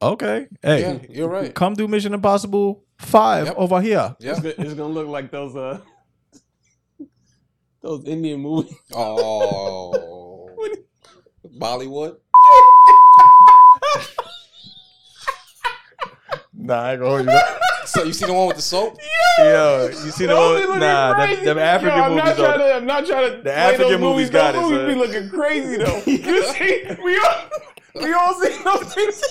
Okay. Hey, Yeah, you're right. come do Mission Impossible Five Yep. over here. Yeah. It's, gonna, it's gonna look like those uh those Indian movies. Oh, Bollywood. Nah, I ain't gonna hold you. So you see the one with the soap? Yo, you see the Those be one? looking Nah, them, crazy. them African Yo, I'm movies. Not trying though. to, I'm not trying to. The play African those movies movies got those it, movies son. be looking crazy though. you see, we all we all see those things.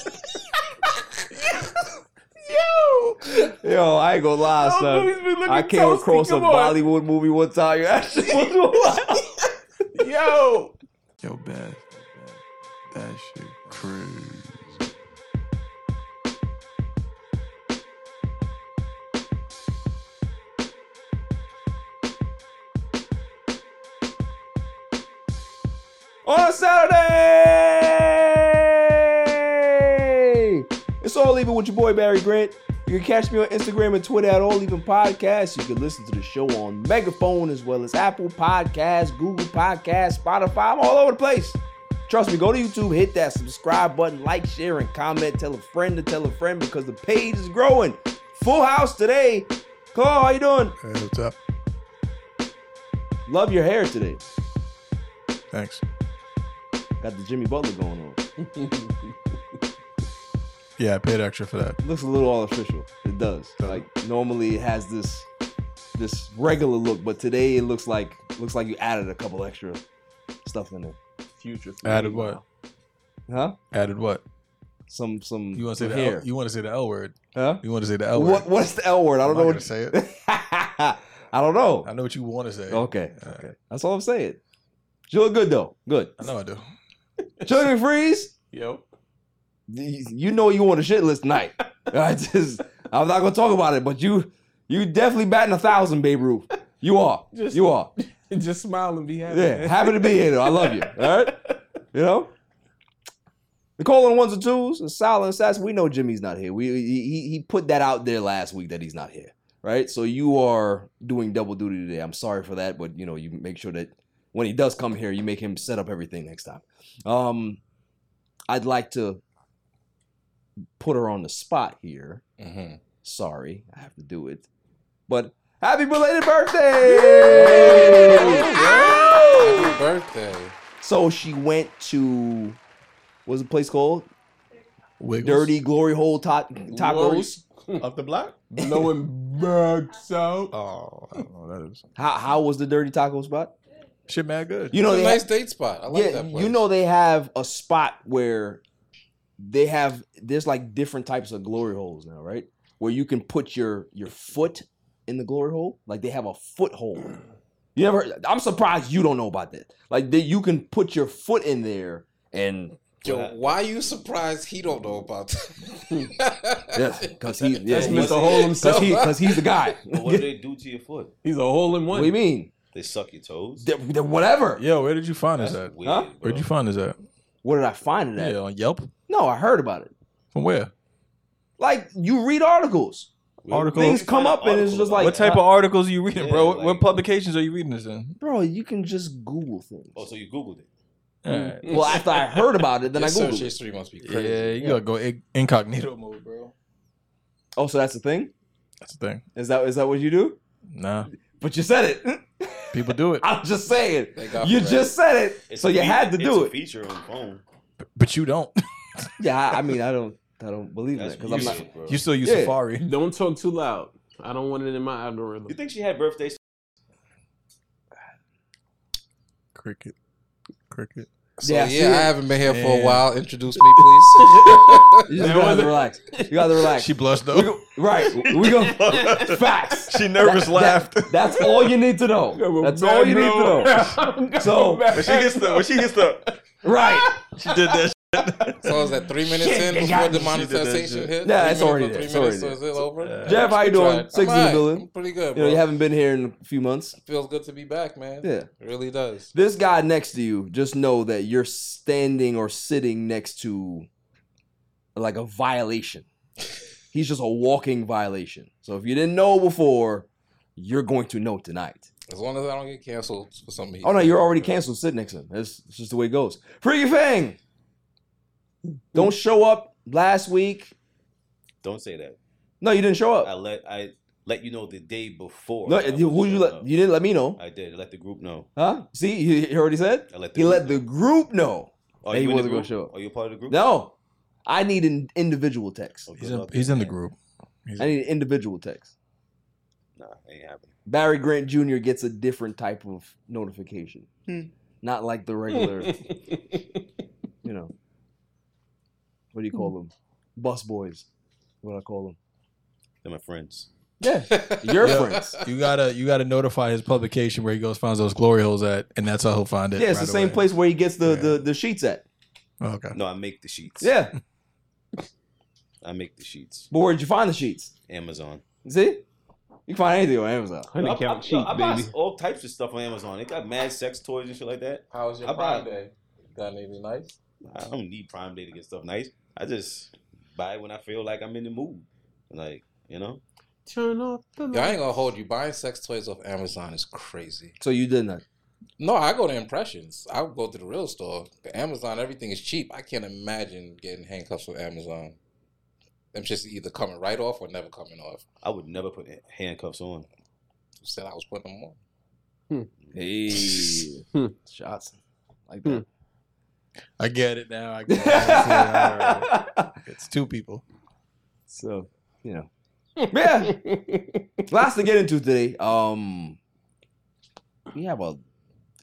Yo, Yo, I ain't gonna lie, those son. movies be looking I came toasty. across a on. Bollywood movie one time. Actually, Yo, Yo, bad. That shit crazy. on a Saturday. It's all even with your boy Barry Grant. You can catch me on Instagram and Twitter at All Even Podcasts. You can listen to the show on Megaphone as well as Apple Podcasts, Google Podcasts, Spotify. I'm all over the place. Trust me, go to YouTube, hit that subscribe button, like, share, and comment. Tell a friend to tell a friend because the page is growing. Full house today. Cole, how you doing? Hey, what's up? Love your hair today. Thanks. Got the Jimmy Butler going on. Yeah, I paid extra for that. looks a little artificial. It does. Like normally it has this this regular look, but today it looks like looks like you added a couple extra stuff in it. future. Added what? Huh? Added what? Some some You want to say the hair? L, you want to say the L word? huh? You want to say the L word? What what's the L word? I don't not know. gonna say it. I don't know. I know what you want to say. Okay, Uh, okay. That's all I'm saying. You look good though. Good. I know I do. Sugar Freeze. Yo, You know you on a shit list tonight. I just I'm not gonna talk about it, but you you definitely batting a thousand, Babe Ruth. You are. Just- you are. just smile and be happy. Yeah, happy to be here though. I love you. All right, you know. Nicole on ones and twos, and Silent Assassin. We know Jimmy's not here. We he, he he put that out there last week that he's not here, right? So you are doing double duty today. I'm sorry for that, but you know you make sure that when he does come here, you make him set up everything next time. Um, I'd like to put her on the spot here. Mm-hmm. Sorry, I have to do it, but happy belated birthday! Happy birthday. So she went to what's the place called? Wiggles. Dirty Glory Hole ta- Tacos. up the block. Blowing backs out. Oh, I don't know what that is. How how was the Dirty Taco spot? Shit, mad good. You know It's a nice ha- date spot. I like yeah, that place. you know they have a spot where they have there's like different types of glory holes now, right? Where you can put your your foot in the glory hole. Like they have a foothold. You never I'm surprised you don't know about that. Like that you can put your foot in there and Yo, why are you surprised he don't know about that? Hmm. yeah, because he yeah, That's he's, Mr. Hole himself. cause he, he's the guy. But what do they do to your foot? He's a hole in one. what do you mean? They suck your toes. They're- they're whatever. Yo, where did you find this That's at? weird. Huh? Where'd you find this at? Where did I find it at? Yeah, on Yelp. No, I heard about it. From where? Like you read articles. Articles. Things come up and it's just like what type uh, of articles are you reading, Yeah, bro? What, like- what publications are you reading this in? Bro, you can just Google things. Oh, so you googled it? Alright. Mm. Well, after I heard about it, then Your I search Googled it. history must be crazy. Yeah, you gotta go ig- incognito mode, bro. Oh, so that's the thing? That's the thing. Is that is that what you do? Nah, But you said it. people do it, I'm just saying. Thank God You for that. just said it. It's so a you fe- had to it's do a it. feature on the phone. but you don't. Yeah, I, I mean, I don't I don't believe That's that because I'm not weird, bro. You still use Yeah. Safari. Don't talk too loud. I don't want it in my algorithm. You think she had birthdays? Cricket, cricket. So Yeah, yeah, see I haven't been here for a while. Introduce me, please. you just gotta wasn't- relax. You gotta relax. She blushed We though. go- right. We go facts. She nervous That- laughed. that- that's all you need to know. That's all you need to know. So- when she gets the, when she gets the, Right. she did that. So is that three minutes Shit, in before got the monetization She did that hit? Yeah, Three it's minutes already there. Three It's minutes, already so is it over? Yeah. Jeff, how you doing? tried. Six I'm in the building. I'm pretty good, You know, you haven't been here in a few months. Feels good to be back, man. Yeah. It really does. This guy next to you, just know that you're standing or sitting next to like a violation. He's just a walking violation. So if you didn't know before, you're going to know tonight. As long as I don't get canceled for some reason. Oh no, you're already canceled. Sit next to him. That's it's just the way it goes. Freaky Fang. Don't show up last week. Don't say that. No, you didn't show up. I up. let I let you know the day before. No, you- who you let? up. You didn't let me know, I did. I let the group know. huh? See, you you heard what he said. I let the He group let the group know. Oh, that he you in wasn't gonna group? show up. Are you part of the group? No, I need an individual text. Oh, He's in, he's in the group. He's- I need an individual text. Nah, ain't happening. Barry Grant Jr. gets a different type of notification, Hmm. not like the regular. you know, what do you call them? Bus boys. What I call them? They're my friends. Yeah, your Yeah. friends. You gotta you gotta notify his publication where he goes finds those glory holes at, and that's how he'll find it. Yeah, it's right the same away. place where he gets the, Yeah. the the sheets at. Oh, okay. No, I make the sheets. Yeah, I make the sheets. but where'd you find the sheets? Amazon. See, you can find anything on Amazon. Honey I, count I, cheap, yo, I buy all types of stuff on Amazon. They got mad sex toys and shit like that. How was your I buy- Prime Day? Got anything nice? I don't need Prime Day to get stuff nice. I just buy it when I feel like I'm in the mood. Like, you know? Turn off the Yo, I ain't gonna hold you. Buying sex toys off Amazon is crazy. So you did that. No, I go to Impressions. I go to the real store. The Amazon, everything is cheap. I can't imagine getting handcuffs from Amazon. Them just either coming right off or never coming off. I would never put handcuffs on. You said I was putting them on? Hey, Hmm. shots like that. I get it now. I get it. I it. All right. It's two people. so you know, yeah. Lots to get into today. Um, we have a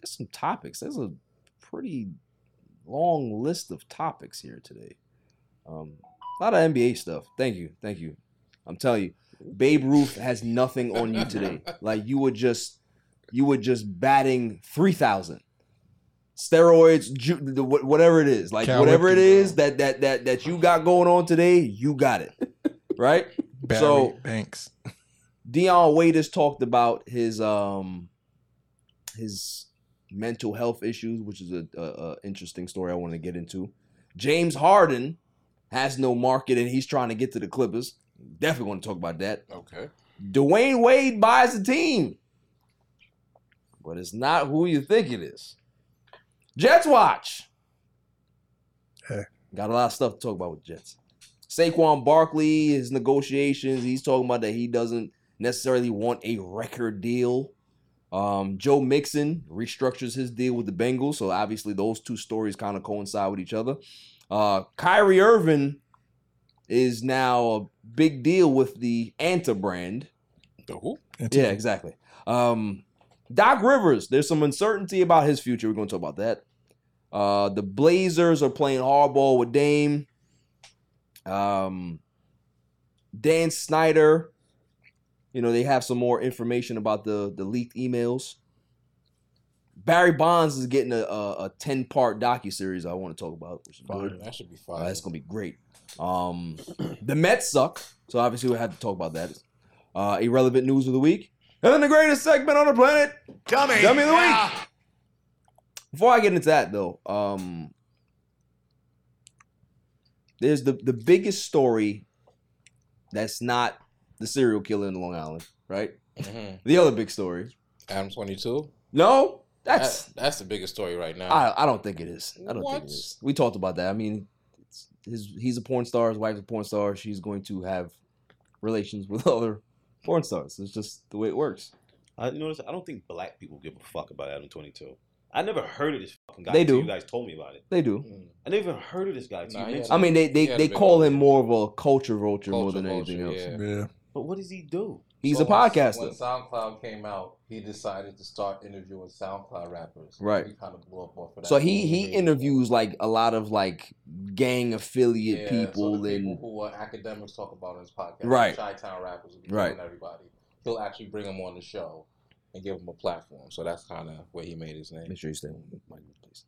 there's some topics. There's a pretty long list of topics here today. Um, a lot of NBA stuff. Thank you, thank you. I'm telling you, Babe Ruth has nothing on you today. Like you were just, you were just batting three thousand. Steroids, ju- whatever it is, like Cal whatever it Ripken, is that that that that you got going on today, you got it, right? Barry So- Bonds. Dion Waiters talked about his um his mental health issues, which is a, a, a interesting story I want to get into. James Harden has no market and he's trying to get to the Clippers. Definitely want to talk about that. Okay. Dwayne Wade buys the team, but it's not who you think it is. Jets watch. Hey. Got a lot of stuff to talk about with Jets. Saquon Barkley, his negotiations, he's talking about that he doesn't necessarily want a record deal. Um, Joe Mixon restructures his deal with the Bengals, so obviously those two stories kind of coincide with each other. Uh, Kyrie Irving is now a big deal with the Anta brand. The who? Yeah, exactly. Um, Doc Rivers, there's some uncertainty about his future. We're going to talk about that. Uh, the Blazers are playing hardball with Dame. Um, Dan Snyder, you know, they have some more information about the the leaked emails. Barry Bonds is getting a a, a ten part docu series I want to talk about, which is good. That should be Uh, fine. that's gonna be great. Um, the Mets suck, so obviously we have to talk about that. Uh, irrelevant news of the week, and then the greatest segment on the planet, Dummy. Dummy of the week. Before I get into that though, um, there's the the biggest story that's not the serial killer in Long Island, right? Mhm. The other big story. Adam 22? No, That, that's that's the biggest story right now. I, I don't think it is. I don't think it is. We talked about that. I mean, it's, his he's a porn star. His wife's a porn star. She's going to have relations with other porn stars. It's just the way it works. I notice I don't think black people give a fuck about Adam 22. I never heard of this fucking guy. They do. You guys told me about it. They do. Mm. I never even heard of this guy. until Nah, you he mentioned had I mean, they they, they call him more of a culture vulture more than anything else. yeah. Yeah. But what does he do? He's So a podcaster. When SoundCloud came out, he decided to start interviewing SoundCloud rappers. Right. He kind of blew up off of that. So he he interviews like a lot of like gang affiliate Yeah, people so the and people who are academics talk about in his podcast. Right. Chi-town rappers. He's Right. right. Everybody. He'll actually bring them on the show and give him a platform. So that's kind of where he made his name. make sure you stay on the mic, please.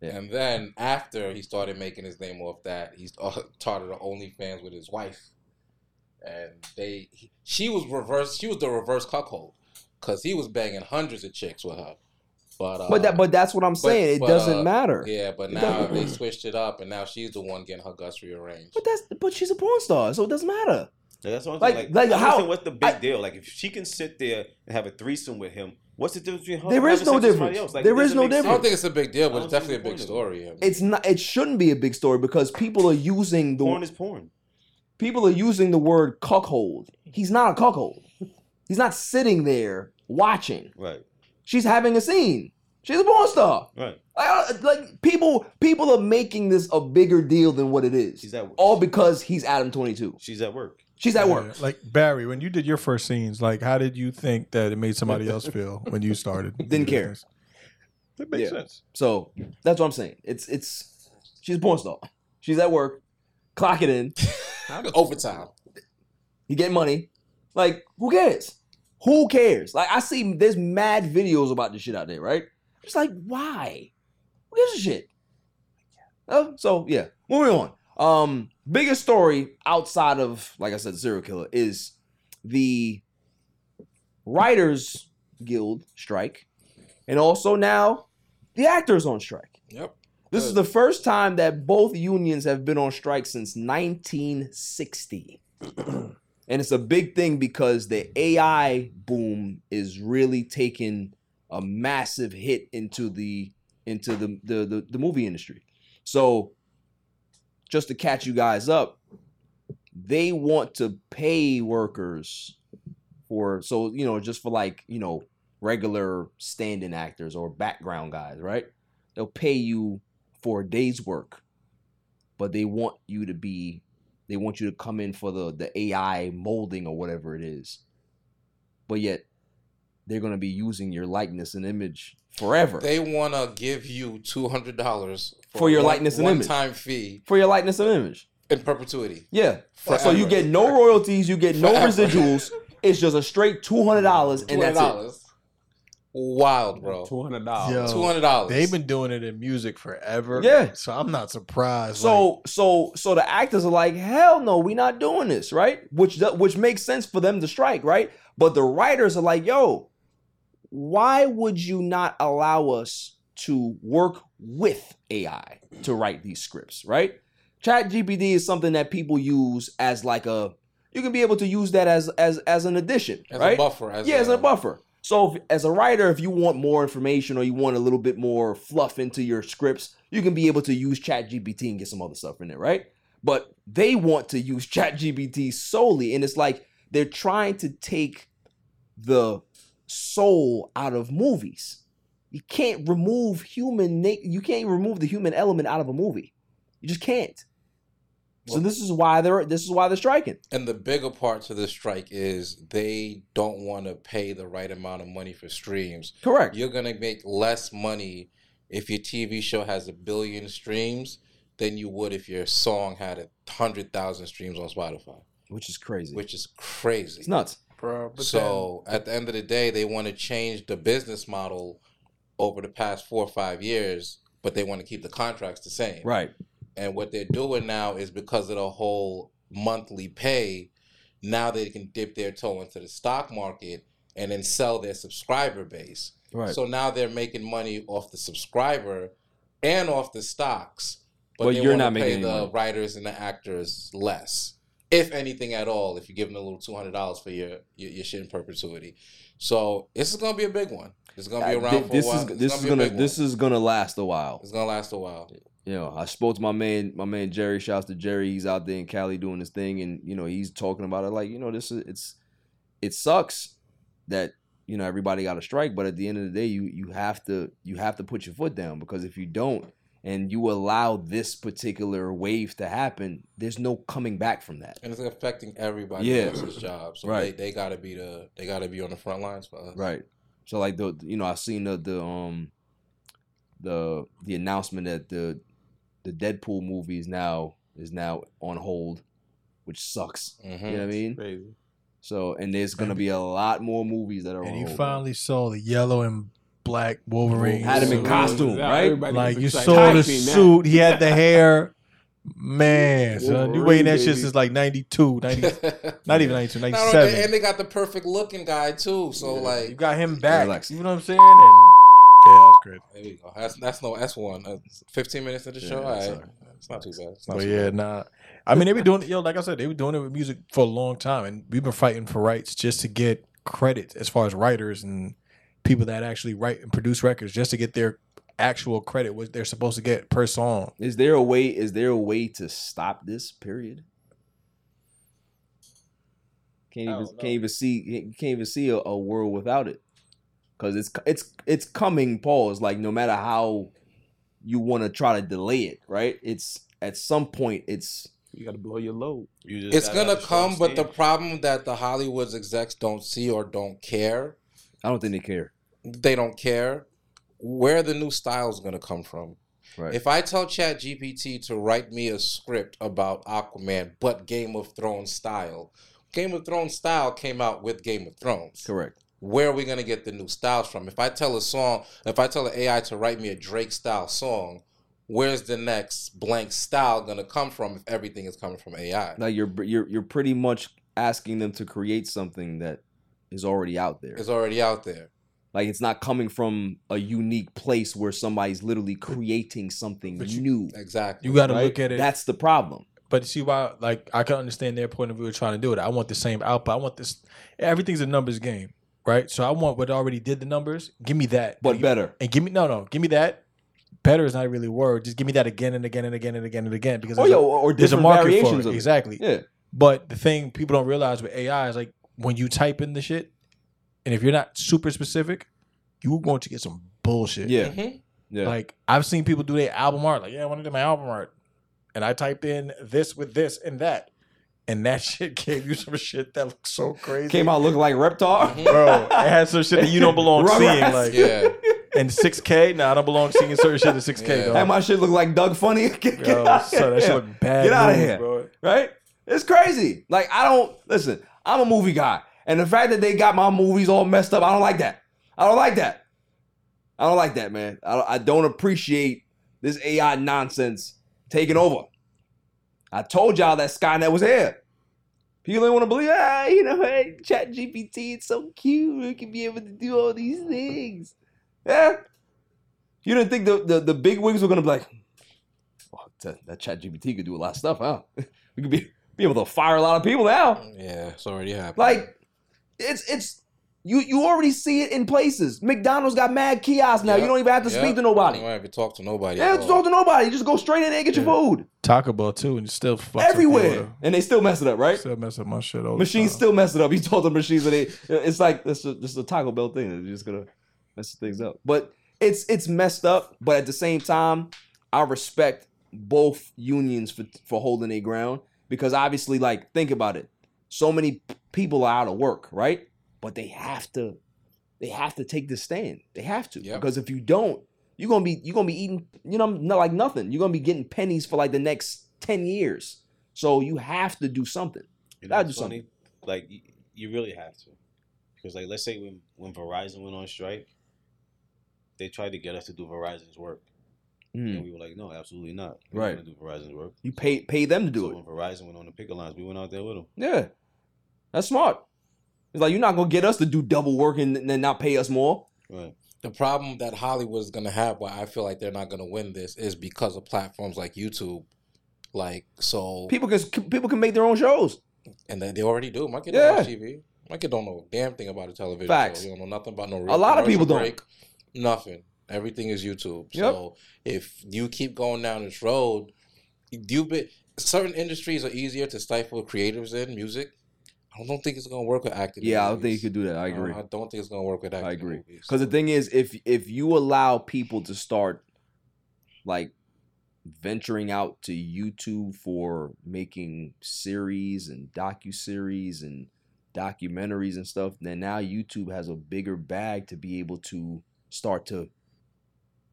Yeah. And then after he started making his name off that, he started the OnlyFans with his wife, and they he- she was reverse. She was the reverse cuckold because he was banging hundreds of chicks with her. But uh, But that but that's what I'm saying. it but, doesn't uh, matter. yeah, but It now they switched it up, and now she's the one getting her guts rearranged. But that's but she's a porn star, so it doesn't matter. Like, that's what I'm Like- saying. like I how- understand what's the big I- deal? Like if she can sit there and have a threesome with him What's the difference between Hustle There is no somebody difference. else? Like, There it is doesn't no make I don't think it's a big deal, but it's definitely a big point it. story. I mean, It's not. It shouldn't be a big story because people are using the Porn is porn. people are using the word cuckold. He's not a cuckold. He's not sitting there watching. Right. She's having a scene. She's a porn star. Right. Like, like people, people are making this a bigger deal than what it is. She's at work. All because he's Adam Twenty Two. She's at work. She's at work. Like Barry, when you did your first scenes, like how did you think that it made somebody else feel when you started? Didn't care. That makes Yeah. sense. So that's what I'm saying. It's it's she's a porn star. She's at work. Clock it in. overtime. You get money. Like who cares? Who cares? Like I see there's mad videos about this shit out there, right? Just like why? Who gives a shit? Oh, so yeah. Moving on. Um, biggest story outside of like I said, serial killer is the Writers Guild strike, and also now the actors on strike. Yep. This is the first time that both unions have been on strike since 1960. and it's a big thing because the AI boom is really taking a massive hit into the into the the, the, the movie industry. So just to catch you guys up, they want to pay workers for so you know just for like you know regular standing actors or background guys, right? They'll pay you for a day's work, but they want you to be they want you to come in for the the AI molding or whatever it is. But yet they're going to be using your likeness and image forever. They want to give you $200 for, your one, likeness and image. Time fee for your likeness and image in perpetuity. Yeah. Forever. So you get no royalties, you get no residuals. It's just a straight two hundred dollars, and that's it. Wild, bro. Two hundred dollars. Two hundred dollars. They've been doing it in music forever. Yeah. So I'm not surprised. So like, so so the actors are like, hell no, we not doing this, right? Which which makes sense for them to strike, right? But the writers are like, yo, why would you not allow us to work with AI to write these scripts, right? Chat GPT is something that people use as like a you can be able to use that as as as an addition, as right? a buffer. As yeah, as a a buffer. So, if, as a writer, if you want more information or you want a little bit more fluff into your scripts, you can be able to use ChatGPT and get some other stuff in there, right? But they want to use ChatGPT solely, and it's like they're trying to take the soul out of movies. You can't remove human. Na- you can't remove the human element out of a movie. You just can't. So this is why they're this is why they're striking. And the bigger part to this strike is they don't want to pay the right amount of money for streams. Correct. You're gonna make less money if your TV show has a billion streams than you would if your song had a hundred thousand streams on Spotify, Which is crazy. which is crazy. it's nuts. bro. But so at the end of the day, they want to change the business model over the past four or five years, but they want to keep the contracts the same. Right. And what they're doing now is because of the whole monthly pay, now they can dip their toe into the stock market and then sell their subscriber base. Right. So now they're making money off the subscriber and off the stocks, but, they you're not making pay the money. writers and the actors less, if anything at all. If you give them a little two hundred dollars for your, your your shit in perpetuity, so this is gonna be a big one. It's gonna be Uh, around this a while. is this is be a gonna this one. is gonna last a while. it's gonna last a while. You know, I spoke to my man, my man Jerry. Shouts to Jerry. He's out there in Cali doing his thing, and you know he's talking about it like you know this is it's it sucks that you know everybody got a strike, but at the end of the day, you you have to you have to put your foot down because if you don't and you allow this particular wave to happen, there's no coming back from that. and it's affecting everybody Yeah. else's job. So Right. they, they gotta be the they gotta be on the front lines for us. Right. So like the you know I've seen the the um the the announcement that the the Deadpool movie is now is now on hold, which sucks. hmm You know what I mean? Crazy. So and there's gonna be a lot more movies that are and on you hold. finally saw the yellow and black Wolverine. Had him in suit. costume, right? Everybody Like gets you excited. saw the I seen that. suit. He had the hair. Man, son, you Wolverine, waiting that shit baby. since like 92, 90, not even 92, Not only- 97. and they got the perfect looking guy too. So like you like, got him back. Relax. You know what I'm saying? And yeah, that's great. there you go. That's that's no that's one. Uh, Fifteen minutes of the show. Yeah, All right. sorry. It's not too bad. It's not But too yeah, bad. nah. I mean, they be doing yo, like I said, they were doing it with music for a long time, and we've been fighting for rights just to get credit as far as writers and people that actually write and produce records just to get their actual credit what they're supposed to get per song. Is there a way? Is there a way to stop this? Period. Can't even can't even see can't even see a, a world without it. Cause it's it's it's coming. Pause. Like no matter how you want to try to delay it, right? It's at some point. It's You gotta blow your load. You just It's gonna have a strong come, but the problem that the Hollywood execs don't see or don't care, I don't think they care. they don't care where the new style is gonna come from. Right. If I tell Chat GPT to write me a script about Aquaman, but Game of Thrones style, Game of Thrones style came out with Game of Thrones. Correct. Where are we gonna get the new styles from? If I tell a song, if I tell an AI to write me a Drake style song, where's the next blank style gonna come from if everything is coming from AI? Now you're you're you're pretty much asking them to create something that is already out there. It's already out there. Like it's not coming from a unique place where somebody's literally creating something But you- new. Exactly. You got to right? look at it. That's the problem. But see why? Like I can understand their point of view of trying to do it. I want the same output. I want this. Everything's a numbers game, right? So I want what already did the numbers. Give me that, But and, better. and give me no, no. Give me that. Better is not really a word. Just give me that again and again and again and again and again because Oh there's, yeah, a, or, or there's a different market for variations it. of it. Exactly. Yeah. But the thing people don't realize with AI is like when you type in the shit, and if you're not super specific, you're going to get some bullshit. Yeah. Mhm. Yeah. Like I've seen people do their album art. Like, yeah, I want to do my album art, and I typed in this with this and that, and that shit gave you some shit that looks so crazy. Came out looking like Reptar. Mhm. bro. It had some shit that you don't belong seeing. Like, Yeah. and 6K. Nah, I don't belong seeing certain shit in 6K. Yeah. dog. Had my shit look like Doug Funnie. Get, get Yo, out son, that shit here. look bad. Get outta moves, here. bro. right? It's crazy. Like I don't listen. I'm a movie guy, and the fact that they got my movies all messed up, I don't like that. I don't like that. I don't like that, man. I don't, I don't appreciate this AI nonsense taking over. I told y'all that Skynet was here. People didn't want to believe. Ah, you know, hey, Chat GPT, it's so cute. We can be able to do all these things. Yeah. You didn't think the the, the big wigs were gonna be like, oh, that, that Chat GPT could do a lot of stuff, huh? we could be be able to fire a lot of people now. Yeah, it's already happened. Like, it's it's you you already see it in places. McDonald's got mad kiosks now. Yep. You don't even have to Yep. speak to nobody. you don't have to talk to nobody. Yeah, at just talk to nobody. You just go straight in there and get your food Taco Bell too, and you still fucks up everywhere, and they still mess it up, right? Still mess up my shit. All the Machines time. still mess it up. You told the machines that they. It's like this a, it's a Taco Bell thing. They're just gonna mess things up. But it's it's messed up. But at the same time, I respect both unions for for holding their ground because obviously, like, think about it. So many people are out of work, right? But they have to they have to take this stand. They have to Yep. because if you don't, you're gonna be you're gonna be eating you know not like nothing. You're gonna be getting pennies for like the next ten years. So you have to do something. You what's do funny? Like you, you really have to, because like let's say when when Verizon went on strike, they tried to get us to do Verizon's work, and mm. we were like, no, absolutely not. We're Right. do Verizon's work. You pay pay them to do so it. when Verizon went on the picket lines, we went out there with them. Yeah, that's smart. It's like you're not gonna get us to do double work and then not pay us more. Right. the problem that Hollywood is gonna have, why I feel like they're not gonna win this, is because of platforms like YouTube. Like so, People can people can make their own shows. and they, they already do. My kid Yeah. don't watch TV. My kid don't know a damn thing about a television. Facts. Show. He don't know nothing about no. A lot of people commercial don't. break, Nothing. Everything is YouTube. Yep. So if you keep going down this road, you be certain industries are easier to stifle creatives in music. I don't think it's gonna work with acting. Yeah, I don't think you movies. could do that. I I agree. I don't think it's gonna work with acting. I agree. movies. Because the thing is, if if you allow people to start like venturing out to YouTube for making series and docu series and documentaries and stuff, then now YouTube has a bigger bag to be able to start to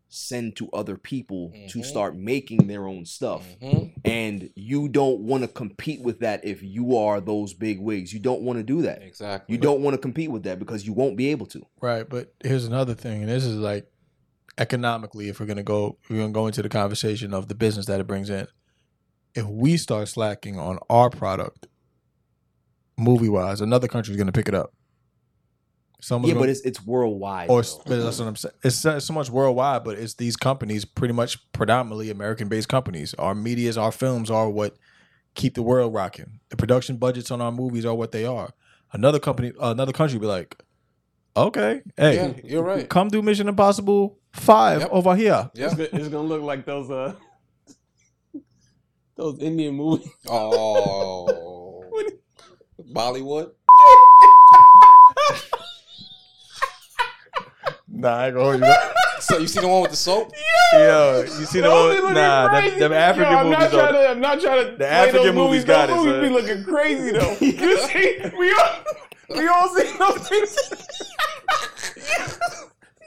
send to other people to Mhm. start making their own stuff. Mhm. And you don't want to compete with that if you are those big wigs. You don't want to do that. exactly. You don't want to compete with that because you won't be able to. Right, but here's another thing, and this is like economically, if we're gonna go, we're gonna go into the conversation of the business that it brings in. If we start slacking on our product, movie wise, another country's gonna pick it up. Someone's yeah, gonna, but it's it's worldwide. or though. but that's what I'm saying. It's so, so much worldwide, but it's these companies, pretty much predominantly American-based companies. Our media's, our films are what keep the world rocking. The production budgets on our movies are what they are. Another company, another country, be like, Okay. Hey, Yeah, you're right. come do Mission Impossible Five Yep. over here. Yeah. It's, it's gonna look like those uh those Indian movies. Oh, Bollywood. Nah, I ain't gonna hold you. So you see the one with the soap? Yo, you see the Those be one? looking Nah, them, crazy. them Yo, African I'm movies. Not trying Though. to, I'm not trying to. The play African those movies movies. got those it, movies son. be looking crazy though. you see, we all we all see those things.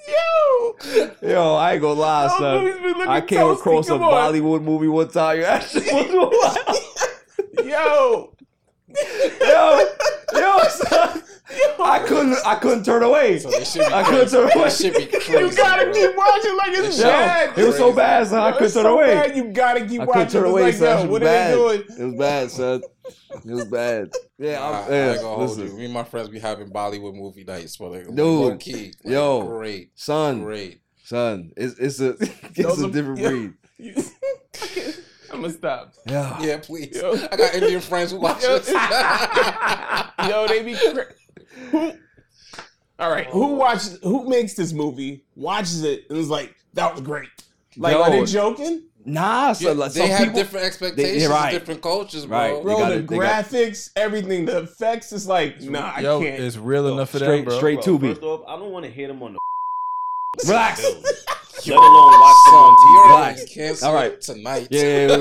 Yo, Yo, I ain't gonna lie, those son. be looking I came toasty. across a Come on. Bollywood movie one time. That shit was wild. Yo, yo, yo, son. I couldn't, I couldn't turn away. So they should be I couldn't turn away. Should be crazy. you gotta bro. keep watching like it's Yo, bad. It was so bad, son. I couldn't it's turn so away. bad, You gotta keep I watching. couldn't turn away, like, son. yo, what bad. are they doing? It was bad, son. It was bad. Yeah, I, I'm, I yeah, ain't gonna hold listen. you. Me and my friends be having Bollywood movie nights, but like, Dude, low key, like, yo. great, son, great. son. It's it's a it's a different breed. I'm gonna stop. Yeah. Yeah, please. Yo. I got Indian friends who watch Yo, this. Yo, they be cra- who? All right, who watched? Who makes this movie? Watches it and is like, "That was great." Like, Yo. are they joking, Nah, so Yeah, like, they some have people, different expectations, right. different cultures, bro. Right. bro? gotta- the they got- graphics, everything, the effects is like, nah, I can't. it's real enough for straight- them, bro. straight- to Tubi. First off, I don't want to hit him on the Relax. bills. Let alone watch them on Son, TV. Relax. already All right. tonight. Yeah, yeah, yeah,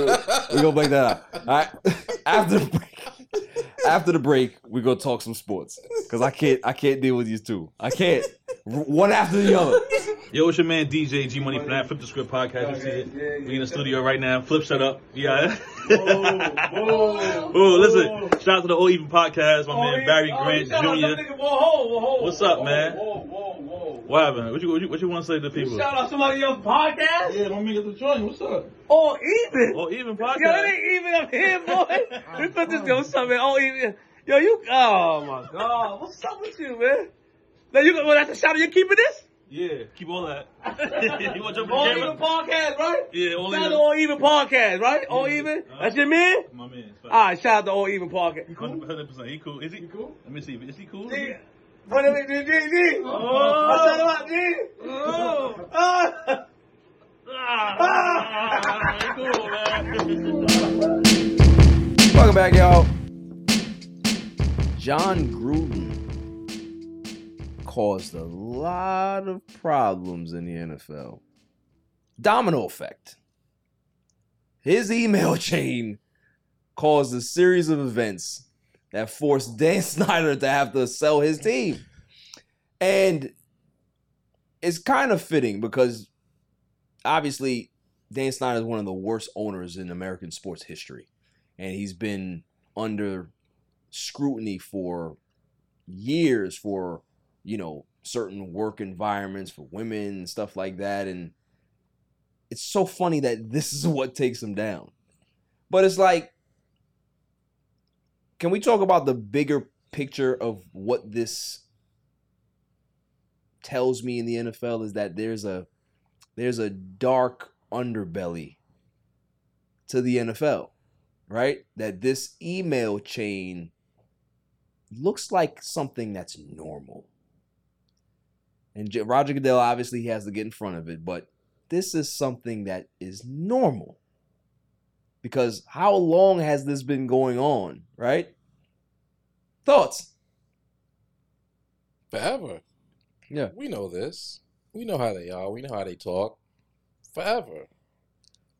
we- we gonna break that up. All right. After the break, after the break, we gonna talk some sports because I can't, I can't deal with these two. I can't. One after the other. Yo, it's your man DJ G Money Flip the Script podcast. We in the studio right now. Flip, shut up. Yeah. oh, listen. Shout out to the All Even podcast. My man Barry oh, Grant Jr. What's up, man? What happened? What you what you, what you want to say to the people? Shout out to somebody else's podcast. Yeah, my man get the joint. What's up? Oh, even. All Even Podcast. Yo, it podcast. ain't even up here, boy. we put this yo something. Oh, even. Yo, you. Oh my God, what's up with you, man? Now you. Well, that's a shout out. You keeping this? Yeah, keep all that. you want jump All in even podcast, right? Yeah, all even. Shout out even. to All Even podcast, right? All Even. Uh-huh. That's your man. My man. All right, shout out to All Even podcast. Hundred percent. He cool. Is he cool? Let me see. Is he cool? G. What is it, G? G? G? Oh. What's that about, G? Oh. Ah. Ah, cool, man. Welcome back, y'all. Jon Gruden caused a lot of problems in the NFL. Domino effect. His email chain caused a series of events that forced Dan Snyder to have to sell his team. And it's kind of fitting because obviously Dan Snyder is one of the worst owners in American sports history. And he's been under scrutiny for years for, you know, certain work environments for women and stuff like that. And it's so funny that this is what takes them down. But it's like, can we talk about the bigger picture of what this tells me in the NFL is that there's a there's a dark underbelly to the NFL, right? That this email chain looks like something that's normal. And J- Roger Goodell obviously he has to get in front of it, but this is something that is normal. Because how long has this been going on, right? Thoughts? Forever. Yeah. We know this. We know how they are. We know how they talk. Forever.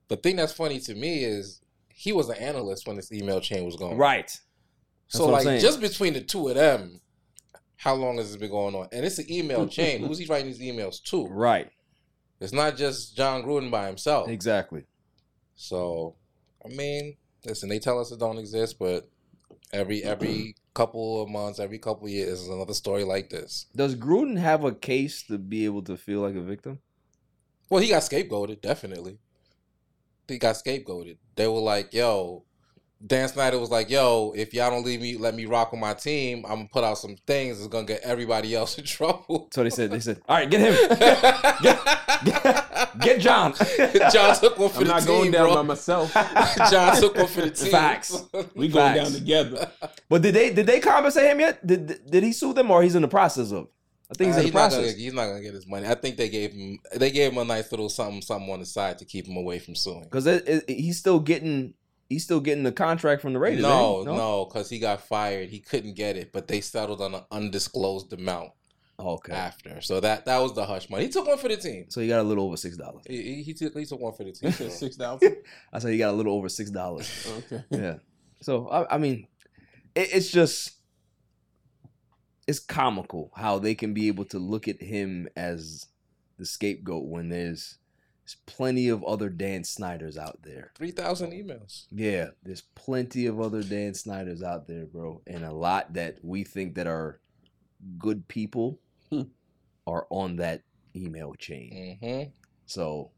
The thing that's funny to me is he was an analyst when this email chain was going. Right. So like just between the two of them, how long has this been going on? And it's an email chain. Who's he writing these emails to? Right. It's not just Jon Gruden by himself. Exactly. So, I mean, listen, they tell us it don't exist, but every every couple of months, every couple of years, there's another story like this. Does Gruden have a case to be able to feel like a victim? Well, he got scapegoated, definitely. He got scapegoated. They were like, "Yo," Dan Snyder was like, "Yo, if y'all don't leave me, let me rock with my team, I'm gonna put out some things that's gonna get everybody else in trouble." So they said, they said, all right, get him. Get John. John took one for I'm the not going down by myself. John took one for the team. Facts. We going Facts. down together. But did they did they compensate him yet? Did did he sue them or he's in the process of? I think he's Uh, in the not gonna, process. he's not gonna get his money. I think they gave him they gave him a nice little something something on the side to keep him away from suing. Because it, it, he's still getting he's still getting the contract from the Raiders. No, ain't he? no, because he got fired. He couldn't get it, but they settled on an undisclosed amount Okay. after. So that that was the hush money. He took one for the team. So he got a little over six dollars. He, he, he took he took one for the team. so. Six thousand. I said you got a little over six dollars. Okay. yeah. So I, I mean, it, it's just it's comical how they can be able to look at him as the scapegoat when there's there's plenty of other Dan Snyders out there. Three thousand emails. Yeah, there's plenty of other Dan Snyders out there, bro, and a lot that we think that are good people Hmm. are on that email chain. Mm-hmm. So,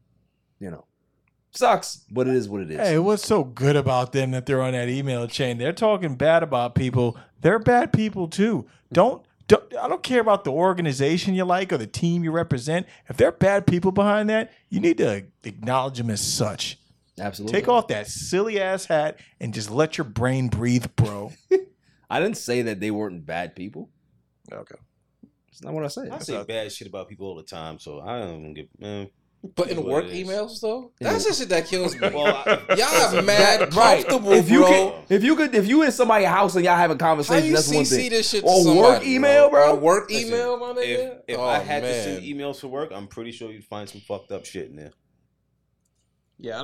you know, sucks, but it is what it is. Hey, what's so good about them that they're on that email chain? They're talking bad about people. They're bad people too. Don't, don't I don't care about the organization you like or the team you represent. If they're bad people behind that, you need to acknowledge them as such. Absolutely. Take off that silly ass hat and just let your brain breathe, bro. I didn't say that they weren't bad people. okay. That's not what I said. I say bad shit about people all the time, so I don't get man. But in work emails though, Yeah. that's the shit that kills me. Well, I, Y'all are mad comfortable, If you bro. could, if you could, if you in somebody's house and y'all having How conversation, you that's one thing. this shit to Or somebody, work email, bro? Or work Listen, email, my nigga. if if Oh, I had to send emails for work, I'm pretty sure you'd find some fucked up shit in there. Yeah, I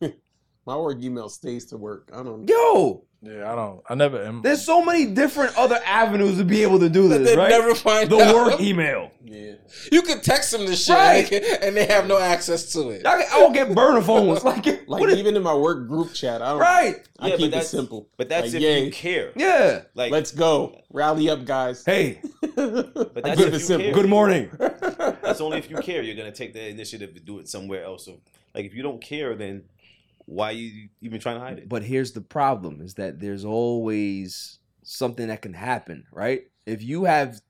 don't. My work email stays to work. I don't. Yo, Yeah, I don't. I never. Am, there's so many different other avenues to be able to do this, they right? never find the out. work email. Yeah. You could text them the shit, Right. and, they can- and they have no access to it. I, I will get burner phones, like, Like what is- even in my work group chat, I don't. right? I Yeah, keep it simple. But that's Like, if yay. you care. Yeah. Like, Let's go. Rally up, guys. Hey, but I that's keep if it you simple. care. good morning. That's only if you care. You're gonna take the initiative to do it somewhere else. So, like, if you don't care, then why you even trying to hide it? But here's the problem: is that there's always something that can happen, right? If you have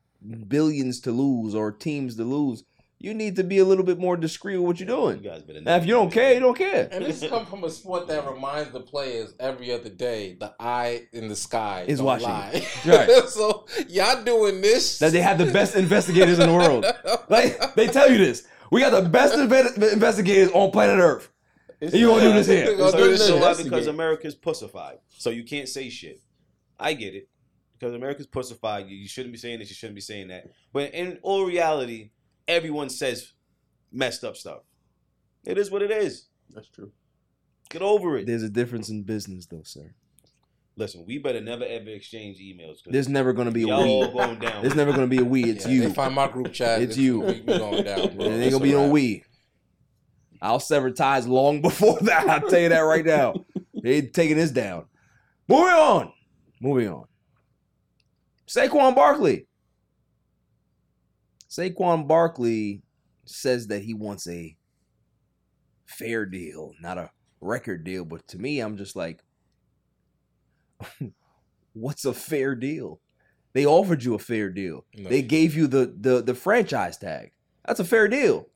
billions to lose or teams to lose, you need to be a little bit more discreet with what you're You doing. guys better. Now, if you don't care, you don't care. And this come from a sport that reminds the players every other day the eye in the sky Is don't watching lie. Right. so y'all doing this That they have the best investigators in the world. Like they tell you this. We got the best inve- investigators on planet Earth. And you gonna do this here? Gonna So do this a shit. lot because America's pussified. So you can't say shit. I get it. Because America's pussified. You, you shouldn't be saying this, you shouldn't be saying that. But in all reality, everyone says messed up stuff. It is what it is. That's true. Get over it. There's a difference in business, though, sir. Listen, we better never ever exchange emails. There's never gonna be a y'all all we. going down. There's never gonna be a we. It's Yeah, you. They find my group chat. It's you. We, we going down, bro. It ain't gonna be a no wrap. we. I'll sever ties long before that. I'll tell you that right now. They ain't taking this down. Moving on. Moving on. Saquon Barkley. Saquon Barkley says that he wants a fair deal, not a record deal. But to me, I'm just like, what's a fair deal? They offered you a fair deal. No. They gave you the the the franchise tag. That's a fair deal.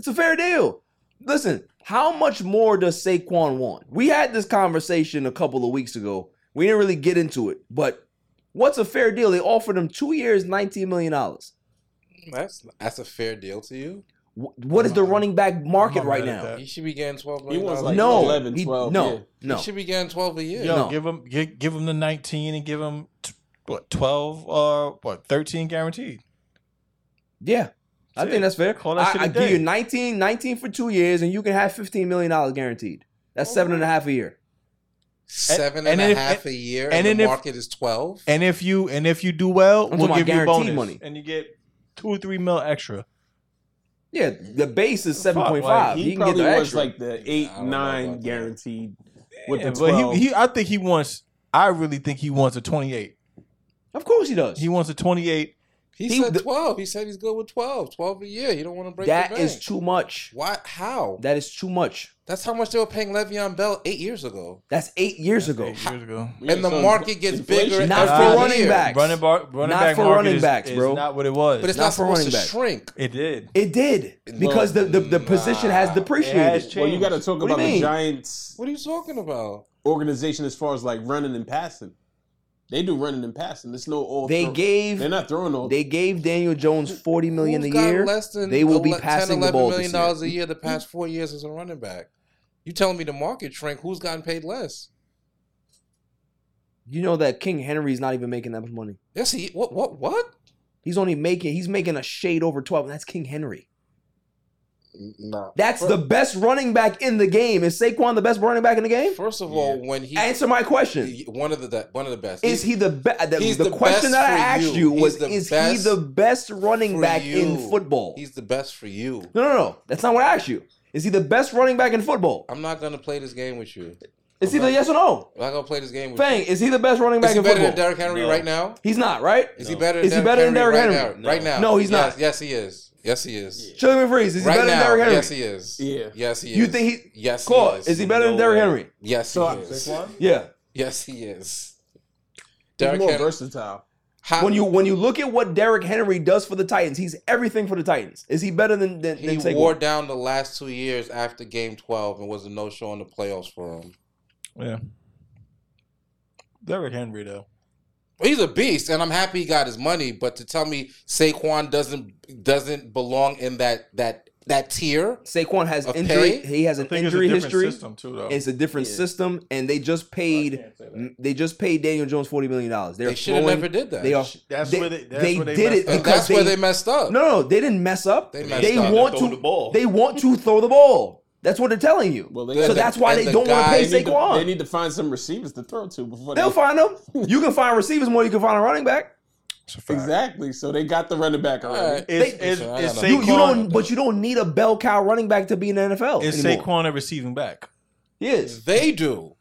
It's a fair deal. Listen, how much more does Saquon want? We had this conversation a couple of weeks ago. We didn't really get into it, but what's a fair deal? They offered him two years, $19 million. that's that's a fair deal to you. What is the running back market right now? He should be getting twelve He wants like no, 11, he- 12, no, yeah. no. He should be getting twelve a year. Yo, No. give him give, give him the 19 and give him t- what 12 uh what 13 guaranteed. Yeah, I think that's fair. Call that I, shit a I give you 19, 19 for two years, and you can have $15 million guaranteed. That's seven and a half a year. Seven And and, a if- half a year, and and, the if- market is twelve. And if you and if you do well, I'm we'll give you a about guaranteed bonus money. and you get two or three mil extra. Yeah, the base is 7.5. like, He, he, can get probably the wants extra. like the eight, I don't know nine guaranteed with Yeah, the but he, he I think he wants I really think he wants a 28. of course he does. He wants a 28. He, he- said the- twelve. He said he's good with 12. 12 a year. He don't want to break That the bank. is too much. Why? How? That is too much. That's how much they were paying Le'Veon Bell eight years ago. That's eight years ago. Eight years ago. Yeah, and the so market gets inflation- bigger Not every for year. running backs. Running bar, running Not back for running is, backs, is bro. not what it was. But it's Not not, for running to back. shrink. it did. It did because the, the, the position has depreciated. It has Well, you got to talk What about the? Giants What are you talking about? organization as far as like running and passing. They do running and passing. It's no all. They throw. gave They're not throwing all. they gave Daniel Jones forty million Who's a got year. Less than They will be 11 passing 10, the ball this million dollars a year the past four years as a running back. You telling me the market shrink? Who's gotten paid less? You know that King Henry's not even making that much money. Yes, he. What? What? What? He's only making he's making a shade over twelve, and that's King Henry. No. That's the best running back in the game. Is Saquon the best running back in the game? First of all, when he Answer my question. he- one of the one of the best. Is he the best? The, he's the the question best that I asked you. you was: the Is he the best running back you. in football? He's the best for you. no, no, no. That's not what I asked you. Is he the best running back in football? I'm not gonna play this game with you. Is he the yes or no? I'm not gonna play this game with you. Fang, is he the best running you. back Is he in better football? than Derrick Henry No. right now? He's not, right? Is he No. better? Is he than better than Derrick Derrick right Henry? Now? Right now? No, he's Yes, not. Yes, he is. Yes, he is. Chili McFreeze, is he right better now, than Derrick Henry? yes, he is. Yeah. Yes, he is. You think he? Yes, Claude, he is. is he better than No Derrick way. Henry? Yes, he So- is. Yeah. Yes, he is. He's Derrick more Henry. versatile. How, When you when you look at what Derrick Henry does for the Titans, he's everything for the Titans. Is he better than than, he than wore down the last two years after Game 12 and was a no-show in the playoffs for him. Yeah. Derrick Henry though. He's a beast, and I'm happy he got his money. But to tell me Saquon doesn't doesn't belong in that that that tier, Saquon has injury. pay? He has I an think injury it's a different history. system too though. It's a different system, and they just oh, paid. They just paid Daniel Jones forty million dollars. They're should have never did that. They are. That's they, where they- that's they where they did it messed up. and because that's where they messed up. No, no, they didn't mess up. They They, messed up. want Throw to. the ball. They want to throw the ball. That's what they're telling you. Well, they so got- that's why they the don't want to pay They need, to, Saquon. they need to find some receivers to throw to before they They'll find them. You can find receivers more. than You can find a running back. A exactly. So they got the running back already. All right. Is, They- is, is don't. You, Saquon, you don't, but you don't need a bell cow running back to be in the NFL. is anymore. Saquon a receiving back? Yes. They do.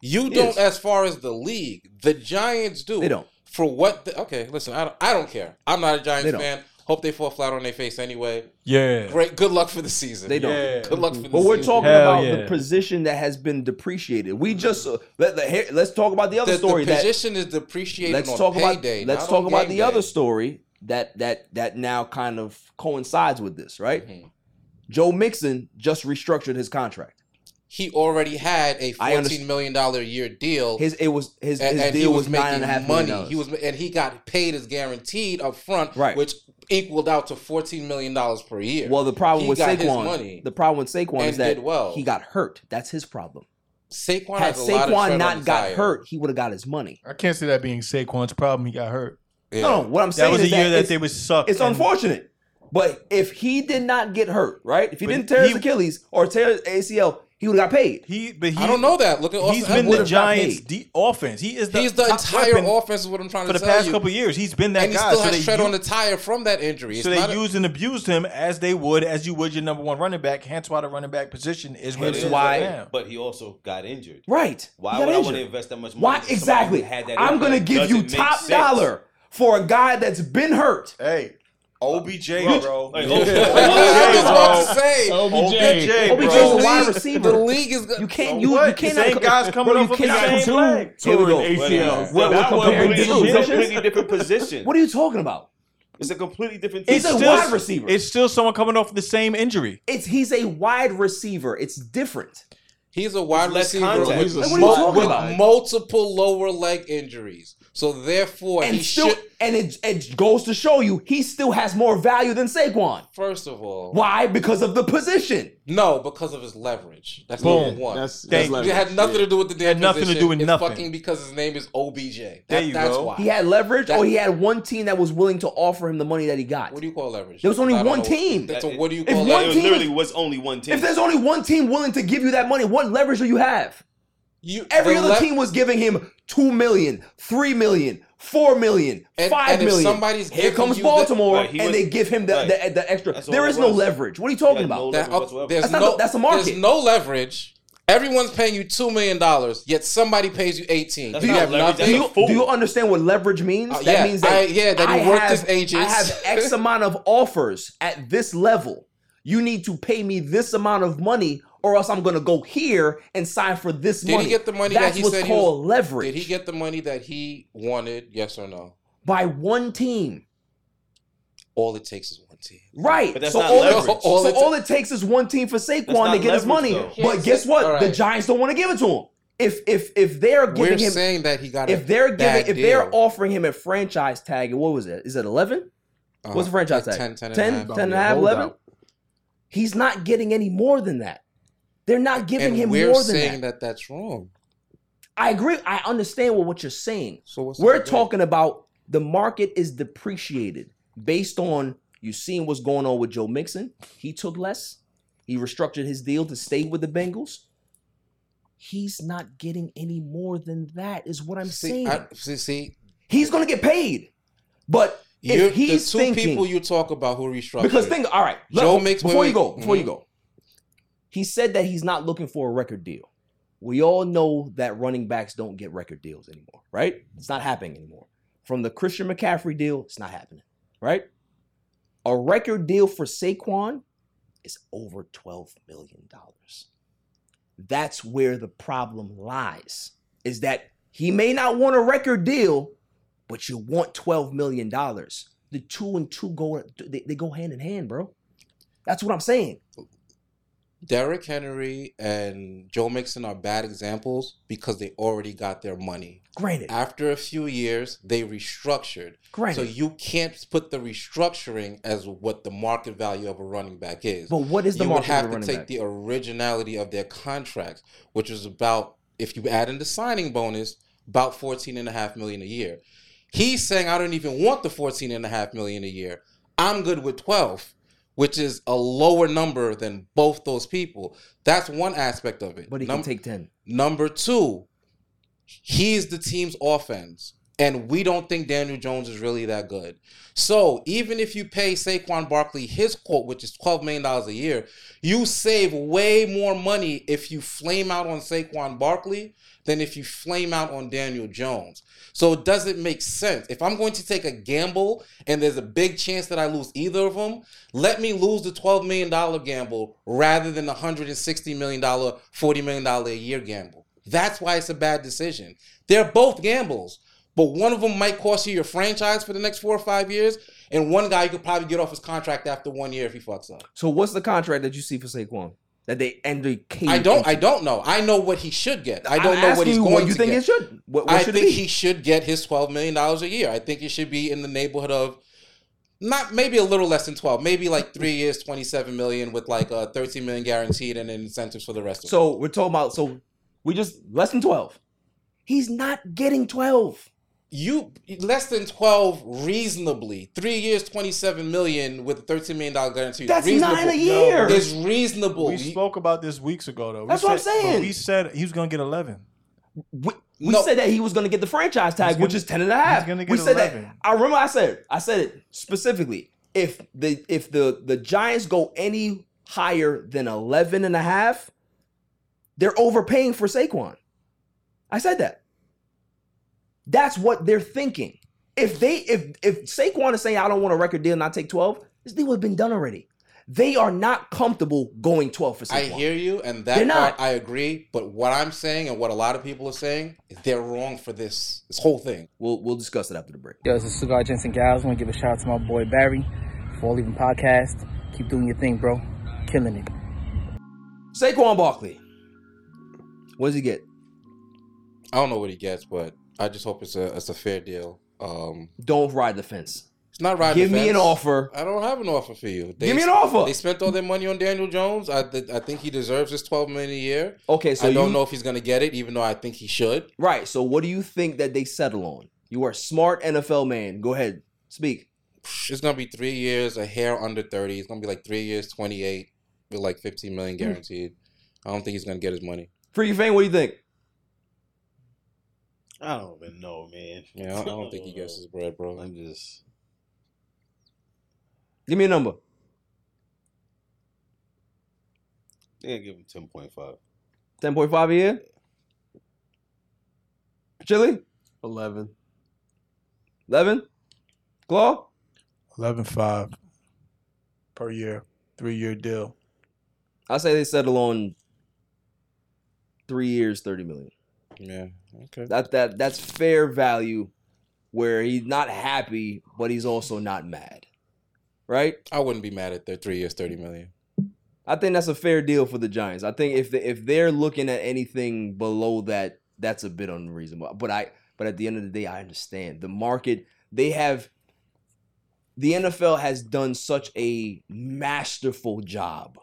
You Yes. don't, as far as the league. The Giants do. They don't. For what? The, okay, listen. I don't. I don't care. I'm not a Giants fan. Hope they fall flat on their face anyway. Yeah. Great. Good luck for the season. They don't. Yeah. Good luck for the season. But we're season. talking Hell about yeah. the position that has been depreciated. We just uh, let, let, here, let's talk about the other the, story the position is depreciated let's on talk payday. about let's talk about the day. other story that that that now kind of coincides with this, right? Mhm. Joe Mixon just restructured his contract. He already had a fourteen million dollar a year deal. His it was his, and, his and he deal was, was making and a half money. He was, and he got paid as guaranteed up front, Right. which equaled out to fourteen million dollars per year. well, the problem He with got his Saquon, money the problem with Saquon is that well. he got hurt. That's his problem. Saquon Had has a lot of Saquon not got tire. hurt, he would have got his money. I can't see that being Saquon's problem. He got hurt. Yeah. No, no, what I'm saying That was a is year that, they would suck. It's and- unfortunate. But if he did not get hurt, right? If he But didn't tear his Achilles or tear his ACL, he would have got paid. He, but he, I don't know that. Look at Austin He's been Ekeler. the Giants' de- offense. He is the He's the top entire offense. Is what I'm trying to for the tell past you. couple years. He's been that and he guy. still so has they tread u- on the tire from that injury. It's So they not a- used and abused him as they would, as you would your number one running back. Hence why the running back position is what it is why- right now. But he also got injured. Right. Why He got would I want to invest that much money? Why exactly? who had that I'm gonna give you top sense. dollar for a guy that's been hurt. Hey, OBJ, Bro, bro. like, I was just about to say. OBJ. OBJ, OBJ bro. is wide receiver. The league is You can't. You, you what? cannot. Same guys coming bro, off you of the cannot same compare- play. Here we go. Torn ACLs. We're- we're That was completely- different a positions? completely different position. What are you talking about? It's a completely different. He's a wide receiver. It's still someone coming off the same injury. It's he's a wide receiver. It's different. He's a wide Less receiver contact. with, Like, what are you mul- talking with about? multiple lower leg injuries. So therefore, and he still, should. and it, it goes to show you he still has more value than Saquon. First of all, Why? Because of the position. no, because of his leverage. That's Boom. number one. That's, that's leverage. it had nothing to do with the damn Had nothing to do with it's nothing. fucking because his name is OBJ. That, There you that's go. why. He had leverage, That- or he had one team that was willing to offer him the money that he got. What do you call leverage? There was only one know. team. That's a, what do you If call one Like, leverage? it team- literally was only one team. If there's only one team willing to give you that money, what leverage do you have? You, Every other le- team was giving him two million, three million, four million, And- five and if million. somebody's Here comes you the- Baltimore, Right, he and was- they give him the, right. the, the extra. That's all There it is no leverage. What are you talking about? no That, leverage whatsoever. there's That's not no, the- that's the market. There's no leverage. Everyone's paying you two million dollars, yet somebody pays you eighteen. That's Do you not have leverage, nothing? that's do a you, fool. do you understand what leverage means? Uh, that yeah, means that I- yeah, that he I worked have, his agents. I have X amount of offers at this level. You need to pay me this amount of money, or else I'm going to go here and sign for this Did money. he get the money That's that he what's said he called was, leverage. Did he get the money that he wanted? Yes or no? by one team? All it takes is one team. Right. But that's so not all, leverage. It, All so it ta- all it takes is one team for Saquon not to get his money. though. But guess what? All The. Giants don't want to give it to him. if if if they're We're giving him saying that he got a if they're giving if they're offering him a franchise tag, what was it? Is it 11? Uh, What's the franchise like tag? 10, 10, 10, and 10 and a half, 11? He's not getting any more than that. They're not giving and him we're more than saying that. that. that's wrong. I agree. I understand what, what you're saying. So what's We're talking about the market is depreciated based on you seeing what's going on with Joe Mixon. He took less. He restructured his deal to stay with the Bengals. He's not getting any more than that, is what I'm See, saying. I, see, see he's gonna get paid. But you're, if he's the two thinking people you talk about who restructured. because think all right, Joe makes- before wait, you go, before you Mhm. go. He said that he's not looking for a record deal. We all know that running backs don't get record deals anymore, right? It's not happening anymore. From the Christian McCaffrey deal, it's not happening, right? A record deal for Saquon is over $12 million. That's where the problem lies. Is that he may not want a record deal, but you want $12 million. The two and two go they, they go hand in hand, bro. That's what I'm saying. Derrick Henry and Joe Mixon are bad examples because they already got their money. Granted, After a few years, they restructured. So you can't put the restructuring as what the market value of a running back is. but what is the you would market have of a to take back? the originality of their contracts, which is about if you add in the signing bonus, about 14 and a half million a year. He's saying I don't even want the 14 and a half million a year. I'm good with 12, which is a lower number than both those people. That's one aspect of it. but he Num- can take 10. Number two, he's the team's offense. And we don't think Daniel Jones is really that good. So even if you pay Saquon Barkley his quote, which is $12 million a year, you save way more money if you flame out on Saquon Barkley than if you flame out on Daniel Jones. So it doesn't make sense. If I'm going to take a gamble and there's a big chance that I lose either of them, let me lose the $12 million gamble rather than the $160 million, $40 million a year gamble. That's why it's a bad decision. They're both gambles, but one of them might cost you your franchise for the next four or five years, and one guy you could probably get off his contract after one year if he fucks up. So what's the contract that you see for Saquon? That they end the I don't. into? I don't know. I know what he should get. I I'm don't know what he's going you to think get. it should. What, what I should think he should get his twelve million dollars a year. I think it should be in the neighborhood of not maybe a little less than twelve, maybe like three years, twenty seven million with like uh, thirteen million guaranteed and incentives for the rest of it. So we're talking about so we just less than 12. He's not getting 12. You less than twelve reasonably. Three years, twenty seven million with a thirteen million dollar guarantee. That's reasonable. nine a year. Is reasonable. We You- spoke about this weeks ago, though. We That's what I'm said- but saying. We said he was gonna get eleven. We, we No. said that he was going to get the franchise tag, which gonna- is 10 and a half. he's gonna we get said 11. that. I remember I said. I said it specifically. If the if the the Giants go any higher than 11 and a half, they're overpaying for Saquon. I said that. That's what they're thinking. If they if if Saquon is saying I don't want a record deal and I take 12, this deal would have been done already. They are not comfortable going 12 for Saquon. I hear you, and that They're part not. I agree. But what I'm saying, and what a lot of people are saying, is they're wrong for this this whole thing. We'll we'll discuss it after the break. Yo, this is Cigar Jensen Gals. I want to give a shout out to my boy Barry for leaving podcast. Keep doing your thing, bro. Killing it. Saquon Barkley. What does he get? I don't know what he gets, but I just hope it's a it's a fair deal. Um, Don't ride the fence. it's not riding. Give me an offer. I don't have an offer for you. They, Give me an offer. They spent all their money on Daniel Jones. I th- I think he deserves his twelve million a year. Okay, so I don't you, know if he's gonna get it, even though I think he should. Right. So what do you think that they settle on? You are a smart NFL man. Go ahead. Speak. It's gonna be three years, a hair under thirty. It's gonna be like three years, twenty eight, with like fifteen million Hmm. guaranteed. I don't think he's gonna get his money. Freaky Fang, what do you think? I don't even know, man. Yeah, I I don't think he gets his bread, bro. I'm just. Give me a number. Yeah, give him ten point five. 10.5 a year? Chili? 11. 11? Claw? 11.5 per year, three year deal. I say they settle on three years, 30 million. Yeah. Okay. That that that's fair value where he's not happy, but he's also not mad. Right? I wouldn't be mad at their three years, thirty million. I think that's a fair deal for the Giants. I think if they, if they're looking at anything below that, that's a bit unreasonable. But I but at the end of the day, I understand the market. They have the NFL has done such a masterful job,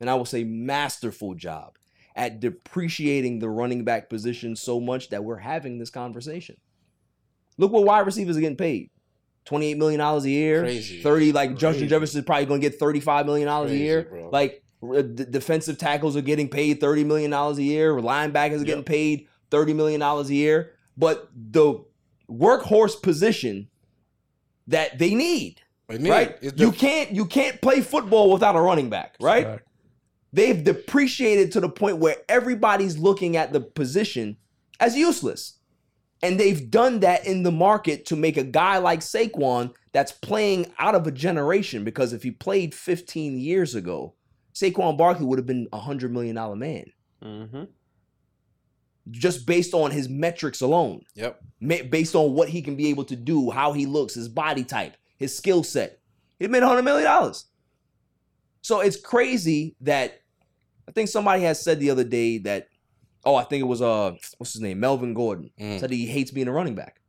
and I will say masterful job at depreciating the running back position so much that we're having this conversation. Look what wide receivers are getting paid. $28 million a year. Crazy. 30, like Justin Jefferson is probably going to get $35 million a year. bro. Like r- d- defensive tackles are getting paid $30 million a year. Linebackers are getting paid $30 million a year. But the workhorse position that they need, They need- right? it's You can't you can't play football without a running back, right? Fact. They've depreciated to the point where everybody's looking at the position as useless. And they've done that in the market to make a guy like Saquon that's playing out of a generation because if he played 15 years ago, Saquon Barkley would have been a $100 million man Mm-hmm. just based on his metrics alone, Yep. based on what he can be able to do, how he looks, his body type, his skill set. He made $100 million. So it's crazy that I think somebody has said the other day that, oh, I think it was uh, what's his name, Melvin Gordon, Mm. said he hates being a running back.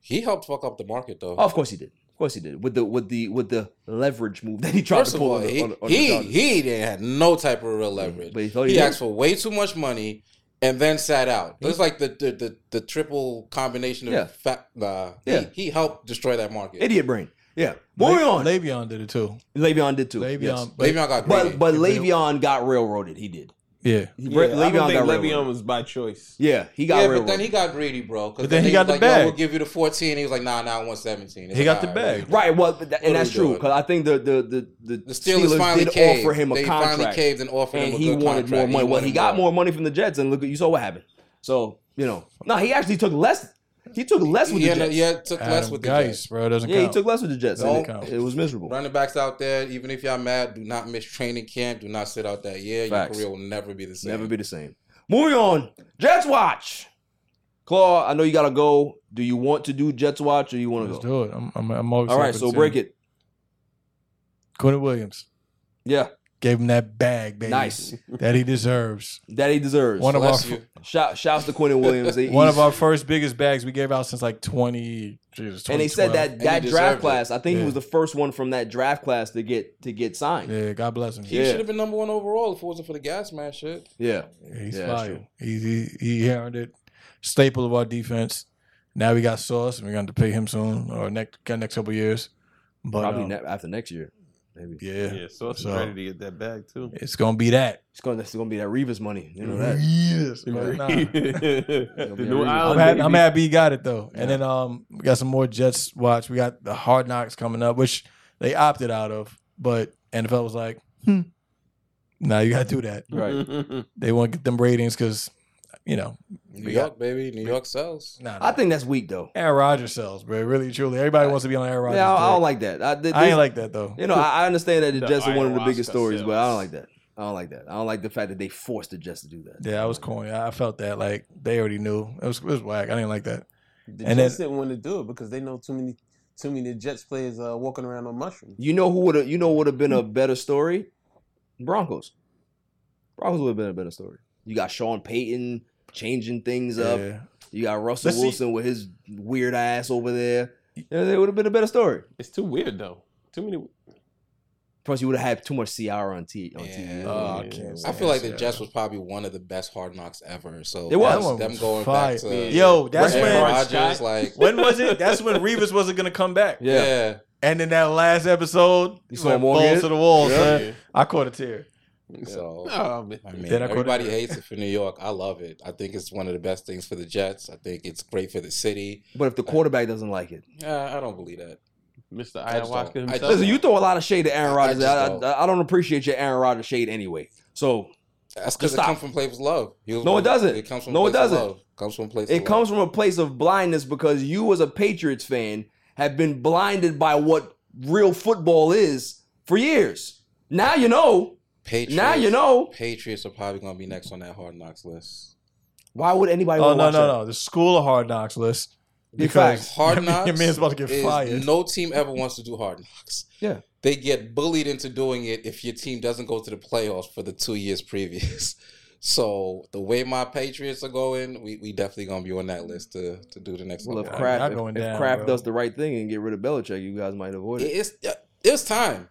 He helped fuck up the market though. Oh, of course he did. Of course he did. With the with the with the leverage move that he tried First to pull all, on the, he on on he, he didn't have no type of real leverage. but he he he asked for way too much money and then sat out. It's like the the, the the triple combination of Yeah. fat. Uh, Yeah. he, he helped destroy that market. Idiot brain. Yeah. Moving Le- on. Le'Veon did it too. Le'Veon did too. Le'Veon, yes. but, Le'Veon got greedy. But but Le'Veon got railroaded. He did. yeah, He, Yeah, Le'Veon I don't think got Le'Veon railroaded. was by choice. Yeah, he got yeah, railroaded. but then he got greedy, bro. 'cause But then he was got the like, bag. Yo, we'll give you the fourteen. He was like, nah, nah, I want seventeen. It's He like, got the all right, bag. Right, well, th- What and that's true because I think the the the the, The Steelers, Steelers, finally did caved. offer him a they contract, finally caved and offered and him a he wanted more money. Well, he got more money from the Jets, and look you saw what happened. So you know, no, he actually took less. He took less with Yeah, the no, Jets. yeah, took less Adam with the Gase, Jets. bro, doesn't Yeah, he took less with the Jets. No. and it, it was miserable. Running backs out there, even if y'all mad, do not miss training camp. Do not sit out that year. Facts. Your career will never be the same. Never be the same. Moving on, Jets watch. Claw, I know you gotta go. Do you want to do Jets watch or you want to go? Let's go? do it. I'm, I'm, I'm always All right, so break it. Quinnen Williams Yeah, gave him that bag, baby. nice. That he deserves. That he deserves. One of our you. Shout, shouts to Quinnen Williams. He- one of our first biggest bags we gave out since like 20. Jesus, and they said that that draft deserved it. class. I think he was the first one from that draft class to get to get signed. Yeah, God bless him. He Yeah. should have been number one overall if it wasn't for the gas man shit. Yeah, He's Yeah, fire. He, he he earned it. Staple of our defense. Now we got Sauce, and we're going to pay him soon or next next couple years. But probably um, ne- after next year, maybe. yeah, Yeah, so it's So- ready to get that bag too. it's going to be that. It's gonna it's gonna be that Revis money. You know that. Yes, nah. new I'm I'm happy, I'm happy he got it though. And then um, we got some more Jets watch. We got the Hard Knocks coming up, which they opted out of, but NFL was like, hmm, now you got to do that. Right. They want to get them ratings because, you know, New We York, baby. New York sells. nah, I think that's weak though. Aaron Rodgers sells, bro. Really, truly, everybody wants to be on Aaron Rodgers. Yeah, I, I don't like that. I, th- I ain't like that though. You know, I, I understand that the, The Jets are one of the biggest stories, but I don't like that. I don't like that. I don't like the fact that they forced the Jets to do that. Yeah, I was corny. I felt that like they already knew it was it was whack. I didn't like that. The And Jets then- didn't want to do it because they know too many too many Jets players uh, walking around on mushrooms. You know who would have? You know would have been a better story? Broncos. Broncos would have been a better story. You got Sean Payton changing things up. Yeah. You got Russell Let's see- Wilson with his weird ass over there. Yeah, it would have been a better story. It's too weird though. Too many. Plus, you would have had too much CR on T on Yeah. TV. Oh, I can't. I feel like the stand Jets was probably one of the best hard knocks ever. So It was. that's them going fire. back to Yo, that's Aaron when. Rodgers, like When was it? That's when Revis wasn't gonna come back. Yeah. yeah. And in that last episode, You saw went him balls to the wall, Yeah. son. I caught a tear. So. I mean, Then I caught everybody hates it for New York. I love it. I think it's one of the best things for the Jets. I think it's great for the city. But if the quarterback doesn't like it, Yeah, I don't believe that. Mr. I just Ayahuasca himself. listen, you throw a lot of shade to Aaron I- I Rodgers. I, don't. I, I don't appreciate your Aaron Rodgers shade anyway. So That's because it comes from a place of love. No, one- it doesn't. It comes from No, a it doesn't. love. Comes from a place. it of comes love. from a place of blindness because you, as a Patriots fan, have been blinded by what real football is for years. Now you know. Patriots. Now you know. Patriots are probably going to be next on that hard knocks list. Why would anybody Oh no, watch no, that? no! The School of Hard Knocks list. Big facts. Hard Knocks, your knocks. man's about to get is- fired. No team ever wants to do hard knocks. Yeah. they get bullied into doing it if your team doesn't go to the playoffs for the two years previous. So the way my Patriots are going, we, we definitely gonna be on that list to, to do the next Well, one. if Kraft, if, going if down, Kraft does the right thing and get rid of Belichick, you guys might avoid it. It's it's time.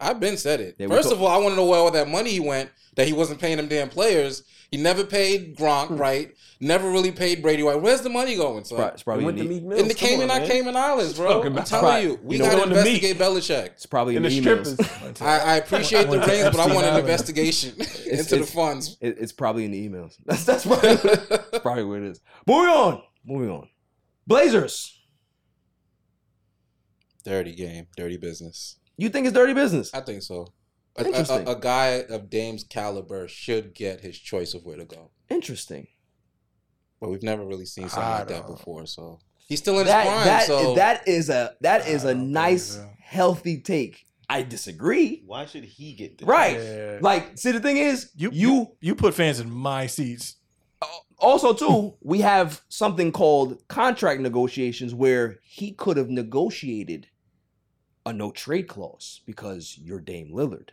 I've been said it. Yeah, First talk- of all, I want to know where all that money he went that he wasn't paying them damn players. He never paid Gronk Hmm. right. Never really paid Brady White. Where's the money going? So it's probably went in to the, Meek Mills. in the Come Cayman, on, not. Cayman Islands, bro. I'm telling you, we You know, gotta going to investigate Belichick. it's probably in And the, the emails. strippers. I, I appreciate the rings, but I want an Island. investigation into It's- the funds. It, it's probably in the emails. That's that's probably, that's probably what it is. Moving on. Moving on. Blazers. dirty game, dirty business. You think it's dirty business? I think so. A, a- Interesting. a- a guy of Dame's caliber should get his choice of where to go, Interesting. but we've never really seen something I like that don't- before. So he's still in his That prime. that so that is a that is a nice so. healthy take. I disagree. Why should he get this? Right. Yeah. Like, see the thing is, You, you you you put fans in my seats. Uh, also too we have something called contract negotiations where he could have negotiated a no trade clause because you're Dame Lillard.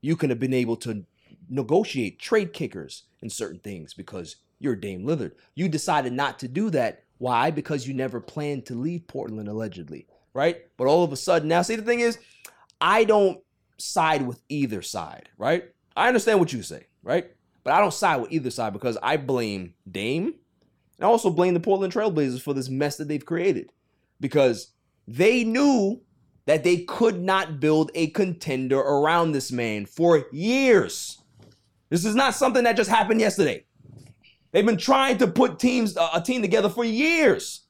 You could have been able to negotiate trade kickers in certain things because you're Dame Lillard. You decided not to do that. Why? Because you never planned to leave Portland allegedly, right? But all of a sudden now, see the thing is, I don't side with either side, right? I understand what you say, right? But I don't side with either side because I blame Dame and I also blame the Portland Trailblazers for this mess that they've created because they knew that they could not build a contender around this man for years. This is not something that just happened yesterday. They've been trying to put teams uh, a team together for years.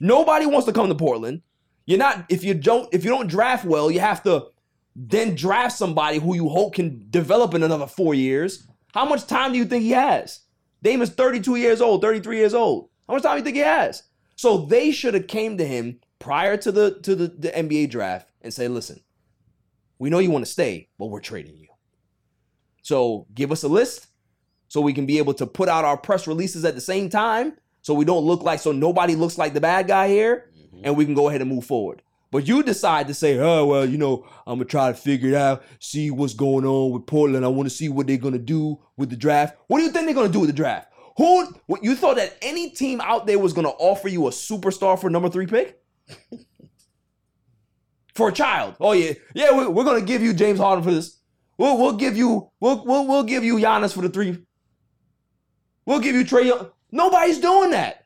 Nobody wants to come to Portland. You're not if you don't if you don't draft well, you have to then draft somebody who you hope can develop in another 4 years. How much time do you think he has? Dame is 32 years old, 33 years old. How much time do you think he has? So they should have came to him prior to the to the, the NBA draft and say, listen, we know you want to stay, but we're trading you. So give us a list so we can be able to put out our press releases at the same time so we don't look like so nobody looks like the bad guy here mm-hmm. and we can go ahead and move forward. But you decide to say, oh, well, you know, I'm going to try to figure it out, see what's going on with Portland. I want to see what they're going to do with the draft. What do you think they're going to do with the draft? Who, what, you thought that any team out there was going to offer you a superstar for number three pick? For a child. Oh, yeah. Yeah, we, we're going to give you James Harden for this. We'll, we'll give you, we'll, we'll, we'll give you Giannis for the three. We'll give you Trae Young. Nobody's doing that.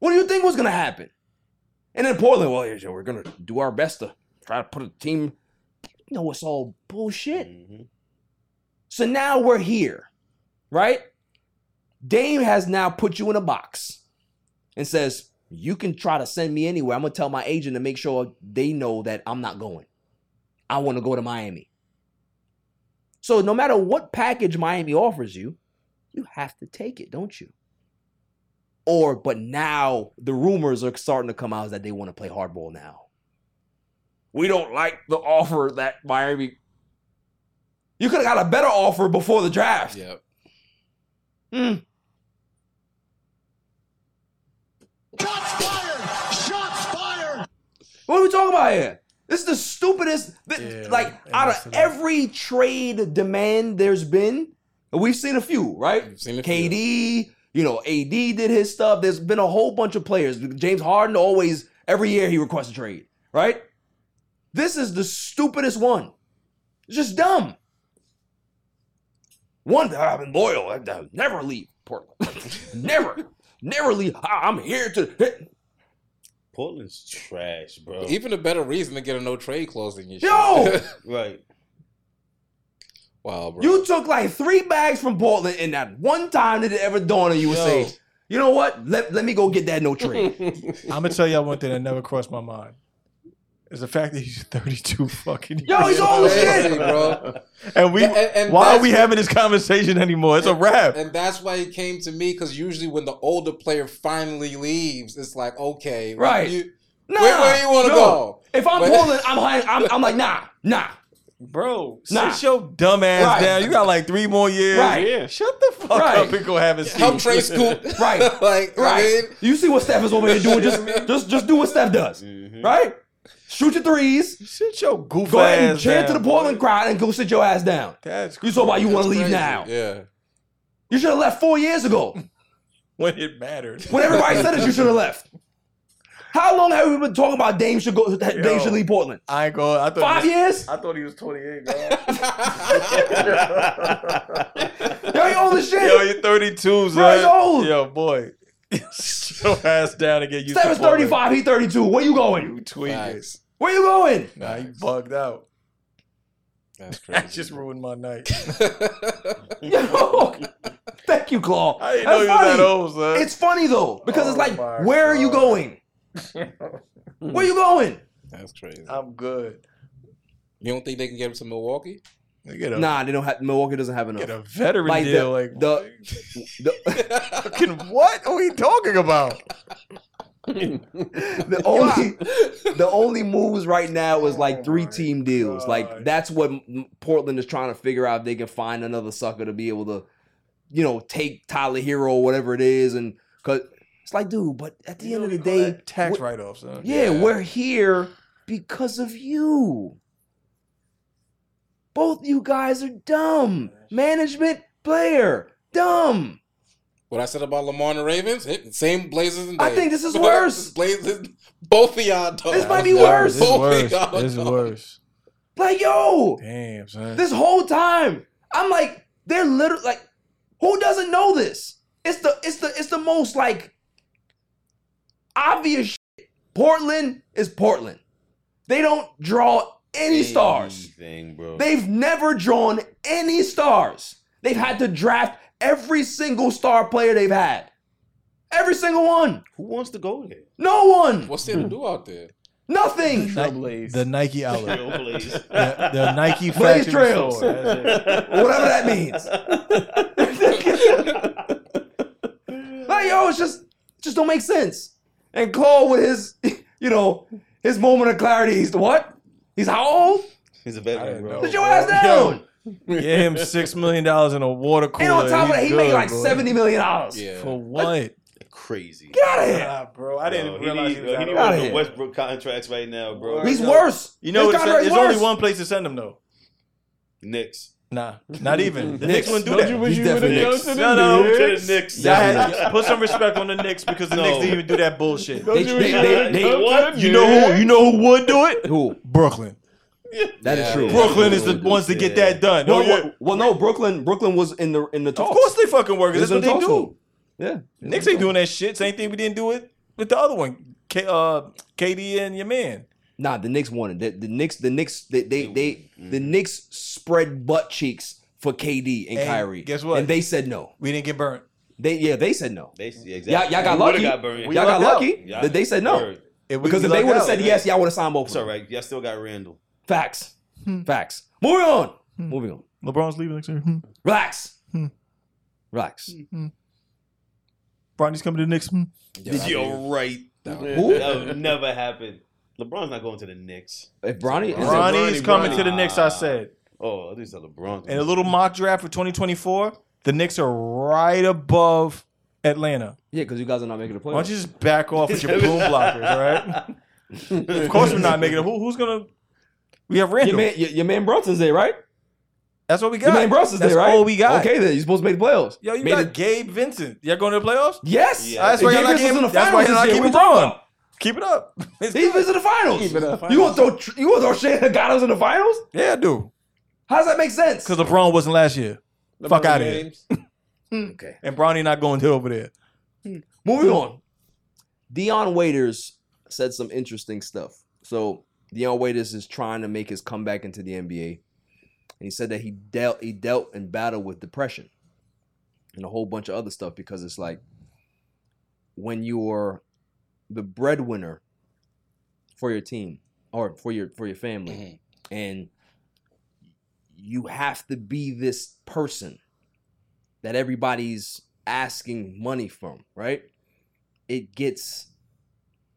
What do you think was going to happen? And then Portland, well, yeah, we're gonna do our best to try to put a team. You know, it's all bullshit. Mhm. So now we're here, right? Dame has now put you in a box and says, You can try to send me anywhere. I'm gonna tell my agent to make sure they know that I'm not going. I want to go to Miami. So no matter what package Miami offers you, you have to take it, don't you? Or, but now the rumors are starting to come out that they want to play hardball now. We don't like the offer that Miami. You could have got a better offer before the draft. Yep. Hmm. Hmm. What are we talking about here? This is the stupidest. Yeah, like out of the- every trade demand there's been, we've seen a few, right? We've seen a few. KD, you know, AD did his stuff. There's been a whole bunch of players. James Harden always every year he requests a trade, right? This is the stupidest one. It's just dumb. One, that I've been loyal. I, I never leave Portland. never, never leave. I, I'm here to. Portland's trash, bro. Even a better reason to get a no trade clause than your Yo! shit. right. wow, bro. You took like three bags from Portland, and that one time did it ever dawn on you and say, you know what? Let, let me go get that no trade. I'm gonna tell y'all one thing that never crossed my mind. Is the fact that he's 32 fucking Yo, he's years old as Crazy, shit. bro. And we And- and why are we having this conversation anymore? It's a wrap. And that's why it came to me because usually when the older player finally leaves, it's like, okay, Right. you- Nah, where, where you want to go? If I'm But- Portland, I'm, I'm I'm like nah, nah. Bro, Nah. sit your dumb ass Right. down. You got like three more years. Right. Yeah. Shut the fuck Right. up and go have a seat. Help Trey Scoot. Right. like, Right. I mean, you see what Steph is over here doing? Just just just do what Steph does. Mhm. Right? Shoot your threes. Sit your goof Go ahead and chant to the Portland boy. crowd and go sit your ass down. That's You talk about you want to leave now. Yeah. You should have left four years ago. when it mattered. When everybody said it, you should have left. How long have we been talking about Dame should go? Dame should leave Portland. I ain't going. I thought Five was, years? I thought he was 28. Bro. Yo, you old as shit. Yo, you're 32, son. Bro, old. Yo, boy. Sit your ass down and get used Steven's to 35, he 32. Where you going? You tweaking. Facts. Where you going? Nah, you bugged out. That's crazy. That crazy. just ruined my night. Yo, thank you, Claw. I didn't That's know you funny. that old, son. It's funny though because it's Oh like, my where are you going? Where you going? That's crazy. I'm good. You don't think they can get him to Milwaukee? Get a, Nah, they don't have. Milwaukee doesn't have enough. get a veteran Like the- deal. like the- The, fucking what are we talking about? the only the only moves right now is Oh like three team deals. Like that's what Portland is trying to figure out if they can find another sucker to be able to, you know, take Tyler Herro or whatever it is, and because it's like, dude, but at the end of the day, tax write off, son. yeah, Yeah. we're here because of you. Both you guys are dumb. Management, player, dumb. What I said about Lamar and the Ravens, it- same Blazers and I think this is worse. Blazers, both of y'all dumb. This might be This worse. is Both worse. of y'all This is worse. Like, yo, Damn, son. this whole time, I'm like, they're literally like, who doesn't know this? It's the it's the it's the most like obvious shit. Portland is Portland. They don't draw any stars. Anything, bro. They've never drawn any stars. They've had to draft every single star player they've had. Every single one. Who wants to go there? No one. What's there to do out there? Nothing. Trailblaze. the Nike outlet. The, the Nike Blaze factory Trails. store. Whatever that means. like, yo, it's just just don't make sense. And Claude with his, you know, his moment of clarity, he's the what? He's how old? He's a I veteran, didn't bro. know. Sit your ass down. Get him six million dollars in a water cooler. And on top of that, he's he made like bro. seventy million dollars. Yeah. For what? Crazy. Get out of here. Nah, bro. I didn't Yo, he realize need, he yo, was he need old. One of here. Westbrook contracts right now, bro. He's worse. You know, His it's, contract's there's only worse. one place to send him though. Knicks. Nah, not even. The Knicks. Knicks wouldn't do Don't that. you wish He's you would have definitely gone Knicks. to the No, no, Knicks? To the Knicks. Y'all had, put some respect on the Knicks because the No. Knicks didn't even do that bullshit. Don't They- you wish they- you they- would've they- gone to what? the You know who? You know who would do it? Who? Brooklyn. That is Yeah, true. Brooklyn is the ones to get that done. No, No, yeah. well, well, no. Brooklyn, Brooklyn was in the in the Of course they fucking work. 'cause It That's what they do. Yeah, Knicks ain't doing that shit. Same thing we didn't do it with the other one. K, uh, KD and your man. Nah, the Knicks won it. The, the Knicks, the Knicks, they, they, they the Knicks spread butt cheeks for KD and And Kyrie. guess what? And they said no. We didn't get burnt. They yeah, they said no. They, yeah, exactly. Y'all, y'all got We lucky. Got burned. We y'all got out. lucky Yeah. that they said no. Word. If Because we if they would have said yes, y'all would have signed both. It's of all them. right. Y'all still got Randle. Facts. Hmm. Facts. Moving on. Moving on. LeBron's leaving next year. Hmm. Relax. Hmm. Relax. Bronny's coming to the Knicks. Hmm. Yeah, You're right. be- That would never happen. LeBron's not going to the Knicks. If Bronny, is it- Bronny's Bronny, coming Bronny. to the Knicks. I said. Oh, these are LeBron. And a little mock draft for 2024. The Knicks are right above Atlanta. yeah, because you guys are not making the playoffs. Why don't playoffs. you just back off with your boom blockers, all right? of course we're not making it. Who, who's gonna? We have Your Randle. man, your, your man Brunson's there, right? That's what we got. Your man Brunson's That's there, right? all we got. Okay, then you're supposed to make the playoffs. Yo, you Made got it- Gabe Vincent. Y'all going to the playoffs? Yes. Yeah. That's why Gabe y'all not Vincent's keeping. in the That's why finals y'all not this year. keeping What you talking Braun. Keep it up. It's He's good. in the finals. Keep it up. You want to throw you want to throw Shane Gattos in the finals? Yeah, I do. How does that make sense? Because LeBron wasn't last year, Fuck LeBron outta here. Hmm. Okay. and Bronny not going to over there. Hmm. Moving on. Dion Waiters said some interesting stuff. So Dion Waiters is trying to make his comeback into the NBA. And he said that he dealt he dealt and battled with depression and a whole bunch of other stuff because it's like when you're the breadwinner for your team or for your for your family Mhm. and you have to be this person that everybody's asking money from, right? It gets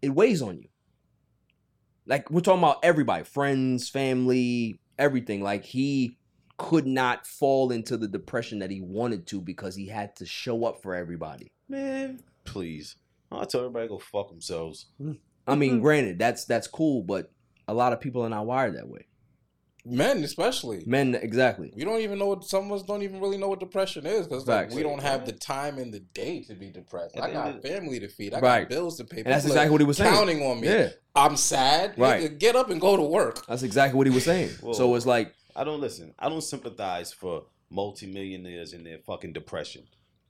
it weighs on you. Like we're talking about everybody, friends, family, everything. Like he could not fall into the depression that he wanted to because he had to show up for everybody. Man, please. I tell everybody to go fuck themselves. Hmm. I mean, granted, that's that's cool, but a lot of people are not wired that way. Men, especially. Men, exactly. We don't even know what some of us don't even really know what depression is because like, Facts. we don't have the time in the day to be depressed. I got end of the- family to feed. I Right. got bills to pay. And that's People exactly are what he was saying. Counting on me. Yeah, I'm sad. Right. Nigga, get up and go to work. that's exactly what he was saying. Whoa. So it's like, I don't listen. I don't sympathize for multimillionaires in their fucking depression.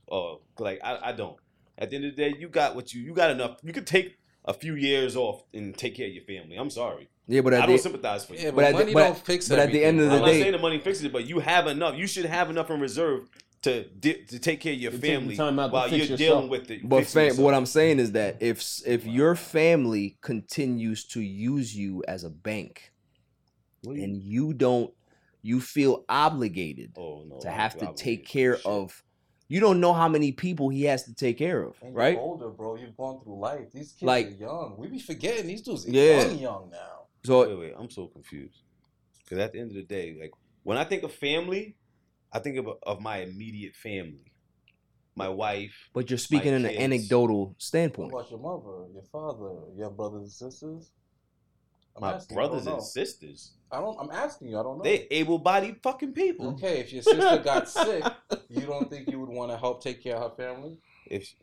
Or like I, I don't. At the end of the day, you got what you you got enough. You could take a few years off and take care of your family. I'm sorry. yeah, but I at don't sympathize for you. Yeah, but, But at the- money but- don't fix it. but at the end of everything, the I'm bro. not day- saying the money fixes it, but you have enough. You should have enough in reserve to di- to take care of your To take the family time out to while you're yourself. dealing with it. but fam, what I'm saying is that if if your family continues to use you as a bank you- and you don't, you feel obligated oh, no, to have to take care shit. of. You don't know how many people he has to take care of, And right? You're older, bro. You've gone through life. These kids Like- are young. We be forgetting these dudes are Yeah. young, young now. So Wait, wait, I'm so confused. Because at the end of the day, like when I think of family, I think of of my immediate family, my wife. But you're speaking in an kids. anecdotal What standpoint. about your mother, your father, your brothers and sisters? I'm My asking you, I don't brothers and sisters, I don't. I'm asking you. I don't know. they able-bodied fucking people. okay, if your sister got sick, you don't think you would want to help take care of her family? If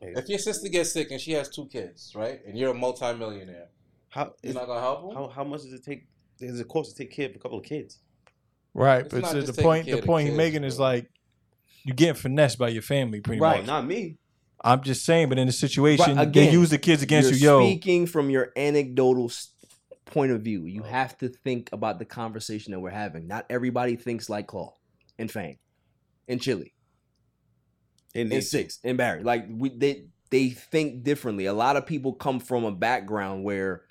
If your sister gets sick and she has two kids, right, and you're a multimillionaire, how you're is, not gonna help them? how how much does it take? Does it cost to take care of a couple of kids? Right, It's but so the point the point he's kids, making is like you're getting finessed by your family, pretty much. Right. Not me. I'm just saying, but in the situation, Right, they use the kids against you. You're Yo, speaking from your anecdotal s- point of view. You oh, have to think about the conversation that we're having. Not everybody thinks like Claw and Fang and Chili And and Six and Barry. Like we they they think differently. A lot of people come from a background where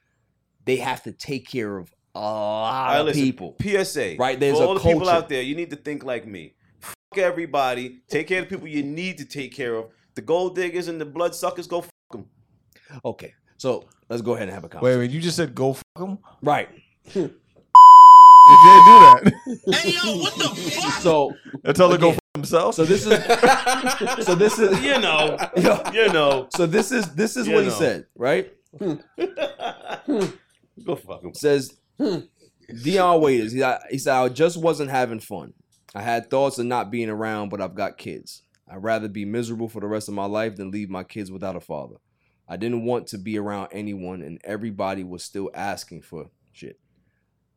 they have to take care of a lot right, of listen, people. PSA. Right, there's all the people culture. out there, you need to think like me. Fuck everybody. Take care of the people you need to take care of. The gold diggers and the blood suckers, go fuck them. Okay, so let's go ahead and have a conversation. wait, conversation. wait, you just said go fuck them. Right. You did do that. So Tell her go fuck themselves. so this is so this is You know. Yeah. You know. So this is this is You what he know. said, right? go fuck them. says Dion Waiters. He, he said, I just wasn't having fun. I had thoughts of not being around, but I've got kids. I'd rather be miserable for the rest of my life than leave my kids without a father. I didn't want to be around anyone, and everybody was still asking for shit.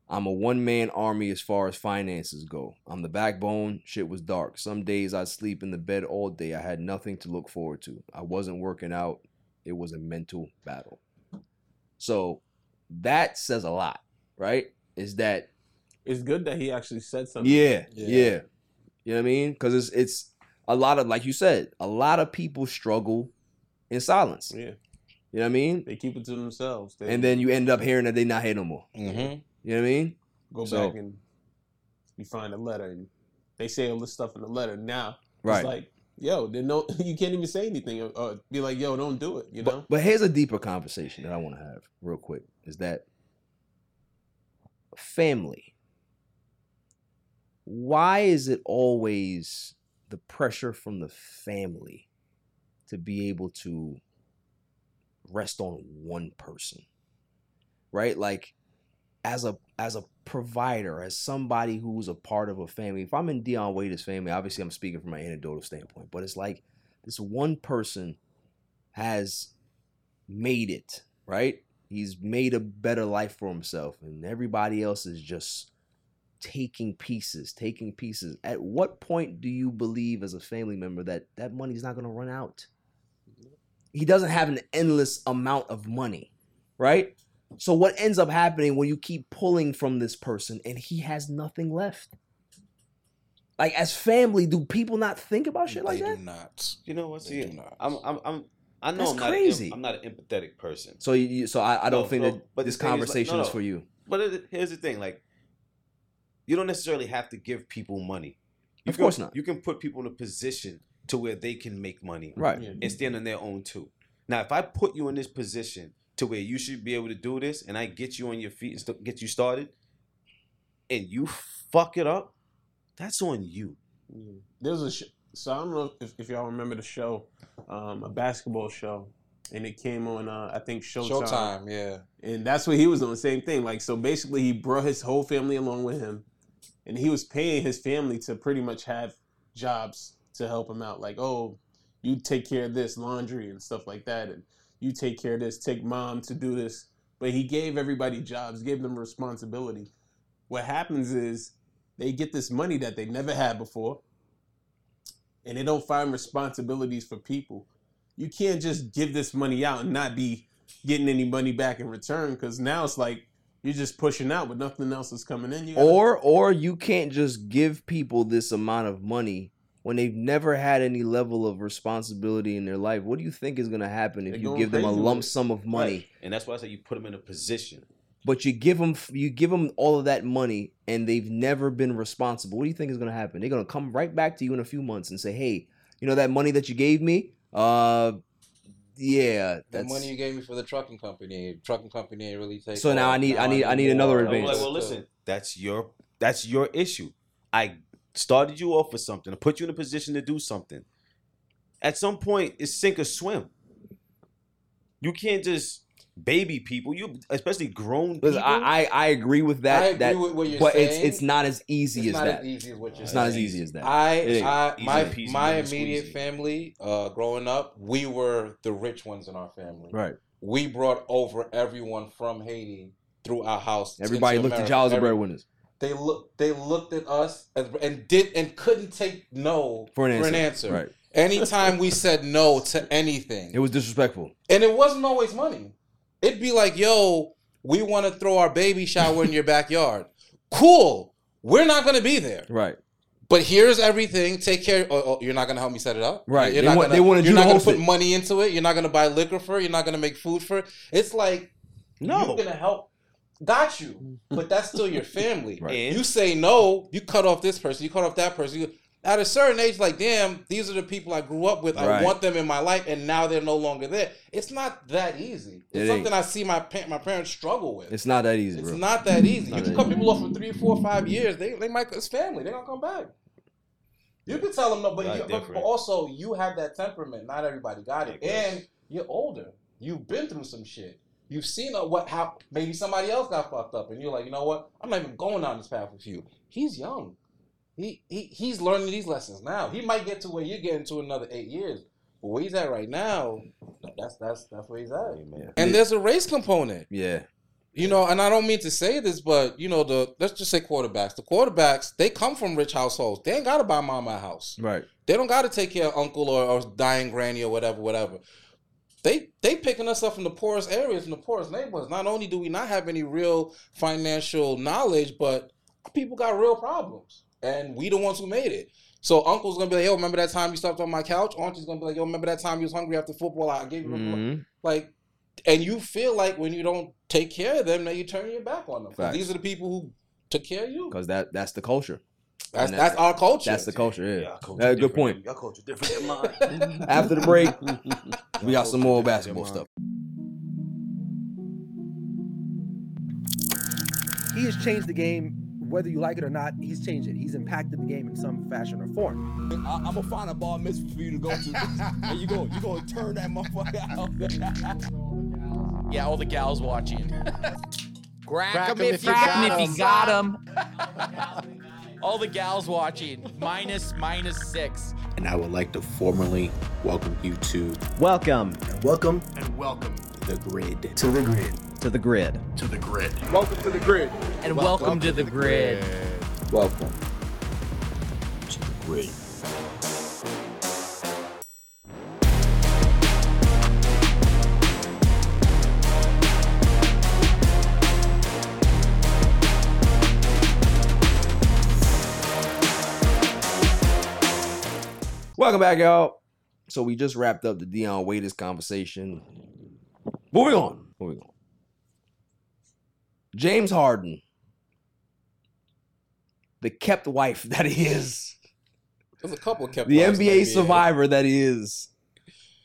I'm a one man army as far as finances go. I'm the backbone. Shit was dark. Some days I'd sleep in the bed all day. I had nothing to look forward to. I wasn't working out. It was a mental battle. So that says a lot, right? Is that It's good that he actually said something. yeah, Yeah. yeah. You know what I mean? Because it's it's a lot of like you said, a lot of people struggle in silence. Yeah. You know what I mean? They keep it to themselves. They And then you end up hearing that they not here no more. mm-hmm. You know what I mean? go so- back and you find a letter and they say all this stuff in the letter. Now Right. it's like, yo, they no, you can't even say anything or, or be like, yo, don't do it. You know? But, but here's a deeper conversation that I want to have real quick is that family. Why is it always the pressure from the family to be able to rest on one person? Right? Like as a as a provider, as somebody who's a part of a family, if I'm in Dion Waiter's family, obviously I'm speaking from an anecdotal standpoint, but it's like this one person has made it, right? He's made a better life for himself, and everybody else is just taking pieces, taking pieces. At what point do you believe, as a family member, that that money's not going to run out? He doesn't have an endless amount of money, right? So what ends up happening when you keep pulling from this person and he has nothing left? Like as family, do people not think about shit like they that? do not. You know what? They See, do not. I'm, I'm, I'm, I know That's I'm not, crazy. I'm not an empathetic person. So you, you so I, I don't No, think no, that but this the thing is, like, conversation no, is for you. But it, here's the thing: like, you don't necessarily have to give people money. You Of can- course not. You can put people in a position to where they can make money Right. Yeah. and stand on their own too. Now, if I put you in this position to where you should be able to do this, and I get you on your feet and st- get you started, and you fuck it up, that's on you. Yeah. There's a sh- so I don't know if, if y'all remember the show, um, a basketball show. and it came on uh, I think Showtime. Showtime, yeah. And that's what he was doing, same thing. Like so basically he brought his whole family along with him and he was paying his family to pretty much have jobs to help him out. Like, oh, you take care of this laundry and stuff like that, and you take care of this, take mom to do this. But he gave everybody jobs, gave them responsibility. What happens is they get this money that they never had before, and they don't find responsibilities for people. You can't just give this money out and not be getting any money back in return because now it's like you're just pushing out, but nothing else is coming in. You gotta- Or or you can't just give people this amount of money when they've never had any level of responsibility in their life. What do you think is going to happen if They're you give them a lump sum of money? Right. And that's why I say you put them in a position. But you give them you give them all of that money and they've never been responsible. What do you think is going to happen? They're going to come right back to you in a few months and say, "Hey, you know that money that you gave me? Uh yeah, The money you gave me for the trucking company, trucking company ain't really take. So now off. I need- I need- I need another more. I'm like, advance. well, listen, that's your that's your issue. I started you off with something. I put you in a position to do something. At some point, it's sink or swim. You can't just baby people. You especially grown people. I, I I agree with that. I agree that with what you're but saying. it's it's not as easy It's as not that. as easy as what you're It's saying. not as easy as that. I. I my peasy, my immediate squeezy. family, uh, growing up, we were the rich ones in our family. right. We brought over everyone from Haiti through our house. Everybody into looked at America. y'all as the Every- breadwinners. They looked. They looked at us as, and did and couldn't take no For an answer. answer. Right. Anytime we said no to anything, It was disrespectful. and it wasn't always money. It'd be like, yo, we want to throw our baby shower in your backyard. Cool. We're not going to be there. Right. But here's everything. Take care. Oh, oh, you're not going to help me set it up. Right. You're They not want- gonna, You're not gonna put it. money into it. You're not going to buy liquor for it. You're not going to make food for it. It's like no. you're going to help. Got you. Mm-hmm. But that's still your family. Right. You say no. You cut off this person. You cut off that person. You, at a certain age, like, damn, these are the people I grew up with. I want them in my life, and now they're no longer there. It's not that easy. It It's ain't. something I see my pa- my parents struggle with. It's not that easy, It's bro. not that easy. Not you can that cut people off for three, four, five years. They they might it's family. They're gonna come back. You can tell them no, but, you, but, but also you have that temperament. Not everybody got it, and you're older. You've been through some shit. You've seen uh, what how maybe somebody else got fucked up, and you're like, you know what? I'm not even going down this path with you. He's young. He, he he's learning these lessons now. He might get to where you're getting to another eight years. But where he's at right now, that's that's that's where he's at. Amen. And there's a race component. Yeah. You know, and I don't mean to say this, but you know, the let's just say quarterbacks. The quarterbacks, they come from rich households. They ain't gotta buy mama a house. Right. They don't gotta take care of uncle or, or dying granny or whatever, whatever. They they picking us up from the poorest areas, from the poorest neighborhoods. Not only do we not have any real financial knowledge, but people got real problems. And we the ones who made it. So uncle's gonna be like, yo, remember that time you slept on my couch? Auntie's gonna be like, yo, remember that time you was hungry after football? I gave you a Mhm. like and you feel like when you don't take care of them that you turn your back on them. These are the people who took care of you Because that that's the culture. That's and that's our culture That's the culture. Yeah. Y'all culture Uh, good point. than- Y'all culture different than mine. After the break, we got some more basketball stuff. he has changed the game, whether you like it or not. He's changed it. He's impacted the game in some fashion or form. I, I'm gonna find a ball mitzvah for you to go to, and you go, you gonna turn that motherfucker out. Yeah, all the gals watching. Crack him if you got if 'em. you got 'em. All the gals watching. Minus minus six. and I would like to formally welcome you to Welcome Welcome and welcome the grid. to the grid. to the grid. To the grid. Welcome to the grid. And welcome, to the grid. Welcome. To the grid. Welcome back, y'all. So we just wrapped up the Dion Waiters conversation. Moving on. Moving on. James Harden, the kept wife that he is, there's a couple kept the wives in NBA survivor that he is,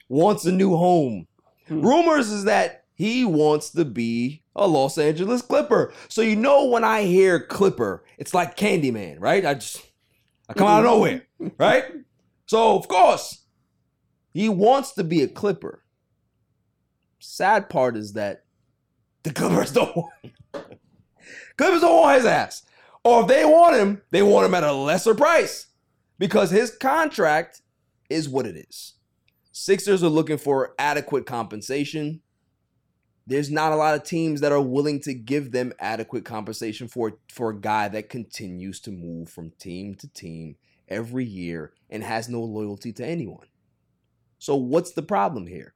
wants a new home. Hmm. Rumors is that he wants to be a Los Angeles Clipper. So you know when I hear Clipper, it's like Candyman, right? I just I come out of mm-hmm. nowhere, right? So of course, he wants to be a Clipper. sad part is that the Clippers don't want Clippers don't want his ass. Or if they want him, they want him at a lesser price because his contract is what it is. Sixers are looking for adequate compensation. There's not a lot of teams that are willing to give them adequate compensation for for a guy that continues to move from team to team every year and has no loyalty to anyone. So what's the problem here?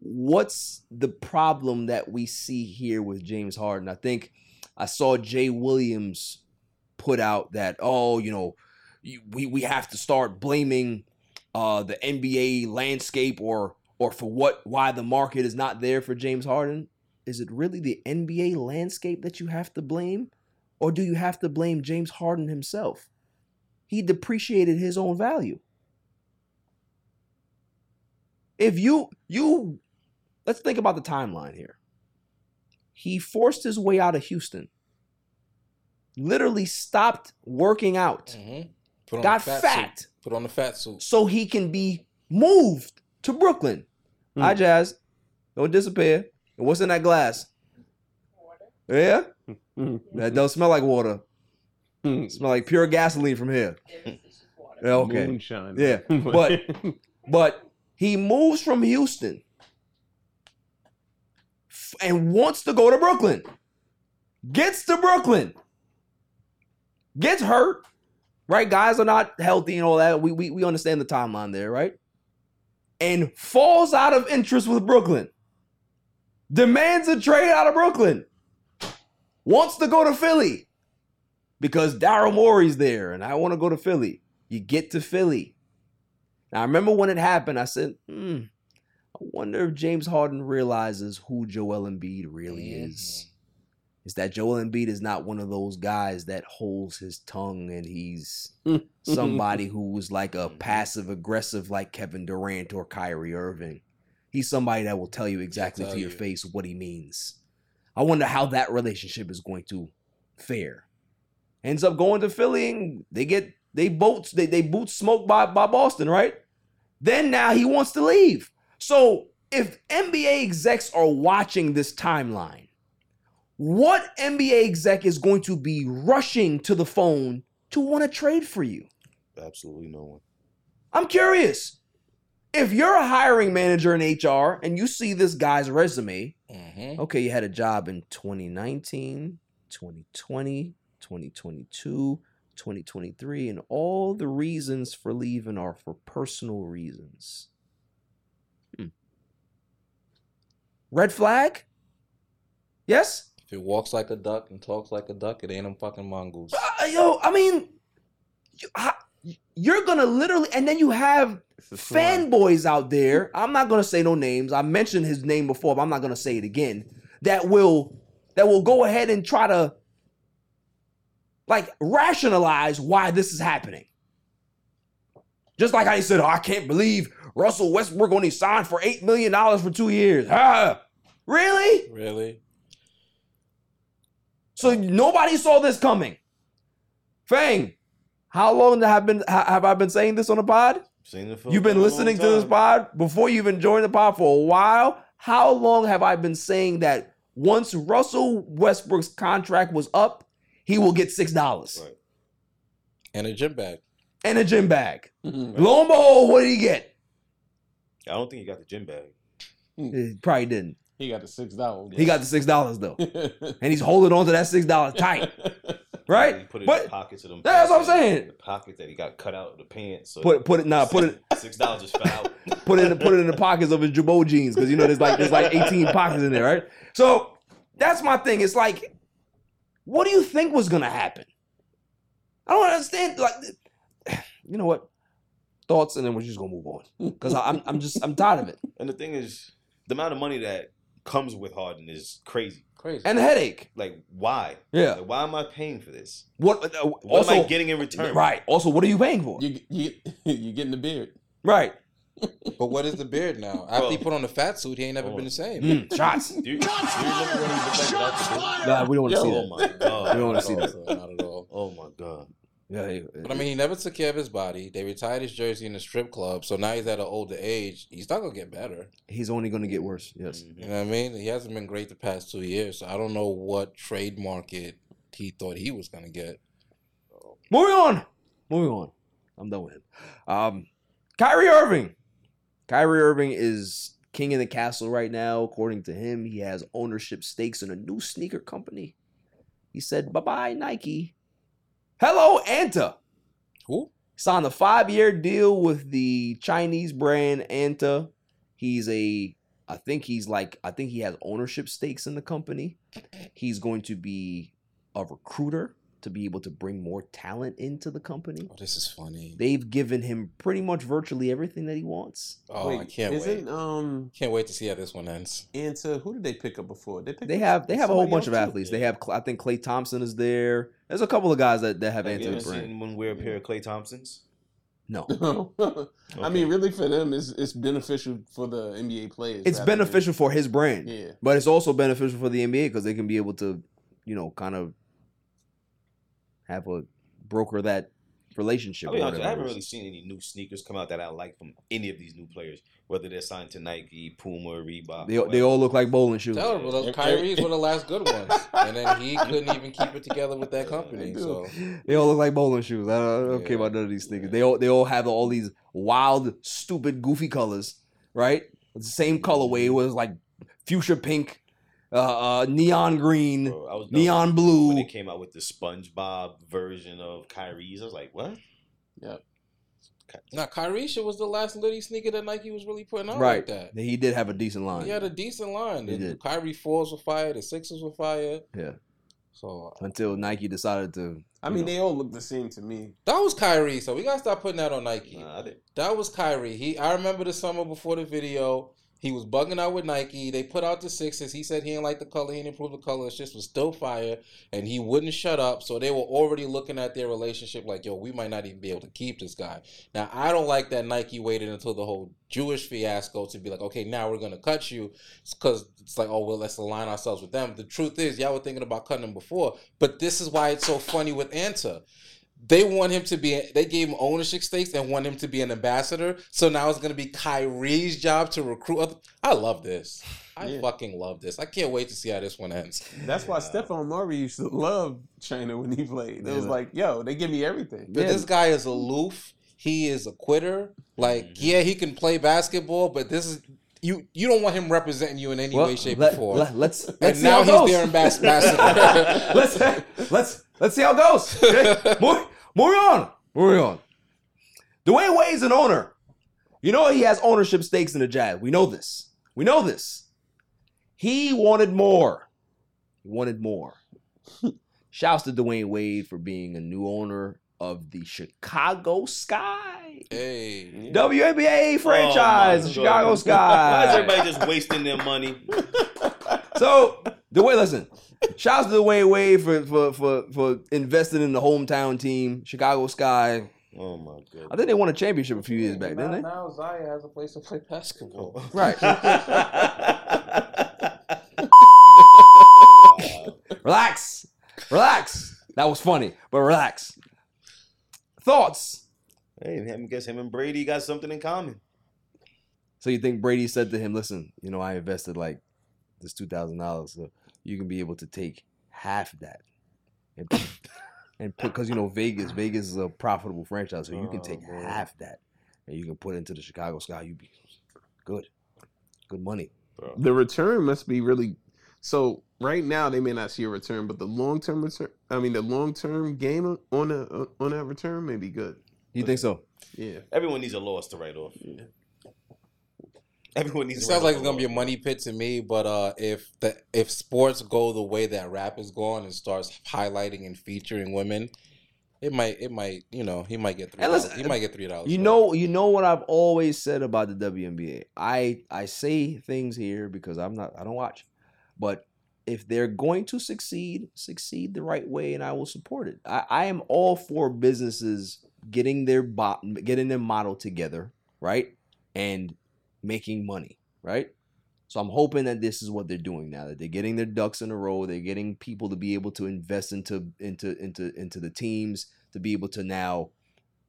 What's the problem that we see here with James Harden? I think I saw Jay Williams put out that oh, you know, we we have to start blaming uh the NBA landscape or or for what why the market is not there for James Harden. Is it really the NBA landscape that you have to blame or do you have to blame James Harden himself? He depreciated his own value. If you you let's think about the timeline here. He forced his way out of Houston. Literally stopped working out. Mm-hmm. Put on Got the fat, fat. Suit. Put on the fat suit. so he can be moved to Brooklyn. Hmm. Hi, Jazz. Don't disappear. And what's in that glass? Water. Yeah? Hmm. that don't smell like water. Hmm. smell like pure gasoline from here. Yeah, okay. Moonshine. Yeah. But but he moves from Houston f- and wants to go to Brooklyn. Gets to Brooklyn. Gets hurt. Right? Guys are not healthy and all that. We, we we understand the timeline there, right? And falls out of interest with Brooklyn. Demands a trade out of Brooklyn. Wants to go to Philly because Daryl Morey's there and I want to go to Philly. You get to Philly. Now, I remember when it happened, I said, hmm, I wonder if James Harden realizes who Joel Embiid really is. Is that Joel Embiid is not one of those guys that holds his tongue and he's somebody who's like a passive aggressive like Kevin Durant or Kyrie Irving. He's somebody that will tell you exactly tell to your you. face what he means. I wonder how that relationship is going to fare. Ends up going to Philly and they get they boats they they boot smoke by by Boston, right? Then now he wants to leave. So if NBA execs are watching this timeline, what NBA exec is going to be rushing to the phone to want to trade for you? Absolutely no one. I'm curious. If you're a hiring manager in HR and you see this guy's resume, Mm-hmm. okay, you had a job in 2019, 2020, 2022, 2023, and all the reasons for leaving are for personal reasons. Hmm. Red flag? Yes? If it walks like a duck and talks like a duck, it ain't a fucking mongoose. Uh, yo, I mean, you, how- you're gonna literally, and then you have fanboys out there. I'm not gonna say no names. I mentioned his name before, but I'm not gonna say it again. That will that will go ahead and try to like rationalize why this is happening. Just like I said, oh, I can't believe Russell Westbrook only signed for eight million dollars for two years. Ah, really? Really? So nobody saw this coming. Fang, how long have been have I been saying this on the pod? Seen it for You've been listening to this pod before you've been joined the pod for a while. How long have I been saying that once Russell Westbrook's contract was up, he will get six dollars right. And a gym bag. and a gym bag? Mm-hmm. Lo and behold, what did he get? I don't think he got the gym bag. Hmm. He probably didn't. He got the six dollars. He got the six dollars though, and he's holding on to that six dollars tight, He right? put it in the pockets of them. that's what I'm saying. The pocket that he got cut out of the pants. So Put put it nah, put it six dollars just fell out. put it in put it in the pockets of his Jabot jeans because you know there's like there's like 18 pockets in there, right? So that's my thing. It's like, what do you think was gonna happen? I don't understand. Like, you know what? Thoughts, and then we're just gonna move on because I'm I'm just I'm tired of it. And the thing is, the amount of money that comes with Harden is crazy. Crazy. And the headache. Like, why? Yeah. Like, why am I paying for this? What? Uh, What also, am I getting in return? Right. Also, what are you paying for? You you you getting the beard. Right. But what is the beard now? After he put on the fat suit, he ain't never been the same. Mm, shots. Do you, do you remember when he looked like without? Nah, we don't want to see Oh that. my god. We don't want to see that. at all. Not at all. Oh my god. Yeah, he- But I mean, he never took care of his body. They retired his jersey in the strip club, so now he's at an older age. He's not gonna get better. he's only going to get worse. Yes. You know what I mean? He hasn't been great the past two years. So I don't know what trade market he thought he was gonna get. Moving on. Moving on. I'm done with him. Um, Kyrie Irving. Kyrie Irving is king in the castle right now. According to him, he has ownership stakes in a new sneaker company. He said, bye bye, Nike. Hello, Anta. Who? Signed a five year deal with the Chinese brand Anta. He's a, I think he's like, I think he has ownership stakes in the company. He's going to be a recruiter to be able to bring more talent into the company. Oh, this is funny. They've given him pretty much virtually everything that he wants. Oh, I can't isn't, wait. Um, Can't wait to see how this one ends. and to who did they pick up before? They, They have they have a whole bunch of else, too. athletes. They have I think Klay Thompson is there. There's a couple of guys that, that have Have you entered ever the brand. seen anyone wear a pair of Klay Thompsons? No. I mean, really, for them, it's, it's beneficial for the NBA players. It's rather than- beneficial for his brand. Yeah. But it's also beneficial for the NBA because they can be able to, you know, kind of have a broker that relationship. I, mean, honestly, I haven't really seen any new sneakers come out that I like from any of these new players, whether they're signed to Nike, Puma, Reebok. They, they all look like bowling shoes. Terrible. Those Kyrie's were the last good ones, and then he couldn't even keep it together with that company. So They all look like bowling shoes. I don't, I don't care about none of these sneakers. They all they all have all these wild, stupid, goofy colors, right? It's the same colorway. Mm-hmm. It was like fuchsia pink, uh, uh neon green, I was neon When blue. they came out with the SpongeBob version of Kyrie's, I was like, what? Yep. now Kyrie shit was the last litty sneaker that Nike was really putting out Right. like that. He did have a decent line. He had a decent line. He The did. Kyrie fours were fire. The sixes were fire. Yeah. So Until Nike decided to. I mean, know. they all look the same to me. that was Kyrie. So we gotta stop putting that on Nike. Nah, that was Kyrie. He. I remember the summer before the video. He was bugging out with Nike. They put out the sixes. He said he didn't like the color. He didn't improve the color. It just was still fire, and he wouldn't shut up. So they were already looking at their relationship like, yo, we might not even be able to keep this guy. Now I don't like that Nike waited until the whole Jewish fiasco to be like, okay, now we're gonna cut you, because it's like, oh well, let's align ourselves with them. The truth is, y'all were thinking about cutting him before, but this is why it's so funny with Anta. They want him to be. They gave him ownership stakes and want him to be an ambassador. So now it's going to be Kyrie's job to recruit. Other, I love this. I Yeah. fucking love this. I can't wait to see how this one ends. That's why Stephon Marbury used to love China when he played. It was Yeah. like, yo, they give me everything. But this guy is aloof. He is a quitter. Like, mm-hmm. yeah, he can play basketball, but this is you. You don't want him representing you in any Well, way, shape, let- or form. let- let's- and let's see now he's goes. their ambas- ambassador. let's let's let's see how it goes. Okay? Move- moving on. Moving on. Dwyane Wade's an owner. You know he has ownership stakes in the Jazz. We know this. We know this. He wanted more. He wanted more. Shouts to Dwyane Wade for being a new owner of the Chicago Sky. Hey. WNBA oh, franchise, Oh Chicago Sky. Why is everybody just wasting their money? So way, listen, shouts to Dwyane Wade for for for for investing in the hometown team, Chicago Sky. Oh my god! I think they won a championship a few years back, didn't they? Now Zaya has a place to play basketball. Right. relax, relax. That was funny, but relax. Thoughts. Hey, I guess him and Brady got something in common. So you think Brady said to him, "Listen, you know, I invested like this two thousand dollars, so you can be able to take half of that, and and put because you know Vegas, Vegas is a profitable franchise, so you can oh, take Oh, half that, and you can put it into the Chicago Sky. You be good, good money. The return must be really so. Right now, they may not see a return, but the long term return. I mean, the long term gain on a on that return may be good. You think so? Yeah. Everyone needs a loss to write off. Everyone needs. It sounds like it's gonna be a money pit to me, but uh, if the if sports go the way that rap is going and starts highlighting and featuring women, it might it might you know he might get three. Listen, dollars. he might get three dollars. You know, you know what I've always said about the WNBA. I I say things here because I'm not I don't watch, but if they're going to succeed, succeed the right way, and I will support it. I, I am all for businesses getting their bot getting their model together, right, and making money, right. So I'm hoping that this is what they're doing now. That they're getting their ducks in a row. They're getting people to be able to invest into into into into the teams to be able to now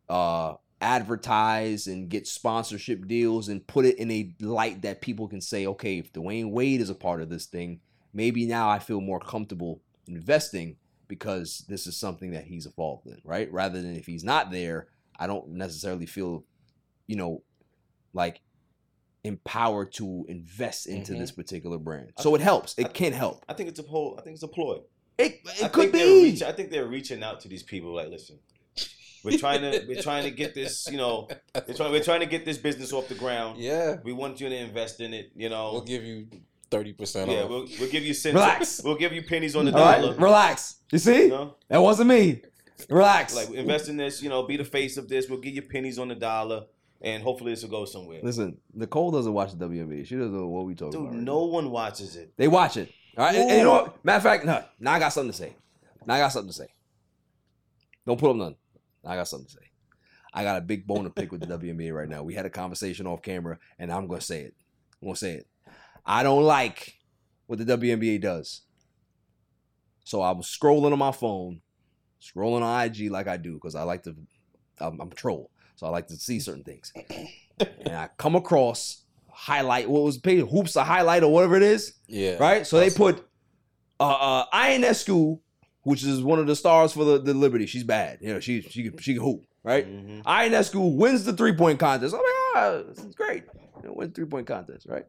uh advertise and get sponsorship deals and put it in a light that people can say, okay, if Dwyane Wade is a part of this thing, maybe now I feel more comfortable investing because this is something that he's involved in, right? Rather than if he's not there, I don't necessarily feel, you know, like empowered to invest into Mhm. this particular brand. So it helps. It can help. I think it's a whole. I think it's a ploy. It, I it could think they're be. reach- I think they're reaching out to these people. Like, listen, we're trying to we're trying to get this. You know, we're trying we're trying to get this business off the ground. Yeah. We want you to invest in it. You know, We'll give you thirty percent yeah, off. we'll, we'll give you cents. Relax. We'll give you pennies on the All right, dollar. relax. You see? You know? That wasn't me. Relax. Like invest in this. You know, be the face of this. We'll give you pennies on the dollar, and hopefully this will go somewhere. Listen, Nicole doesn't watch the WNBA. She doesn't know what we talking Dude, about. right no one watches it. They watch it. All right. And, and you know what? Matter of fact, no. Now I got something to say. Now I got something to say. Don't put up none. Now I got something to say. I got a big bone to pick with the WNBA right now. We had a conversation off camera, and I'm gonna say it. I'm gonna say it. I don't like what the WNBA does. So I was scrolling on my phone, scrolling on IG like I do, because I like to I'm, I'm a troll. So I like to see certain things. and I come across highlight what was page hoops a highlight or whatever it is. Yeah. Right? So they put uh uh Ionescu, which is one of the stars for the, the Liberty. She's bad. You know, she she can she can hoop, right? Mm-hmm. Ionescu wins the three-point contest. Oh my god, ah, this is great. You know, wins three-point contest, right?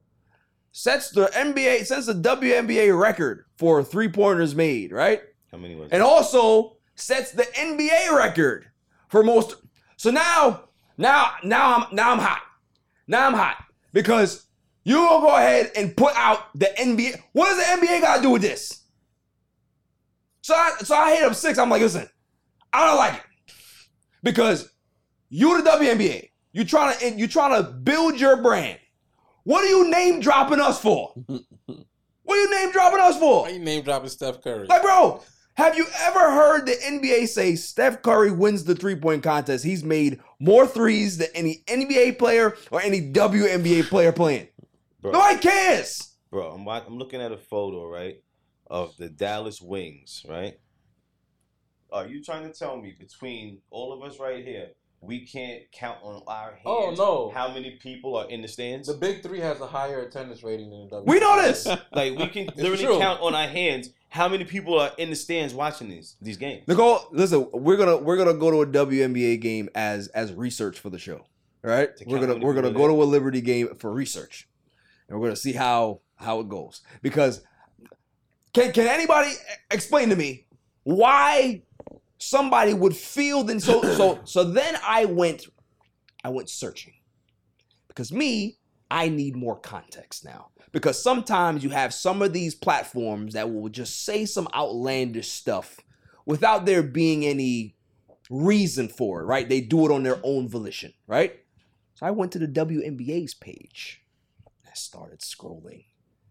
Sets the NBA, sets the WNBA record for three-pointers made, right? How many was? and also sets the NBA record for most. So now, now, now I'm now I'm hot. Now I'm hot because you gonna go ahead and put out the NBA. What does the NBA got to do with this? So I so I hit up six. I'm like, listen, I don't like it because you the WNBA. You trying to you trying to build your brand. What are you name dropping us for? What are you name dropping us for? Why you name dropping Steph Curry? Like, bro, have you ever heard the NBA say Steph Curry wins the three point contest? He's made more threes than any NBA player or any WNBA player playing. Bro. Nobody cares. Bro, I'm, I'm looking at a photo, right, of the Dallas Wings, right? Are you trying to tell me between all of us right here, we can't count on our hands Oh, no. how many people are in the stands? The Big Three has a higher attendance rating than the W. We know this. like we can It's literally count on our hands how many people are in the stands watching these these games. Nicole, listen, we're gonna we're gonna go to a WNBA game as as research for the show. All right, we're gonna we're gonna go to a Liberty game for research, and we're gonna see how how it goes. Because can can anybody explain to me why somebody would feel then so so so then I went I went searching because me I need more context now because sometimes you have some of these platforms that will just say some outlandish stuff without there being any reason for it, right? They do it on their own volition, right? So I went to the WNBA's page. I started scrolling.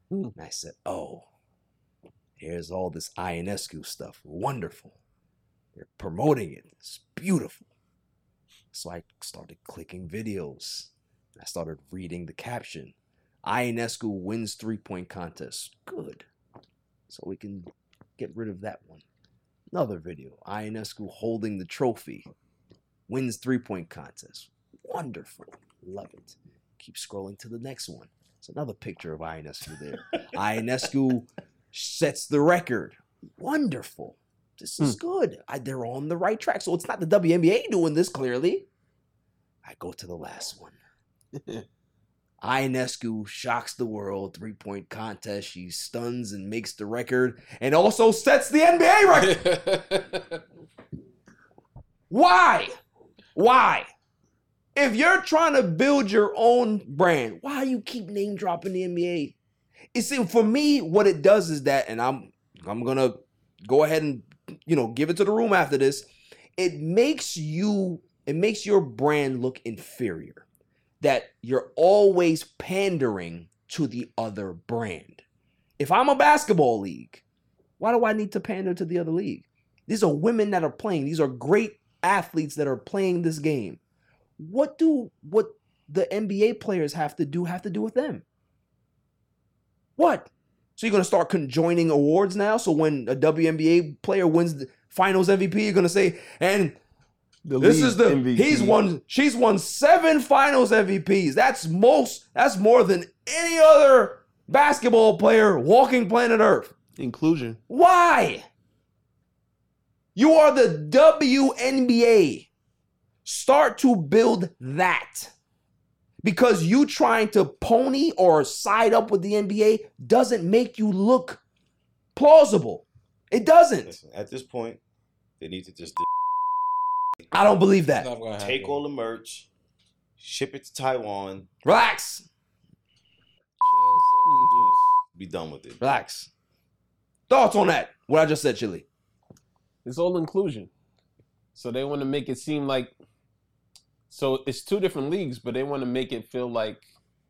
Hmm. And I said, oh, here's all this Ionescu stuff. Wonderful. They're promoting it. It's beautiful. So I started clicking videos. I started reading the caption. Ionescu wins three-point contest. Good. So we can get rid of that one. Another video. Ionescu holding the trophy. Wins three-point contest. Wonderful. Love it. Keep scrolling to the next one. It's another picture of Ionescu there. Ionescu sets the record. Wonderful. This is hmm. good. I, they're on the right track. So it's not the WNBA doing this clearly. I go to the last one. Ionescu shocks the world. Three point contest. She stuns and makes the record and also sets the NBA record. Why? Why? If you're trying to build your own brand, why you keep name dropping the NBA? You see, for me, what it does is that, and I'm I'm gonna go ahead and you know give it to the room after this. It makes you, it makes your brand look inferior. That you're always pandering to the other brand. If I'm a basketball league, why do I need to pander to the other league? These are women that are playing. These are great athletes that are playing this game. What do what the NBA players have to do have to do with them? What? So you're gonna start conjoining awards now? So when a WNBA player wins the Finals MVP, you're gonna say, and The This league is the MVP. he's won. She's won seven Finals MVPs. That's most. That's more than any other basketball player walking planet Earth. inclusion. Why? You are the WNBA. Start to build that. Because you trying to pony or side up with the NBA doesn't make you look plausible. It doesn't. Listen, at this point, they need to just I don't believe that. Take all the merch, ship it to Taiwan, Relax. be done with it. Relax. Thoughts on that? What I just said, Chili. It's all inclusion. So they want to make it seem like so it's two different leagues, but they want to make it feel like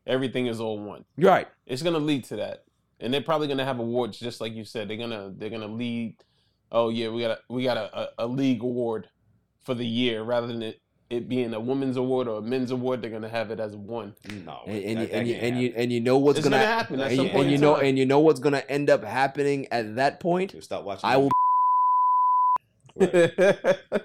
everything is all one. Right. It's gonna lead to that. And they're probably gonna have awards just like you said. They're gonna they're gonna lead oh yeah, we got a we got a, a, a league award for the year rather than it, it being a women's award or a men's award, they're gonna have it as one. No. And, and, you, that- that and, you, and you and you know what's It's gonna, gonna happen at and, some you, point and you know and you know what's gonna end up happening at that point. You'll stop watching. I will. I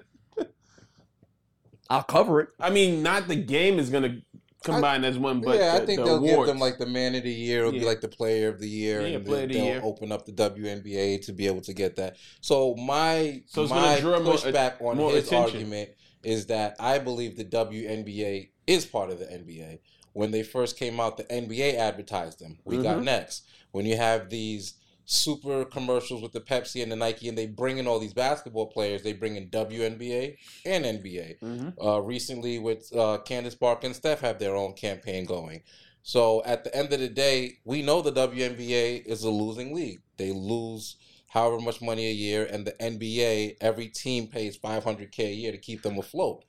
I'll cover it. I mean, not the game is gonna combine as one, but yeah, the, I think the they'll give them like the man of the year. It'll be like the player of the year, Yeah, and player of the they'll year. open up the WNBA to be able to get that. So my So it's my draw more- pushback on more his attention. argument is that I believe the WNBA is part of the NBA. When they first came out, the NBA advertised them. We got Mhm. next. When you have these super commercials with the Pepsi and the Nike, and they bring in all these basketball players, they bring in WNBA and NBA Mhm. uh, recently with uh, Candace Parker and Steph have their own campaign going. So at the end of the day, we know the WNBA is a losing league. They lose however much money a year, and the NBA, every team pays 500k a year to keep them afloat.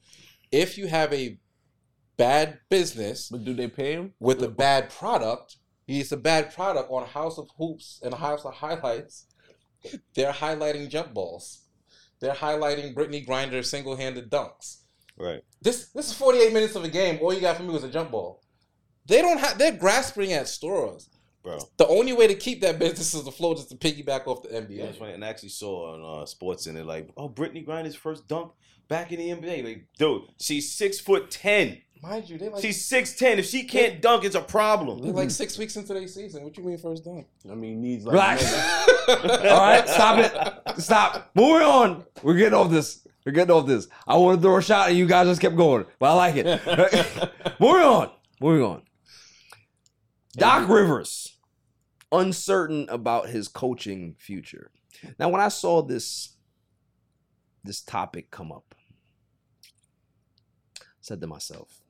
If you have a bad business But do they pay him? with a bad product, it's a bad product on House of Hoops and House of Highlights. They're highlighting jump balls. They're highlighting Brittney Griner single-handed dunks. Right. This this is 48 minutes of a game. All you got from me was a jump ball. They don't have. They're grasping at straws. Bro. The only way to keep that business is afloat is to piggyback off the NBA. it's funny. And I actually saw on uh, Sports and they're like, oh, Brittney Griner's first dunk back in the NBA. Like, dude, she's six foot ten. Mind you, they like She's six ten. If she can't dunk, it's a problem. they're like six weeks into their season. What you mean first dunk? I mean, needs like Relax. All right, stop it. Stop. Moving on. We're getting off this. We're getting off this. I want to throw a shot, and you guys just kept going, but I like it. Moving on. Moving on. Doc Rivers, uncertain about his coaching future. Now, when I saw this this topic come up, I said to myself,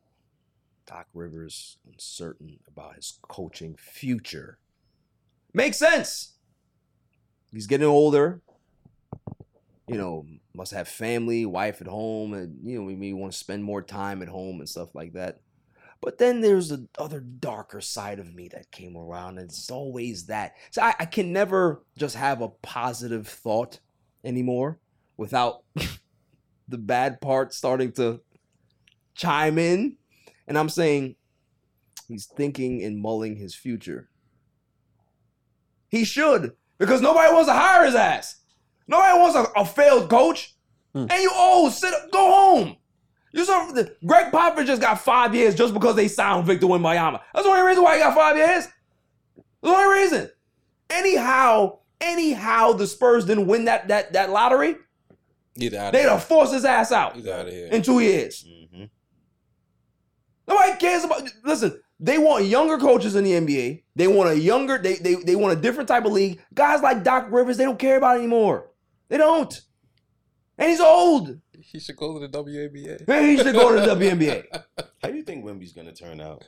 Doc Rivers uncertain about his coaching future. Makes sense. He's getting older. You know, must have family, wife at home, and you know, we may want to spend more time at home and stuff like that. But then there's the other darker side of me that came around, and it's always that. So I, I can never just have a positive thought anymore without the bad part starting to chime in. And I'm saying he's thinking and mulling his future. He should, because nobody wants to hire his ass. Nobody wants a, a failed coach. And you oh sit up, go home. You saw Gregg Popovich just got five years just because they signed Victor Wembanyama. That's the only reason why he got five years. That's the only reason. Anyhow, anyhow, the Spurs didn't win that that that lottery. They'd have forced his ass out out of here. in two years. Mm-hmm. Nobody cares about. Listen, they want younger coaches in the NBA. They want a younger. They they they want a different type of league. Guys like Doc Rivers, they don't care about it anymore. They don't. And he's old. He should go to the WNBA. Man, he should go to the WNBA. How do you think Wemby's gonna turn out?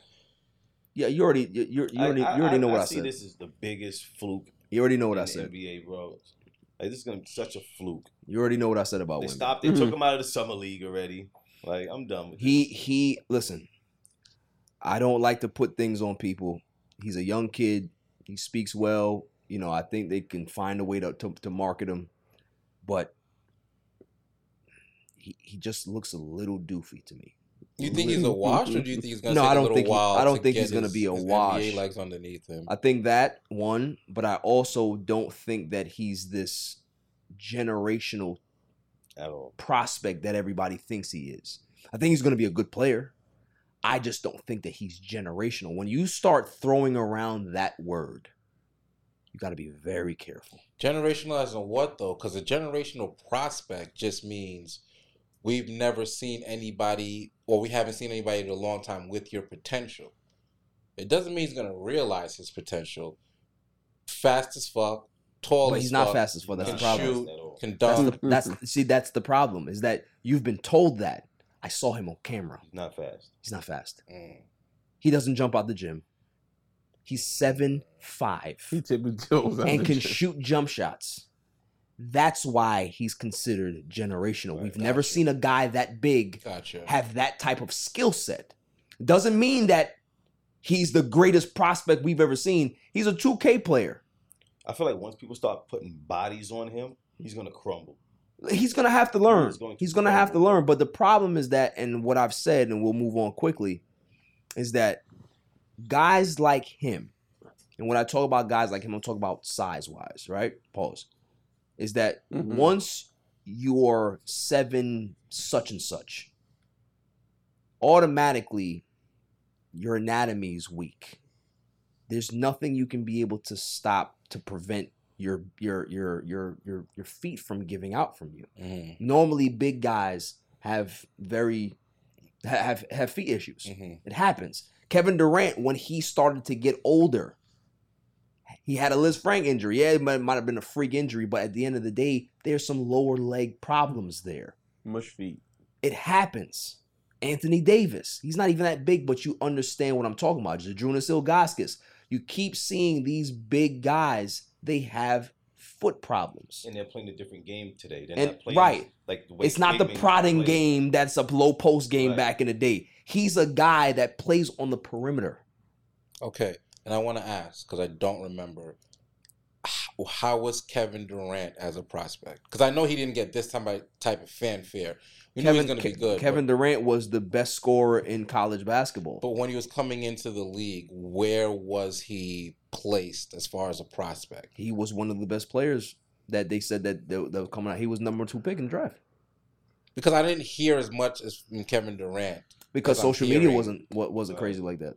Yeah, you already you, you, you already I, you already I- know what I, see said. this is the biggest fluke. You already know what in I the said. NBA, bro. Like this is gonna be such a fluke. You already know what I said about They Wemby. stopped. They took mm-hmm. him out of the summer league already. Like I'm done with He he. Listen, I don't like to put things on people. He's a young kid. He speaks well. You know, I think they can find a way to to, to market him, but he he just looks a little doofy to me. You think he's a wash, or do you think he's gonna No, I a don't little think he- I don't think he's gonna be a wash. NBA legs underneath him. I think that one, but I also don't think that he's this generational prospect that everybody thinks he is. I think he's going to be a good player. I just don't think that he's generational. When you start throwing around that word, you got to be very careful. Generational as in what though? Because a generational prospect just means we've never seen anybody, or we haven't seen anybody in a long time with your potential. It doesn't mean he's gonna realize his potential. Fast as fuck, tall But as he's not fuck, fast as fuck. That's can the problem. shoot, can That's, dunk. the, that's see, that's the problem. Is that you've been told that. I saw him on camera. He's Not fast. He's not fast. Mm. He doesn't jump out the gym. He's seven five He toes out and can gym. shoot jump shots. That's why he's considered generational. We've never seen a guy that big Gotcha. have that type of skill set. Doesn't mean that he's the greatest prospect we've ever seen. He's a 2K player. I feel like once people start putting bodies on him, he's gonna crumble. He's gonna have to learn. He's going to He's gonna have to learn. But the problem is that, and what I've said, and we'll move on quickly, is that guys like him, and when I talk about guys like him, I'm talking about size wise, right? Pause. Is that Mhm. once you're seven such and such, automatically your anatomy is weak. There's nothing you can be able to stop to prevent your your your your your your feet from giving out from you. Mhm. Normally, big guys have very ha- have have feet issues. Mhm. It happens. Kevin Durant, when he started to get older, he had a Lisfranc injury. Yeah, it might, might have been a freak injury, but at the end of the day, there's some lower leg problems there. Mush feet. It happens. Anthony Davis, he's not even that big, but you understand what I'm talking about. Zydrunas Ilgauskas. You keep seeing these big guys, they have foot problems. And they're playing a different game today. They're And not playing right, like the way it's not the prodding game that's a low post game Right. back in the day. He's a guy that plays on the perimeter. Okay, and I want to ask because I don't remember. How, how was Kevin Durant as a prospect? Because I know he didn't get this type of type of fanfare. We knew he was going to be good. Kevin Durant was the best scorer in college basketball. But, but when he was coming into the league, where was he placed as far as a prospect? He was one of the best players that they said that they, that was coming out. He was number two pick in the draft Because I didn't hear as much as from Kevin Durant. because I'm social media wasn't what wasn't crazy like that.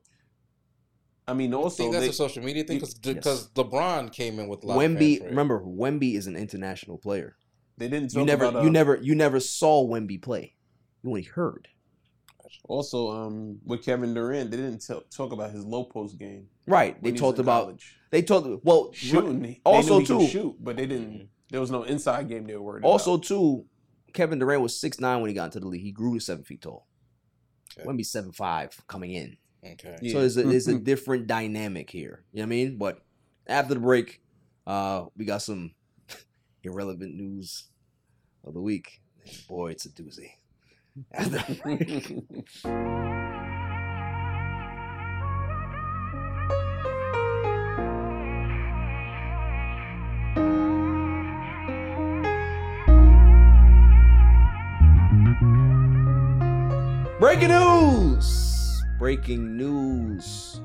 I mean, I also think that's they, a social media thing because because LeBron came in with a lot Wemby, fanfare. remember Wemby is an international player. they didn't. Talk You never, about, you uh, never, you never saw Wemby play. You only heard. Also, um, with Kevin Durant, they didn't tell talk about his low post game. Right. They when he was talked about. college. They talked. Well, shooting. They Also, knew he too. shoot, but they didn't. There was no inside game they were worried Also, about. too, Kevin Durant was six nine when he got into the league. He grew to seven feet tall. Wemby seven five coming in. Okay. So there's a, there's a different dynamic here. You know what I mean? But after the break, uh, we got some irrelevant news of the week. Boy, it's a doozy. After the break. Breaking news! Breaking news.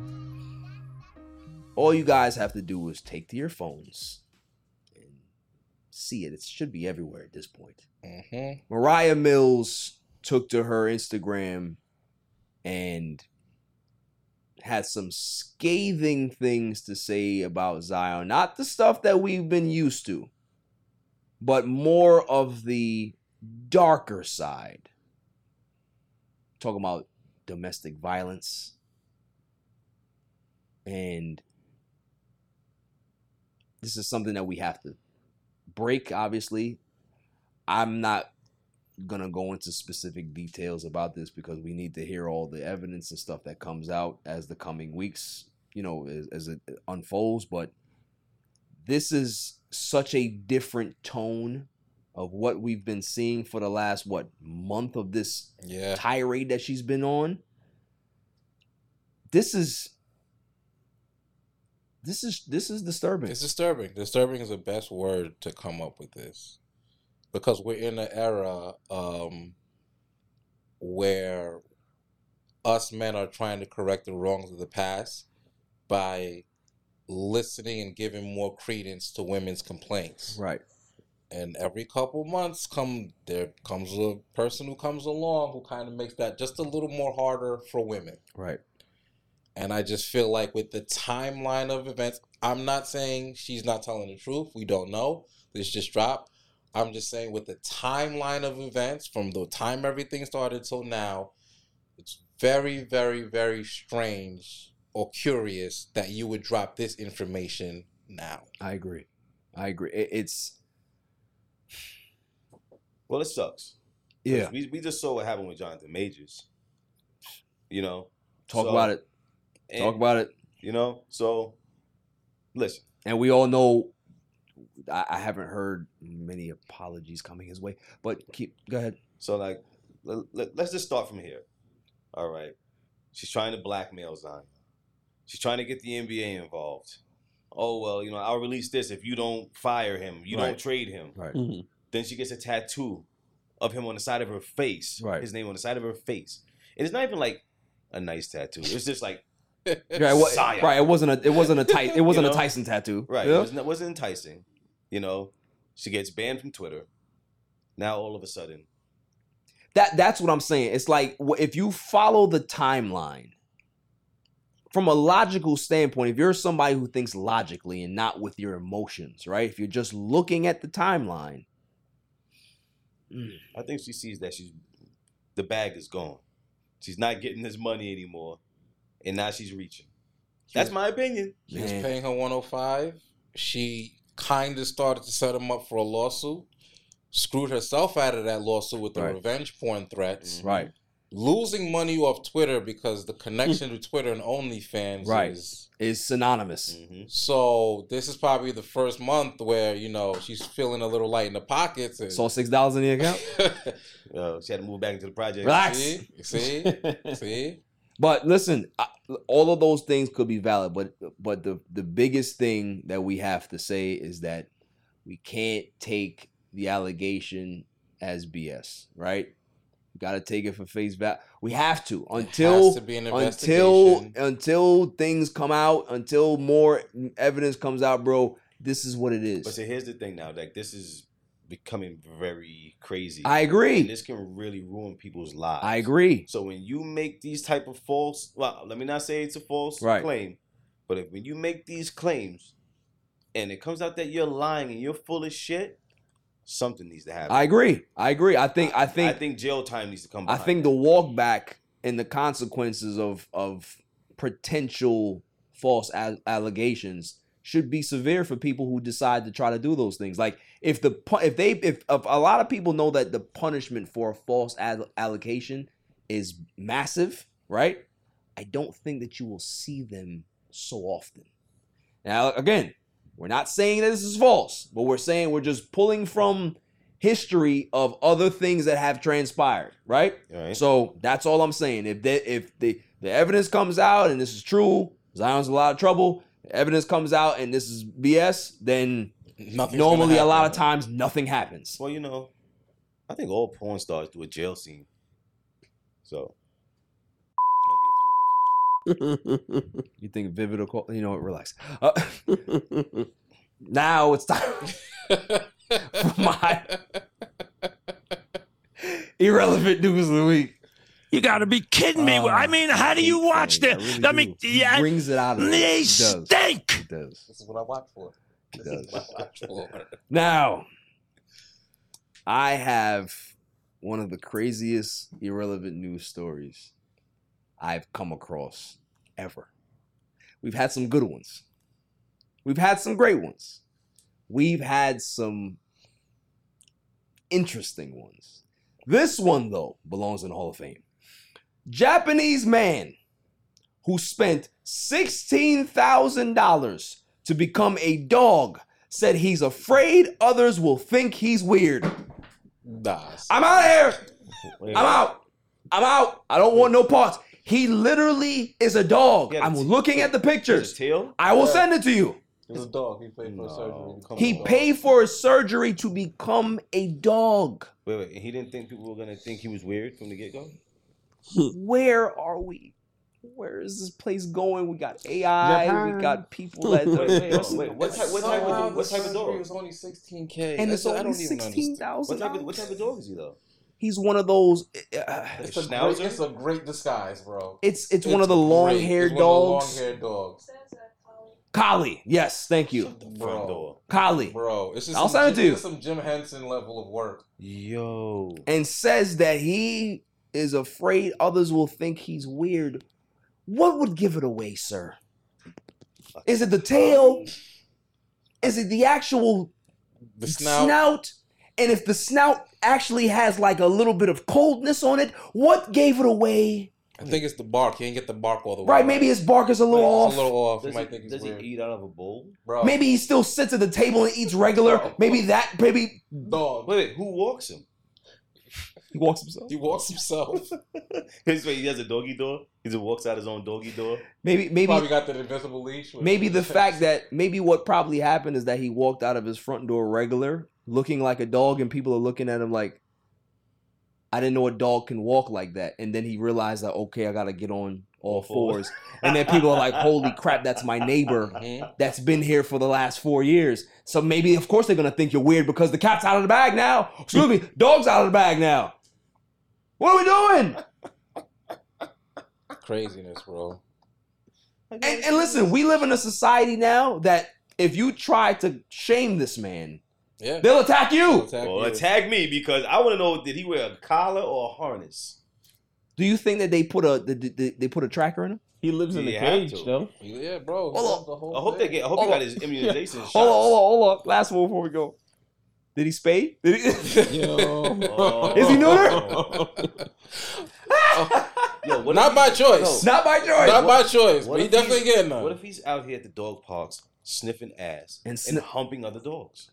All you guys have to do is take to your phones and see it. It should be everywhere at this point. Mhm. Moriah Mills took to her Instagram and had some scathing things to say about Zion. Not the stuff that we've been used to, but more of the darker side. Talking about domestic violence and this is something that we have to break obviously i'm not gonna go into specific details about this because we need to hear all the evidence and stuff that comes out as the coming weeks you know as, as it unfolds but this is such a different tone of what we've been seeing for the last what month of this Yeah. tirade that she's been on this is this is this is disturbing It's disturbing. Disturbing is the best word to come up with this. Because we're in an era um, where us men are trying to correct the wrongs of the past by listening and giving more credence to women's complaints. right And every couple months, come there comes a person who comes along who kind of makes that just a little more harder for women. Right. And I just feel like with the timeline of events, I'm not saying she's not telling the truth. We don't know. This just dropped. I'm just saying with the timeline of events from the time everything started till now, it's very, very, very strange or curious that you would drop this information now. I agree. I agree. It, it's Well, it sucks. Yeah. We, we just saw what happened with Jonathan Majors. You know? talk So- about it. and- Talk about it. You know? So, listen. And we all know. I, I haven't heard many apologies coming his way, but keep go ahead. So, like, let, let, us just start from here. All right. She's trying to blackmail Zion. She's trying to get the NBA involved. Oh, well, you know, I'll release this if you don't fire him, you don't trade him. Right. Mm-hmm. Then she gets a tattoo of him on the side of her face. Right. His name on the side of her face. And it's not even like a nice tattoo. It's just like Right, it right. It wasn't a. It wasn't a Ty, It wasn't know? a Tyson tattoo. Right. Yeah? It, wasn't, it wasn't enticing. You know, she gets banned from Twitter. Now all of a sudden, That that's what I'm saying. It's like if you follow the timeline from a logical standpoint, if you're somebody who thinks logically and not with your emotions, right? If you're just looking at the timeline, mm. I think she sees that she's the bag is gone. She's not getting this money anymore, and now she's reaching. That's my opinion. She was paying her 105. She kind of started to set him up for a lawsuit. Screwed herself out of that lawsuit with the Right. revenge porn threats. Right. Losing money off Twitter because the connection to Twitter and OnlyFans right, is is synonymous. Mm-hmm. so this is probably the first month where, you know, she's feeling a little light in the pockets and Saw six dollars in the account. Uh, she had to move back into the project. Relax. See? See? See? But listen, all of those things could be valid, but but the the biggest thing that we have to say is that we can't take the allegation as BS, right? We got to take it for face value. We have to until to be an until investigation. until things come out, until more evidence comes out, bro. This is what it is. But see, here's the thing now. Like this is becoming very crazy. I agree. And this can really ruin people's lives. I agree. So when you make these type of false, well, let me not say it's a false Right. claim, but if when you make these claims, and it comes out that you're lying and you're full of shit, something needs to happen. I agree. I agree. I think I think I think jail time needs to come. I think the walk back and the consequences of of potential false al- allegations should be severe for people who decide to try to do those things. Like if the if they if, if a lot of people know that the punishment for a false al- allegation is massive, right? I don't think that you will see them so often. Now again, we're not saying that this is false, but we're saying we're just pulling from history of other things that have transpired, right? So that's all I'm saying. If the if the the evidence comes out and this is true, Zion's in a lot of trouble. The evidence comes out and this is BS, then Nothing's normally a lot of times nothing happens. Well, you know, I think all porn stars do a jail scene. So You think Vivid will call? You know what? Relax. Uh, now it's time for my irrelevant news of the week. You got to be kidding me! Oh, I mean, how do you watch them? I mean, yeah, brings it out of they it. He does. stink. He does. This is what I watch for. This is what I watch for. Now, I have one of the craziest irrelevant news stories I've come across ever. We've had some good ones. We've had some great ones. We've had some interesting ones. This one, though, belongs in the Hall of Fame. Japanese man who spent $16,000 to become a dog said he's afraid others will think he's weird. Nah. I'm out of here. I'm out. I'm out. I don't want no parts. He literally is a dog. I'm looking at the pictures. tail? I will Yeah. send it to you. He was a dog. He paid for surgery. to become a He paid for his surgery to become a dog. wait, wait, he didn't think people were gonna think he was weird from the get go. Hmm. Where are we? where is this place going? We got AI, we got people that. Wait, wait, wait, wait, what type- what type of- what the type of surgery dog? was only 16k. and it's only don't even sixteen understand. thousand. What type of what type of dog is he though? He's one of those. Uh, It's a, great, it's a great disguise, bro. it's it's one of the long haired dogs. Long haired dogs, Collie. Uh, yes, thank you. Bro. Collie. Bro, it's just I'll some, send it to you. It's some Jim Henson level of work. Yo. and says that he is afraid others will think he's weird. What would give it away, sir? Is it the tail? Is it the actual The snout. snout? And if the snout actually has like a little bit of coldness on it, what gave it away? I think it's the bark. He ain't get the bark all the way. Right, maybe his bark is a little off. A little off. Does, he, might think he's does he eat out of a bowl? Bro, Maybe he still sits at the table and eats regular. Maybe that. Maybe dog. Wait, who walks him? He walks himself. He walks himself. His way, he has a doggy door. He just walks out his own doggy door. Maybe maybe Probably got that invisible leash. maybe the fact that maybe what probably happened is that he walked out of his front door regular, looking like a dog, and people are looking at him like, I didn't know a dog can walk like that. And then he realized that okay, I gotta get on all fours. And then people are like, holy crap, that's my neighbor Mhm. that's been here for the last four years. So maybe of course they're gonna think you're weird because the cat's out of the bag now. Excuse me, dog's out of the bag now. What are we doing? craziness, bro. And, and listen, we live in a society now that if you try to shame this man, Yeah. they'll attack you. Attack Well, you. attack me because I want to know: did he wear a collar or a harness? Do you think that they put a they, they, they put a tracker in him? He lives in Yeah, a cage though. Yeah, bro. Hold that's on. the whole I hope they get. I hope Hold he got his immunization shots. Hold on, hold on, hold on. Last one before we go. Did he spay? Did he? Yo. Oh. Is he neuter? Yo, what Not if by he's- choice. Not by choice. Not by choice, What but he definitely getting none. What if he's out here at the dog parks sniffing ass And and, humping other dogs?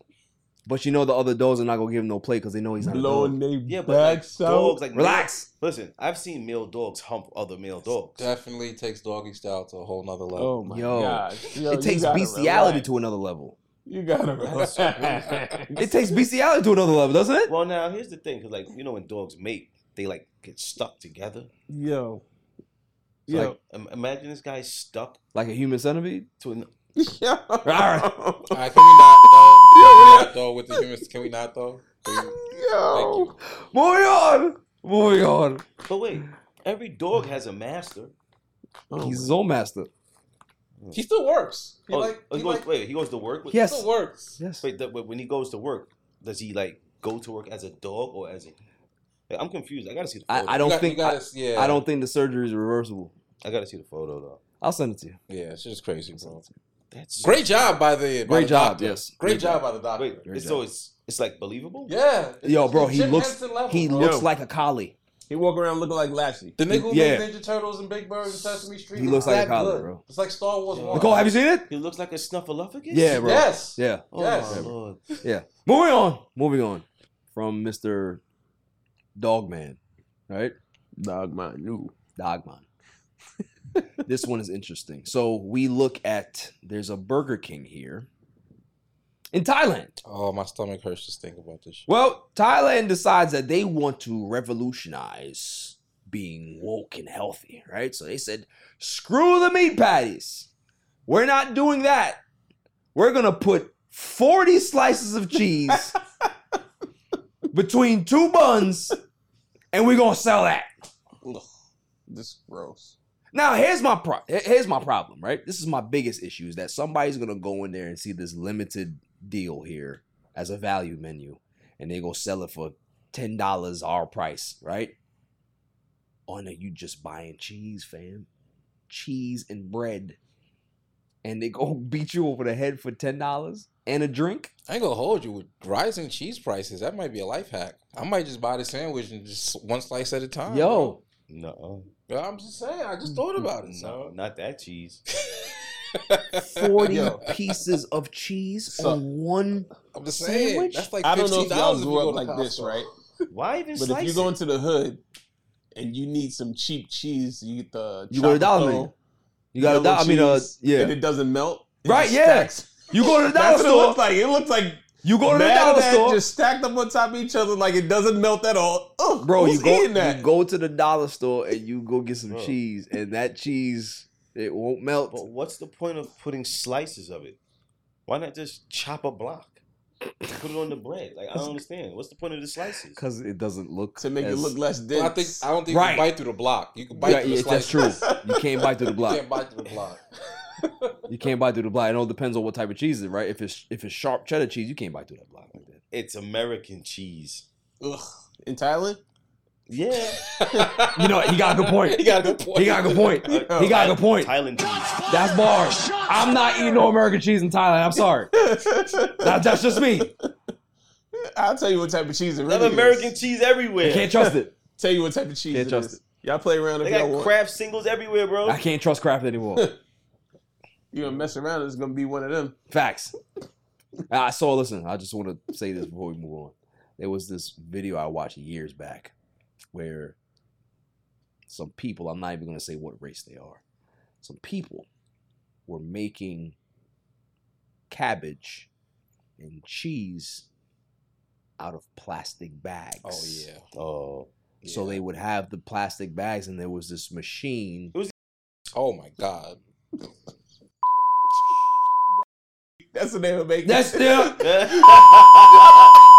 But you know the other dogs are not gonna give him no play because they know he's not a Blowing dog. they Yeah, but like, backs out. dogs like Relax. Listen, I've seen male dogs hump other male dogs. Definitely takes doggy style to a whole nother level. Oh my Yo, gosh. Yo, it takes bestiality relax. to another level. You gotta relax. It takes bestiality to another level, doesn't it? Well, now here's the thing, because like you know when dogs mate, they like get stuck together. Yo. So, Yo. like, imagine this guy stuck Like a human centipede. to an. Yo. All right. All right, can we not though? Can we not though with the humans? Can we not though? Can we- Thank you. Moving on. Moving on. But wait, every dog has a master. Oh. He's his own master. He still works. He oh, like, oh, he he goes. like, wait, he goes to work. With, Yes. still works. Yes. Wait, that, wait, when he goes to work, does he like go to work as a dog or as a? Like, I'm confused. I gotta see the photo. I, I don't got- think gotta- I, yeah. I don't think the surgery is reversible. I gotta see the photo though. I'll send it to you. Yeah, it's just crazy, bro. That's Great job by the by Great the job, doctor. yes. Great, Great job job. by the doctor. Wait, Great it's, so it's it's like believable. Yeah, it's- Yo, bro, he Jim looks level, he bro. looks Yo. like a collie. He walk around looking like Lassie. The nigga who Yeah. made Ninja Turtles and Big Bird and Sesame Street. He looks like a that collie, good. bro. It's like Star Wars One. Nicole, have you seen it? He looks like a snuffleupagus. Yeah, bro. Yes. Yeah. Oh Yes. my lord. Yeah. Moving on. Moving on. From Mr. Dogman. Right? Dogman, new. Dogman. this one is interesting. So we look at there's a Burger King here in Thailand. Oh, my stomach hurts just thinking about this. Shit. Well, Thailand decides that they want to revolutionize being woke and healthy, right? So they said, screw the meat patties. We're not doing that. We're going to put 40 slices of cheese between two buns and we're going to sell that. This is gross. Now here's my pro- here's my problem, right? This is my biggest issue is that somebody's gonna go in there and see this limited deal here as a value menu, and they go sell it for ten dollars our price, right? Oh no, you just buying cheese, fam, cheese and bread, and they go beat you over the head for ten dollars and a drink. I ain't gonna hold you with rising cheese prices. That might be a life hack. I might just buy the sandwich and just one slice at a time. Yo, No. I'm just saying. I just thought about it. no, So. not that cheese. forty Yo. pieces of cheese So- on one. I'm just saying. Sandwich? That's like I don't know fifteen if y'all dollars if grew up like this, right? Why even But slice if you go it? into the hood and you need some cheap cheese, you get the You go to Dollar Chocoto Menu. You got a yellow dollar. I mean, uh, cheese, yeah. and it doesn't melt. It Right, just yeah. stacks. You go to the dollar That's what it store. looks like. It looks like You go to the dollar that store. just stacked up on top of each other like it doesn't melt at all. Ugh, Bro, who's you go eating that? you go to the dollar store and you go get some Bro. cheese, and that cheese it won't melt. But what's the point of putting slices of it? Why not just chop a block? Put it on the bread. Like I don't understand. What's the point of the slices? Because it doesn't look to make it look less dense. Well, I think I don't think you Right. can bite through the block. You can bite Yeah, through the yeah, that's true. You can't bite through the block. You can't bite through the block. You can't bite through the block. It all depends on what type of cheese it is, right? If it's if it's sharp cheddar cheese, you can't bite through that block like that. It's American cheese. Ugh. In Thailand? Yeah. You know, he got a good point. He got a good point. He got a good point. He got a good point. Thailand cheese. That's bars. I'm not eating no American cheese in Thailand. I'm sorry. That, that's just me. I'll tell you what type of cheese it They really have American cheese everywhere. You can't trust it. Tell you what type of cheese Can't it trust is. Y'all play around if They y'all got want. Kraft singles everywhere, bro. I can't trust Kraft anymore. You gonna mess around, it's gonna be one of them. Facts. I saw. Listen, I just want to say this before we move on. There was this video I watched years back where some people. I'm not even going to say what race they are. Some people were making cabbage and cheese out of plastic bags. Oh yeah. Oh. So they would have the plastic bags, and there was this machine. Was- Oh my god. That's what they would make. That's still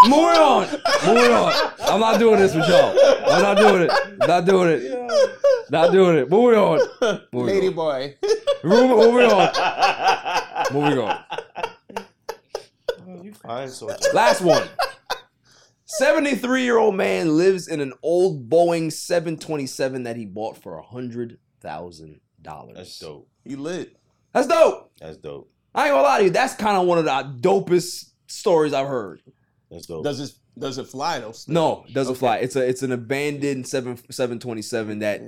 Moving on. Moving on. I'm not doing this with y'all. I'm not doing it. Not doing it. Not doing it. Moving on. Moving Lady on. boy. Moving, moving on. Moving on. you fine soldier. Last one. 73 year old man lives in an old Boeing 727 that he bought for a $100,000. That's dope. He lit. That's dope. That's dope. I ain't gonna lie to you. That's kind of one of the dopest stories I've heard. That's dope. Does it does it fly though? still? No, it doesn't fly. It's a it's an abandoned seven seven twenty seven that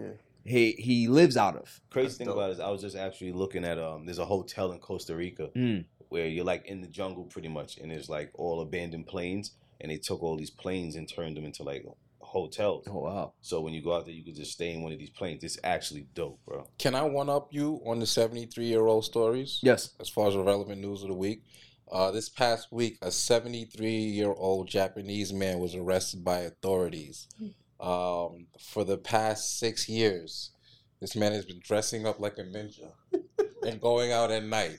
he he lives out of. Crazy thing about it is I was just actually looking at um there's a hotel in Costa Rica Mm. where you're like in the jungle pretty much and there's like all abandoned planes and they took all these planes and turned them into like hotels. Oh wow. So when you go out there you can just stay in one of these planes. It's actually dope, bro. Can I one up you on the 73 year old stories? Yes. As far as the relevant news of the week. Uh, this past week, a 73 year old Japanese man was arrested by authorities. Um, for the past six years, this man has been dressing up like a ninja and going out at night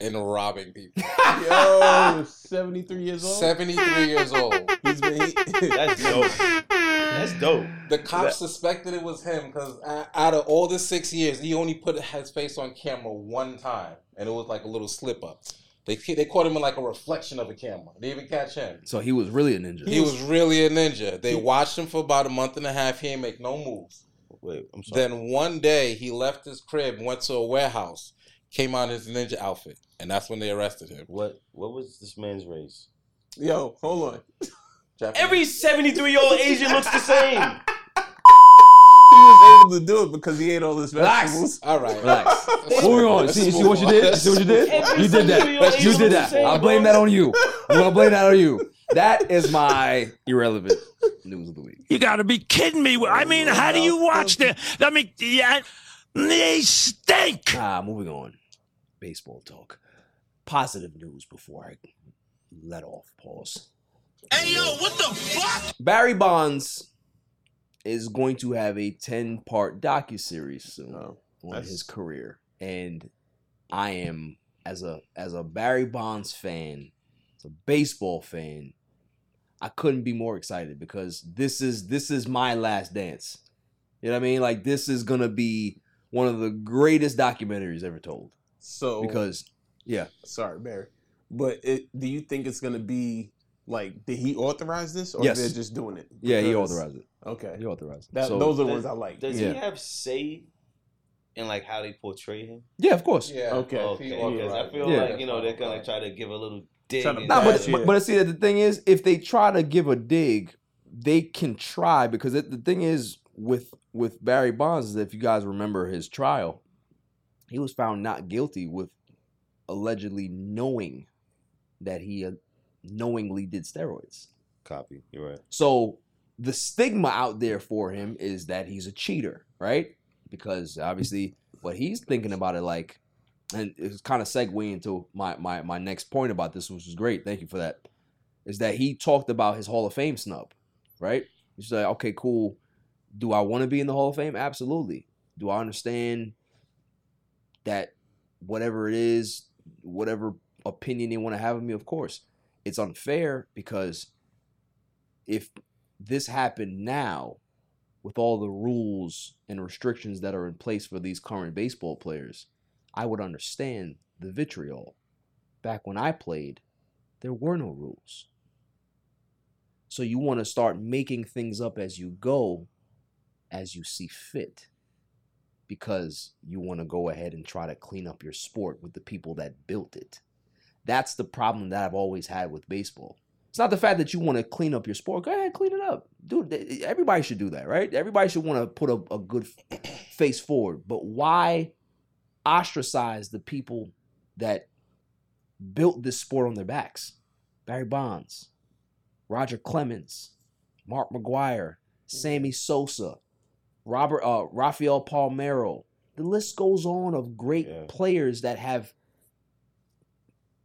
and robbing people. Yo, 73 years old. 73 years old. He's been. He, That's dope. That's dope. The cops suspected it was him because out of all the six years, he only put his face on camera one time, and it was like a little slip up. They they caught him in like a reflection of a camera. They didn't even catch him. So he was really a ninja. He was really a ninja. They watched him for about a month and a half. He ain't make no moves. Wait, I'm sorry. Then one day he left his crib, went to a warehouse, came out in his ninja outfit, and that's when they arrested him. What what was this man's race? yo, hold on. Japanese. Every 73 year old Asian looks the same. He was able to do it because he ate all his Relax. vegetables. All right. Relax. Moving on. See, see what you did? See what you did? Every You did that. You did that. I'll blame that on you. I'm gonna blame that on you. That is my irrelevant news of the week. You gotta be kidding me. I mean, how do you watch the? I mean, yeah, they stink. Ah, moving on. Baseball talk. Positive news before I let off. Pause. Hey yo, what the fuck? Barry Bonds is going to have a 10 part docu-series soon Oh, on that's- his career. And I am as a as a Barry Bonds fan, as a baseball fan, I couldn't be more excited because this is this is my last dance. You know what I mean? Like this is gonna be one of the greatest documentaries ever told. So Because yeah, sorry, Barry, but it, do you think it's gonna be like did he authorize this or Yes. they're just doing it? yeah, he Because- authorized it. Okay, He authorized it. that, So- those are the ones I like. Does Yeah. he have say in like how they portray him? yeah, of course. Yeah. Okay. Okay, He because I feel. Yeah. like you know they're gonna try to give a little dig. Try to and- No, but, Gotcha. but but see the thing is, if they try to give a dig, they can try because it, the thing is with with Barry Bonds is if you guys remember his trial, he was found not guilty with allegedly knowing that he uh, knowingly did steroids. copy. You're right. So the stigma out there for him is that he's a cheater, right? Because obviously, what he's thinking about it like, and it's kind of segueing into my my my next point about this, which is great. Thank you for that. is that he talked about his Hall of Fame snub, right? He's like, okay, cool. Do I want to be in the Hall of Fame? Absolutely. Do I understand that whatever it is, whatever opinion they want to have of me, of course. It's unfair because if this happened now with all the rules and restrictions that are in place for these current baseball players, I would understand the vitriol. Back when I played, there were no rules. So you want to start making things up as you go, as you see fit, because you want to go ahead and try to clean up your sport with the people that built it. That's the problem that I've always had with baseball. It's not the fact that you want to clean up your sport. Go ahead, clean it up. Dude, everybody should do that, right? Everybody should want to put a, a good face forward. But why ostracize the people that built this sport on their backs? Barry Bonds, Roger Clemens, Mark McGwire, Sammy Sosa, Robert uh, Rafael Palmeiro. The list goes on of great players that have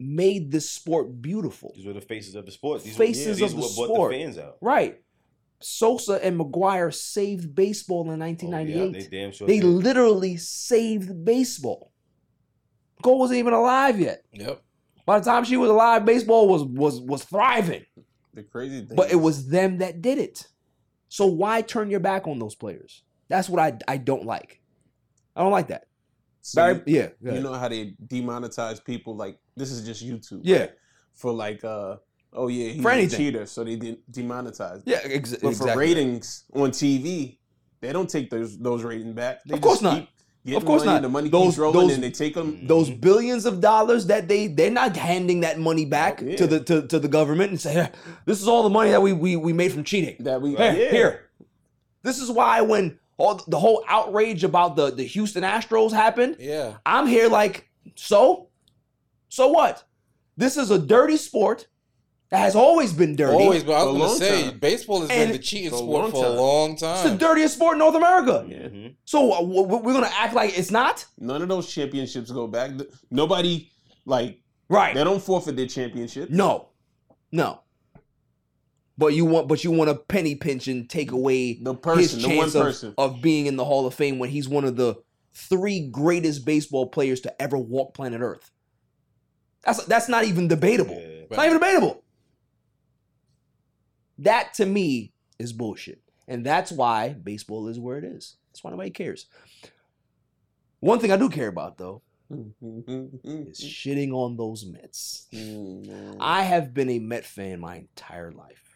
made this sport beautiful. These were the faces of the sport. These Faces were, these of the what sport. the fans out. Right. Sosa and McGwire saved baseball in 1998. Oh, they damn sure They did. literally saved baseball. Cole wasn't even alive yet. Yep. By the time she was alive, baseball was was was thriving. The crazy thing. But it was them that did it. So why turn your back on those players? That's what I I don't like. I don't like that. So Barry, you- yeah, You know how they demonetize people like this is just YouTube. Yeah. right? For like uh oh yeah, he's For a cheater, so they de- demonetize. Yeah, ex- But for ratings on TV, they don't take those those ratings back. They Of course just not. keep Of course money, not. The money those keeps rolling, those and they take them. those billions of dollars that they they're not handing that money back yeah. to the to, to the government and say this is all the money that we we, we made from cheating. That we here, yeah. here. This is why when all the whole outrage about the the Houston Astros happened, Yeah. I'm here like so, so what? This is a dirty sport that has always been dirty. Always, but I was gonna say time. baseball has And been the cheating sport for a long time. It's the dirtiest sport in North America. Yeah. So uh, w- w- we're gonna act like it's not None of those championships go back. Nobody like right. they don't forfeit their championship. No, no. But you want, but you want to penny pinch and take away The person, his the one chance of, person. of being in the Hall of Fame when he's one of the three greatest baseball players to ever walk planet Earth. That's that's not even debatable. It's not even debatable. That to me is bullshit, and that's why baseball is where it is. That's why nobody cares. One thing I do care about though is shitting on those Mets. Mm, I have been a Met fan my entire life.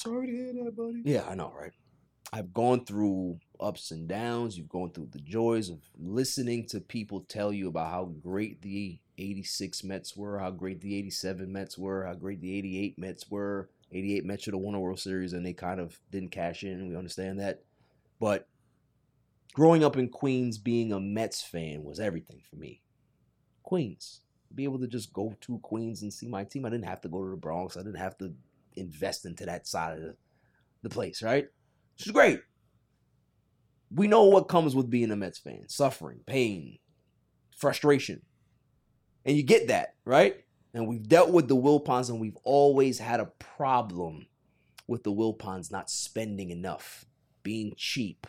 Sorry to hear that, buddy. Yeah, I know, right? I've gone through ups and downs. You've gone through the joys of listening to people tell you about how great the 86 Mets were, how great the 87 Mets were, how great the 88 Mets were. 88 Mets should have won a World Series and they kind of didn't cash in. We understand that. But growing up in Queens, being a Mets fan was everything for me. Queens. Be able to just go to Queens and see my team. I didn't have to go to the Bronx. I didn't have to invest into that side of the, the place, right? Which is great. We know what comes with being a Mets fan suffering, pain, frustration. And you get that, right? And we've dealt with the Wilpons, and we've always had a problem with the Wilpons not spending enough, being cheap.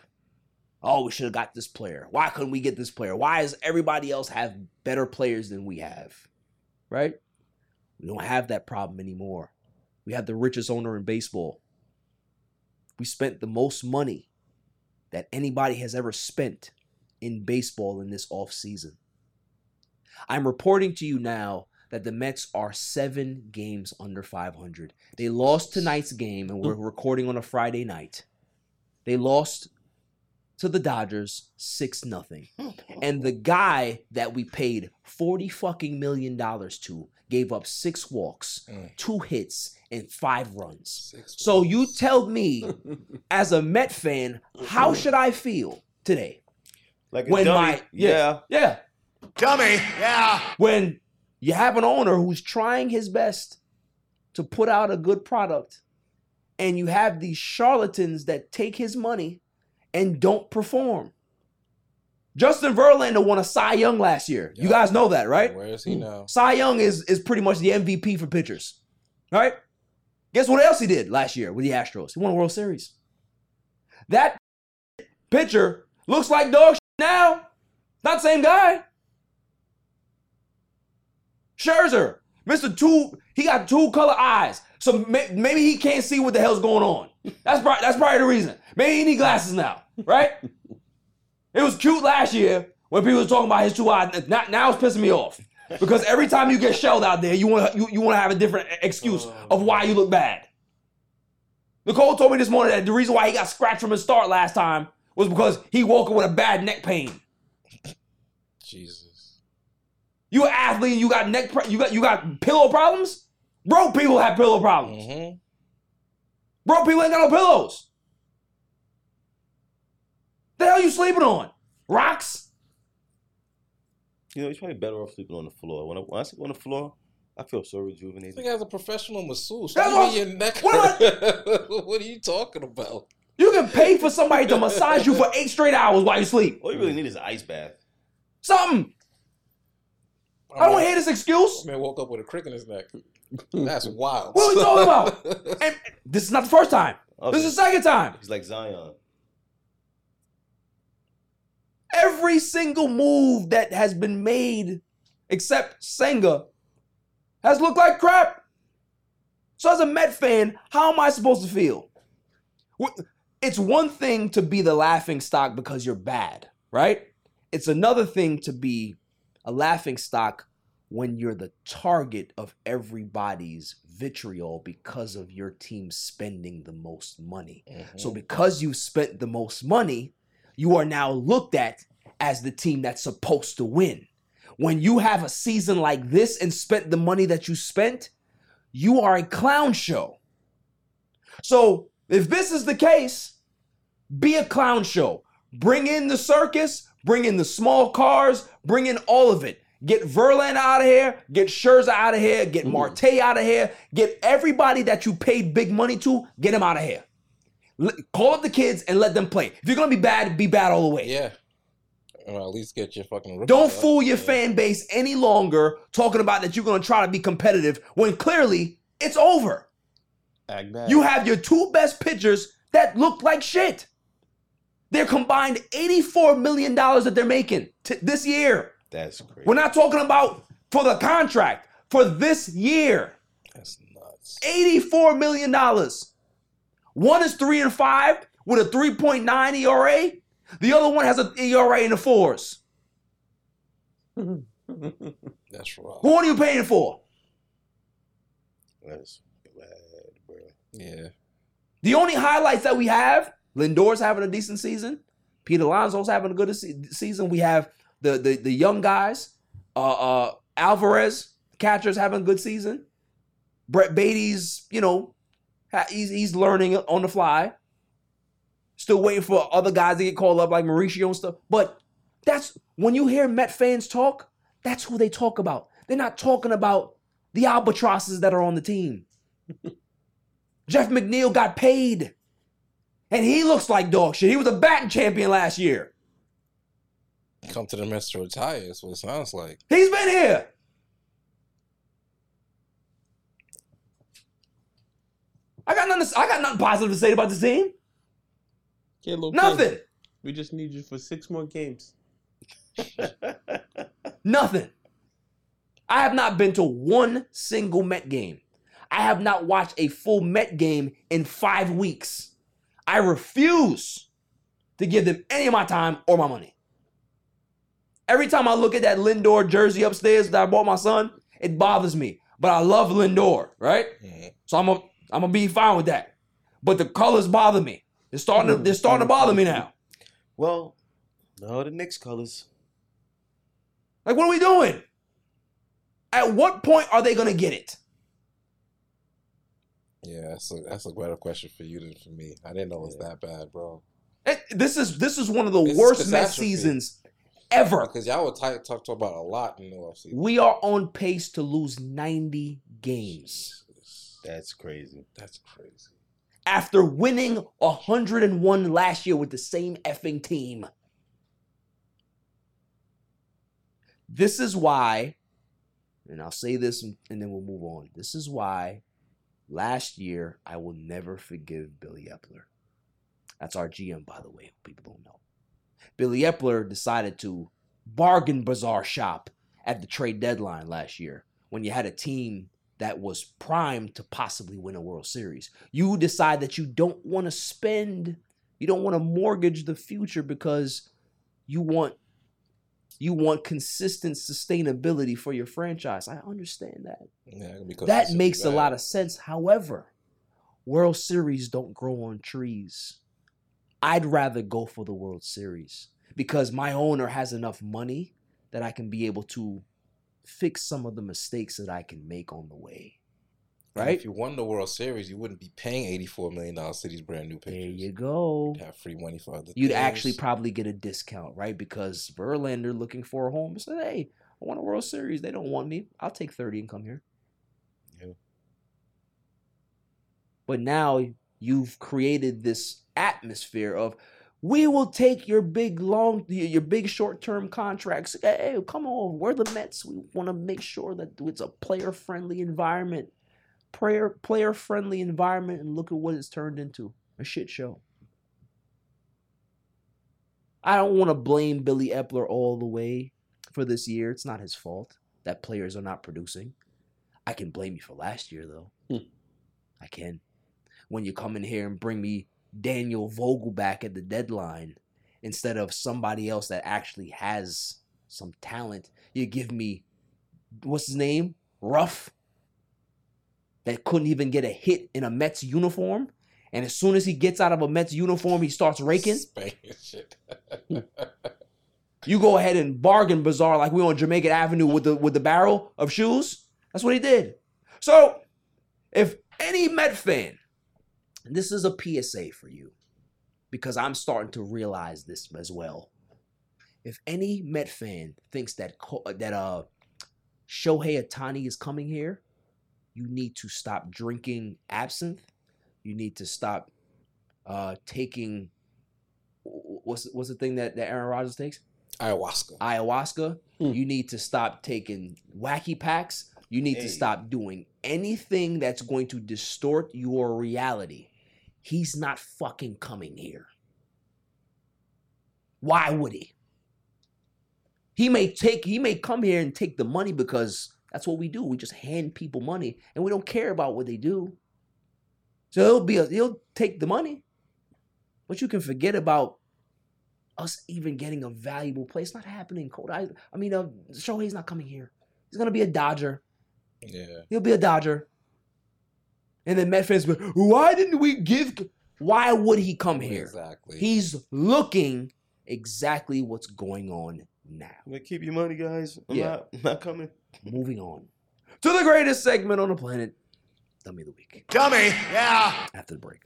Oh, we should have got this player. Why couldn't we get this player? Why does everybody else have better players than we have? Right? We don't have that problem anymore. We have the richest owner in baseball. We spent the most money that anybody has ever spent in baseball in this offseason. I'm reporting to you now that the Mets are seven games under 500. They lost tonight's game, and we're recording on a Friday night. They lost to the Dodgers 6 nothing. Oh, and the guy that we paid 40 fucking million dollars to gave up six walks, mm. two hits, and five runs. So you tell me, as a Met fan, how should I feel today? Like a when dummy. my yeah. yeah. Dummy yeah. When you have an owner who's trying his best to put out a good product and you have these charlatans that take his money and don't perform justin verlander won a cy young last year you guys know that right Where is he now? cy young is is pretty much the mvp for pitchers Right? Guess what else he did last year with the Astros? He won a World Series. That pitcher looks like dog shit now. Not the same guy. Scherzer, Mr. Two, he got two color eyes. So may- maybe he can't see what the hell's going on. That's probably, that's probably the reason. Maybe he need glasses now, right? it was cute last year when people were talking about his two eyes. Now, now it's pissing me off because every time you get shelled out there, you want to you, you want to have a different excuse of why you look bad. Nicole told me this morning that the reason why he got scratched from his start last time was because he woke up with a bad neck pain. Jesus. You an athlete and you got neck pre- you got you got pillow problems? Broke people have pillow problems. Mm-hmm. Broke people ain't got no pillows. What the hell are you sleeping on? Rocks? You know, he's probably better off sleeping on the floor. When I, when I sleep on the floor, I feel so This rejuvenated. thing has a professional masseuse. That's what- your neck. what what are you talking about? You can pay for somebody to massage you for eight straight hours while you sleep. All you really need is an ice bath. Something. I don't hear this excuse. Man woke up with a crick in his neck. That's wild. What are we talking about? And this is not the first time. Oh, this is the second time. He's like Zion. Every single move that has been made, except Senga, has looked like crap. So as a Met fan, how am I supposed to feel? It's one thing to be the laughing stock because you're bad, right? It's another thing to be a laughing stock when you're the target of everybody's vitriol because of your team spending the most money. So mm-hmm. because you spent the most money, you are now looked at as the team that's supposed to win. When you have a season like this and spent the money that you spent, you are a clown show. So, if this is the case, be a clown show. Bring in the circus, bring in the small cars, bring in all of it. Get Verlander out of here, get Scherzer out of here, get mm-hmm. Marte out of here, get everybody that you paid big money to, get them out of here. Call up the kids and let them play. If you're gonna be bad, be bad all the way. Yeah. Or at least get your fucking. Don't up. fool your fan base any longer talking about that you're going to try to be competitive when clearly it's over. You have your two best pitchers that look like shit. They're combined $84 million that they're making t- this year. That's crazy. We're not talking about for the contract, for this year. That's nuts. $84 million. One is three and five with a 3.9 ERA. The other one has an ERA in the fours. That's wrong. Who are you paying for? That's bad, bro. Yeah. The only highlights that we have, Lindor's having a decent season. Peter Alonso's having a good season. We have the the, the young guys. Uh, uh, Alvarez, catcher's having a good season. Brett Baty's, you know, ha- he's he's learning on the fly. Still waiting for other guys to get called up like Mauricio and stuff. But that's when you hear Met fans talk, that's who they talk about. They're not talking about the albatrosses that are on the team. Jeff McNeil got paid. And he looks like dog shit. He was a batting champion last year. Come to the Mets to retire. That's what it sounds like. He's been here. I got nothing. I got nothing positive to say about the team. Little Nothing. We just need you for six more games. Nothing. I have not been to one single Met game. I have not watched a full Met game in five weeks. I refuse to give them any of my time or my money. Every time I look at that Lindor jersey upstairs that I bought my son, it bothers me. But I love Lindor, right? So I'm gonna I'm gonna be fine with that. But the colors bother me. They're starting to, they're starting to bother me now. Well, no, the Knicks colors. Like, what are we doing? At what point are they gonna get it? Yeah, that's a, that's a better question for you than for me. I didn't know it was that bad, bro. It- this is this is one of the It's worst Met catastrophe. seasons ever. Because y'all were tight, talked about a lot in the offseason. We are on pace to lose 90 games That's crazy. That's crazy. after winning 101 last year with the same effing team. This is why, and I'll say this and and then we'll move on. This is why Last year, I will never forgive Billy Eppler. That's our GM, by the way. People don't know. Billy Eppler decided to bargain bazaar shop at the trade deadline last year when you had a team that was primed to possibly win a World Series. You decide that you don't want to spend, you don't want to mortgage the future because you want you want consistent sustainability for your franchise. I understand that. Yeah, That makes a lot of sense. However, World Series don't grow on trees. I'd rather go for the World Series because my owner has enough money that I can be able to fix some of the mistakes that I can make on the way. And Right? If you won the World Series, you wouldn't be paying eighty-four million dollars to these brand new pitchers. There you go. Have free money for other. You'd things. actually probably get a discount, right? Because Verlander looking for a home said, "Hey, I want a World Series. They don't want me. I'll take thirty and come here." Yeah. But now you've created this atmosphere of we will take your big long your big short-term contracts. Hey, come on, we're the Mets. We want to make sure that it's a player-friendly environment. Player player-friendly environment and look at what it's turned into. A shit show. I don't want to blame Billy Eppler all the way for this year. It's not his fault that players are not producing. I can blame you for last year though. Hmm. I can. When you come in here and bring me Daniel Vogelbach at the deadline instead of somebody else that actually has some talent, you give me what's his name? Ruf. That couldn't even get a hit in a Mets uniform. And as soon as he gets out of a Mets uniform, he starts raking. You go ahead and bargain bazaar like we on Jamaica Avenue with the with the barrel of shoes. That's what he did. So, if any Met fan, this is a PSA for you, because I'm starting to realize this as well. If any Met fan thinks that that uh Shohei Ohtani is coming here, you need to stop drinking absinthe. You need to stop uh taking what's what's the thing that, that Aaron Rodgers takes? Ayahuasca. Ayahuasca. You need to stop taking wacky packs. You need to stop doing anything that's going to distort your reality. He's not fucking coming here. Why would he? He may take he may come here and take the money because that's what we do. We just hand people money and we don't care about what they do. So he'll be a, he'll take the money. But you can forget about us even getting a valuable play. It's not happening, Code. I, I mean, uh, Shohei's not coming here. He's gonna be a Dodger. Yeah. He'll be a Dodger. And then Met fans, will be, why didn't we give? Why would he come here? Exactly. He's looking exactly what's going on now. I'm gonna keep your money, guys. I'm Yeah. not, I'm not coming. Moving on to the greatest segment on the planet, Dummy of the Week. Dummy, yeah. After the break.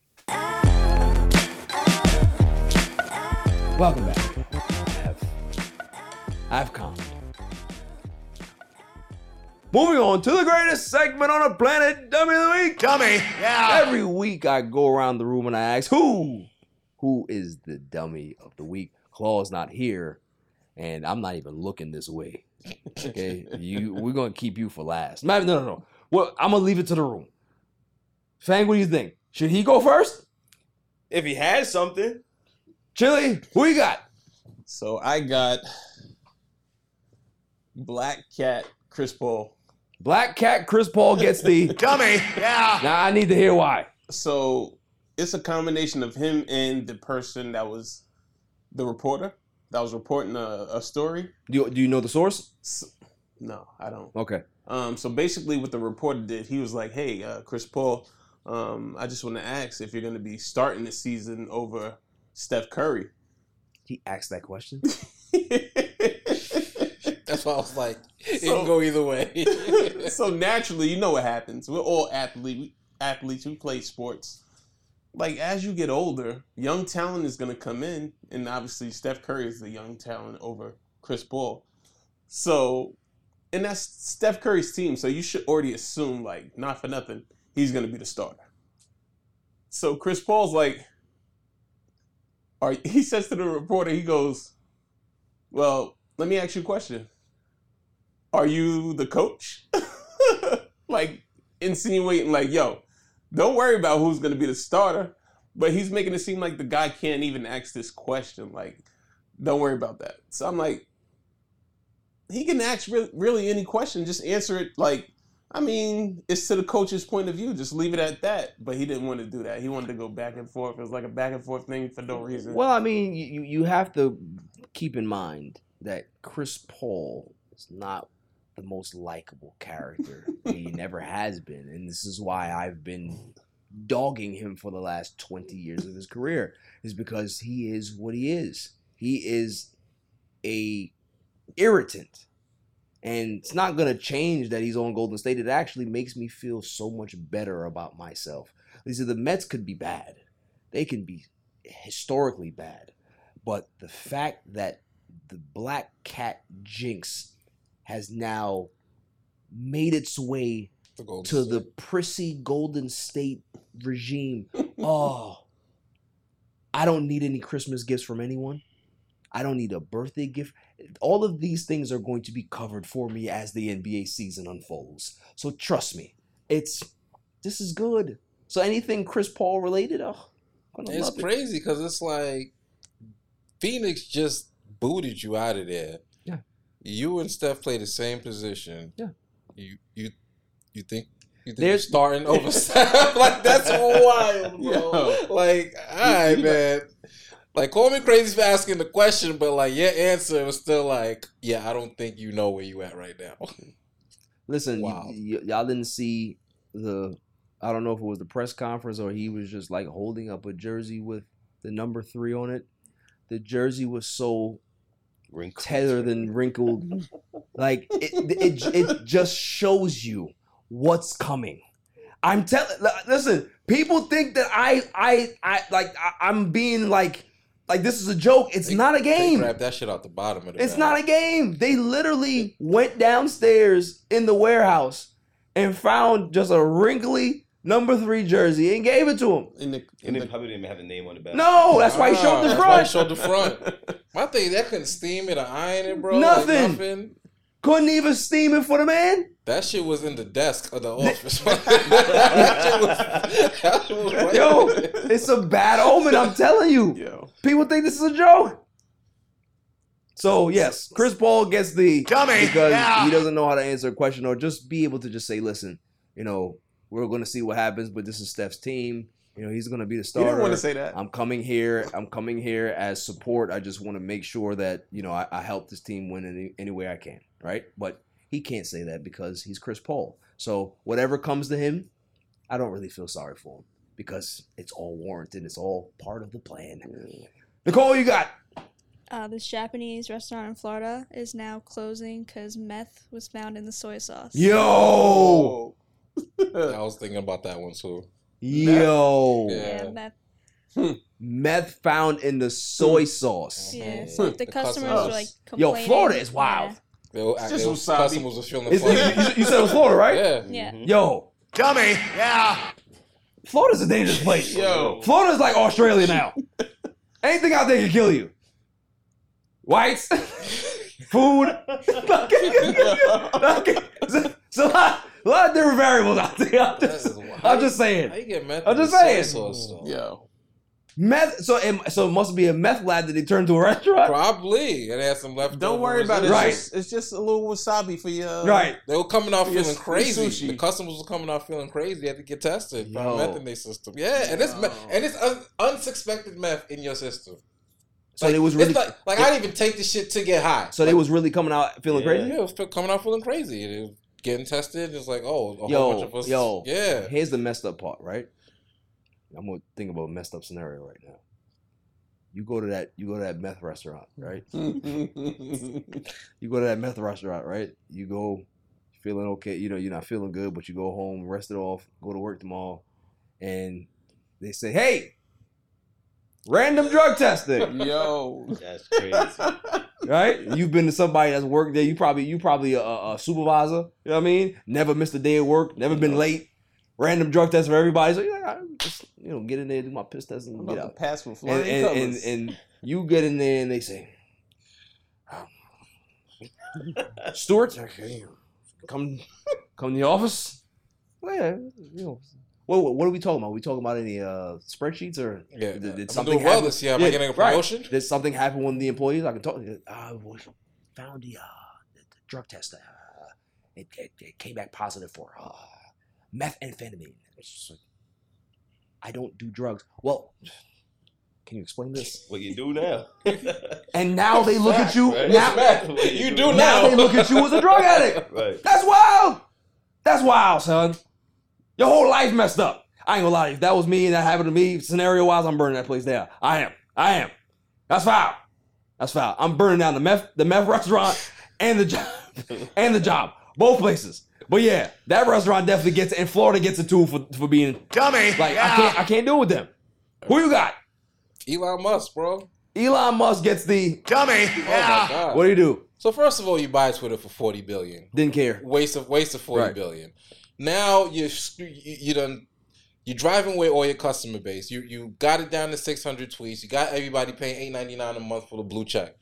Welcome back. I have, I have calmed. Moving on to the greatest segment on the planet, Dummy of the Week. Dummy, yeah. Every week I go around the room and I ask, who, who is the dummy of the week? Claw's not here, and I'm not even looking this way. Okay, you, we're gonna keep you for last. No, no, no. no. Well, I'm gonna leave it to the room. Fang, what do you think? Should he go first? If he has something. Chili, who you got? So I got Black Cat Chris Paul. Black Cat Chris Paul gets the dummy. Yeah. Now I need to hear why. So it's a combination of him and the person that was the reporter that was reporting a, a story. Do you, do you know the source? No, I don't. Okay. Um, so basically, what the reporter did, he was like, "Hey, uh, Chris Paul, um, I just want to ask if you're going to be starting the season over Steph Curry." He asked that question. That's why I was like, it So- can go either way. so naturally, you know what happens. We're all athlete athletes who play sports. Like as you get older, young talent is going to come in, and obviously Steph Curry is the young talent over Chris Paul. So, and that's Steph Curry's team. So you should already assume, like, not for nothing, he's going to be the starter. So Chris Paul's like, are he says to the reporter, he goes, "Well, let me ask you a question. Are you the coach?" like insinuating, like, "Yo, Don't worry about who's to be the starter. But he's making it seem like the guy can't even ask this question. Like, don't worry about that. So I'm like, he can ask re- really any question, just answer it. Like, I mean, it's to the coach's point of view. Just leave it at that. But he didn't want to do that. He wanted to go back and forth. It was like a back and forth thing for no reason. Well, I mean, you- you have to keep in mind that Chris Paul is not the most likable character. he never has been. And this is why I've been dogging him for the last 20 years of his career, is because he is what he is. He is a irritant. And it's not going to change that he's on Golden State. It actually makes me feel so much better about myself. These are the Mets could be bad. They can be historically bad. But the fact that the black cat jinx has now made its way The to State. the prissy Golden State regime. oh, I don't need any Christmas gifts from anyone. I don't need a birthday gift. All of these things are going to be covered for me as the NBA season unfolds. So trust me, it's this is good. So anything Chris Paul related, oh, It's crazy because it's like Phoenix just booted you out of there. You and Steph play the same position. Yeah. You you you think you think There's- starting over Steph? like that's wild, bro. Yo. Like, all right, man. Like, call me crazy for asking the question, but like your answer was still like, yeah, I don't think you know where you at right now. Listen, y- y- y'all didn't see the. I don't know if it was the press conference or he was just like holding up a jersey with the number three on it. The jersey was so tethered and wrinkled, like it, it. It just shows you what's coming. I'm telling. Listen, people think that I, I, I like I, I'm being like, like this is a joke. It's not a game. grab that shit out the bottom of the It's bag. not a game. They literally went downstairs in the warehouse and found just a wrinkly number three jersey and gave it to him. In the, And they probably didn't even have the name on the back. No, that's why he showed the Ah, that's why he front. showed the front. My thing, that couldn't steam it or iron it, bro. Like, Nothing. nothing. Couldn't even steam it for the man. That shit was in the desk of the office. that shit was, that shit was right Yo, it's a bad omen. I'm telling you. Yo. People think this is a joke. So yes, Chris Paul gets the Dummy, because yeah. he doesn't know how to answer a question or just be able to just say, "Listen, you know, we're going to see what happens, but this is Steph's team. You know, he's going to be the He starter." didn't want to say that. I'm coming here. I'm coming here as support. I just want to make sure that you know I, I help this team win any, any way I can, right? But he can't say that because he's Chris Paul. So whatever comes to him, I don't really feel sorry for him because it's all warranted. It's all part of the plan. Nicole, you got Uh, this Japanese restaurant in Florida is now closing because meth was found in the soy sauce. yo, I was thinking about that one too. yo, Yeah. Yeah, meth. Hmm. meth found in the soy hmm. sauce. Yeah, mm-hmm. so the, The customers customers. were like Yo, complaining. Florida is wild. They were, It's they just was, wasabi. customers was feeling Is- funny. you, you said it was Florida, right? Yeah. Yeah. Mm-hmm. Yo, Dummy, yeah. Florida's a dangerous place. Yo. Florida's like Australia now. Anything out there can kill you. Whites, food. It's a lot, a lot of different variables out there. I'm just, is. I'm just saying. How you get meth? I'm just saying. sauce, though? Yo. Meth. So, it, so it must be a meth lab that they turned to a restaurant. Probably. And they had some leftovers. Don't worry about it. It's, Right. just, it's just a little wasabi for your. Right. They were coming out feeling your crazy. sushi. The customers were coming out feeling crazy. They had to get tested. Found Yo. meth in their system. Yeah, and it's me- and it's un- unsuspected meth in your system. So they was really. It's like like I didn't even take the shit to get high. so they was really coming out feeling yeah, crazy. Yeah, it was coming out feeling crazy. It was getting tested. It's like oh, a whole Yo, bunch of us. yo. yeah. Here's the messed up part, right? I'm gonna think about a messed up scenario right now. You go to that. You go to that meth restaurant, right? you go to that meth restaurant, right? You go feeling okay, you know, you're not feeling good, but you go home, rest it off, go to work tomorrow, and they say, Hey, random drug testing. Yo. That's crazy. right? You've been to somebody that's worked there. You probably you probably a, a supervisor. You know what I mean? Never missed a day of work. Never been late. Random drug test for everybody. So you're like, I just you know get in there, do my piss test, and get about to out. pass with And flying and, and colors. and you get in there and they say, um, Stuart, okay, come come to the office. Well, yeah, you know, What, what what are we talking about? Are we talking about any uh spreadsheets or Yeah, did, I'm did doing something well happen? this year. Am I getting a promotion? Did something happen with the employees? I can talk. I was found the, uh, the, the drug test. Uh, it, it, it came back positive for uh, methamphetamine. It's just like, I don't do drugs. Well, can you explain this? What you do now? And now they look at you. Right. Now, What You do now now. they look at you as a drug addict. Right. That's wild. That's wild, son. Your whole life messed up. I ain't gonna lie to you. If that was me and that happened to me, scenario wise, I'm burning that place down. I am. I am. That's foul. That's foul. I'm burning down the meth, the meth restaurant, and the job, and the job, both places. But yeah, that restaurant definitely gets it, and Florida gets it too for, for being Dummy. like I can't I can't do it with them. Who you got? Elon Musk, bro. Elon Musk gets the Dummy. Oh my god. What do you do? So first of all, you buy Twitter for forty billion. Didn't care. Waste of waste of forty Right. billion. Now you you, done you're driving away all your customer base. You you got it down to six hundred tweets. You got everybody paying eight ninety nine a month for the blue check.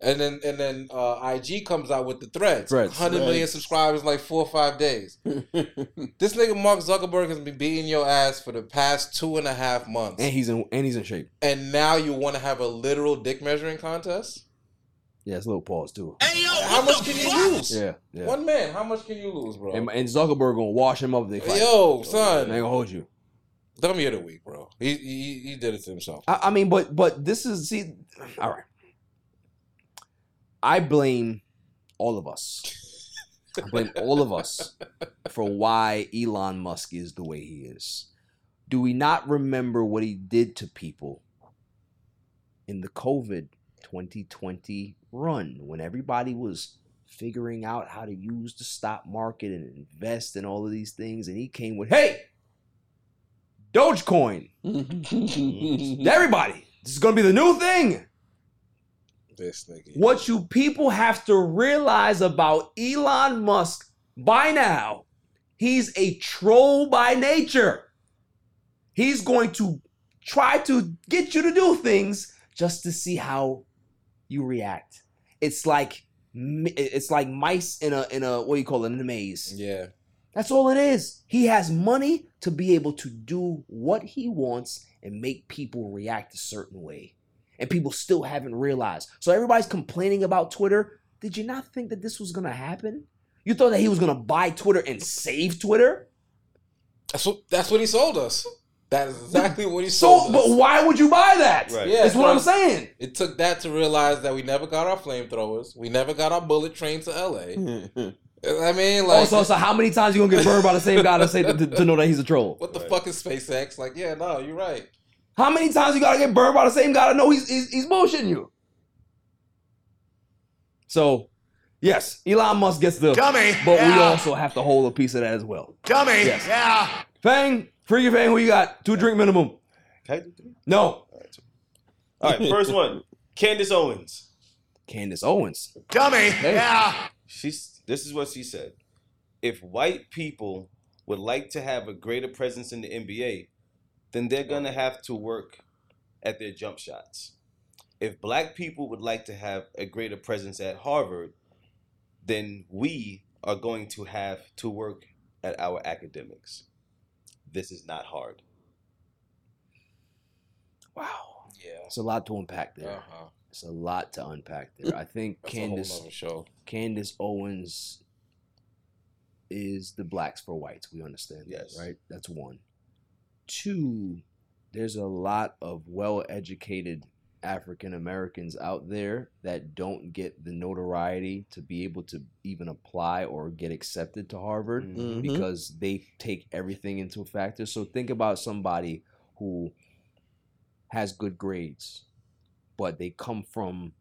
And then and then uh, IG comes out with the threads. Threads. Hundred million Threads. subscribers in like four or five days. this nigga Mark Zuckerberg has been beating your ass for the past two and a half months. And he's in and he's in shape. And now you want to have a literal dick measuring contest? Yeah, it's a little pause too. Hey, yo, How much can you lose? Yeah, yeah. One man, how much can you lose, bro? And, and Zuckerberg gonna wash him up they fight. Yo, son. They gonna hold you. Dummy of the week, bro. He he, he did it to himself. I, I mean, but but this is see, all right. I blame all of us. I blame all of us for why Elon Musk is the way he is. Do we not remember what he did to people in the COVID 2020 run when everybody was figuring out how to use the stock market and invest in all of these things? And he came with, hey, Dogecoin. Everybody, this is gonna be the new thing. This nigga. What you people have to realize about Elon Musk by now, he's a troll by nature. He's going to try to get you to do things just to see how you react. It's like it's like mice in a in a what do you call it in a maze. Yeah. That's all it is. He has money to be able to do what he wants and make people react a certain way. And people still haven't realized. So everybody's complaining about Twitter. Did you not think that this was going to happen? You thought that he was going to buy Twitter and save Twitter? That's what that's what he sold us. That is exactly what he sold. So, sold but why would you buy that? Yeah, That's what I'm saying. It took that to realize that we never got our flamethrowers. We never got our bullet train to LA. I mean, like, oh, so, so how many times you going to get burned by the same guy to, say, to, to know that he's a troll? what the fuck is SpaceX? Like, yeah, no, you're right. How many times you gotta get burned by the same guy to know he's he's, he's bullshitting you? So, yes, Elon Musk gets the Dummy, but we also have to hold a piece of that as well. Dummy. Yes. Yeah. Fang, freaky Fang, who you got? Two drink minimum. Can I do three? No. All right, first one. Candace Owens. Candace Owens. Dummy. Hey. Yeah. She's this is what she said. If white people would like to have a greater presence in the NBA, then they're gonna have to work at their jump shots. If black people would like to have a greater presence at Harvard, then we are going to have to work at our academics. This is not hard. Wow. Yeah. It's a lot to unpack there. Uh-huh. It's a lot to unpack there. I think That's a Candace show. Candace Owens is the blacks for whites. We understand Yes. that, right? That's one. Two, there's a lot of well educated African Americans out there that don't get the notoriety to be able to even apply or get accepted to Harvard Mhm. because they take everything into factor. So think about somebody who has good grades, but they come from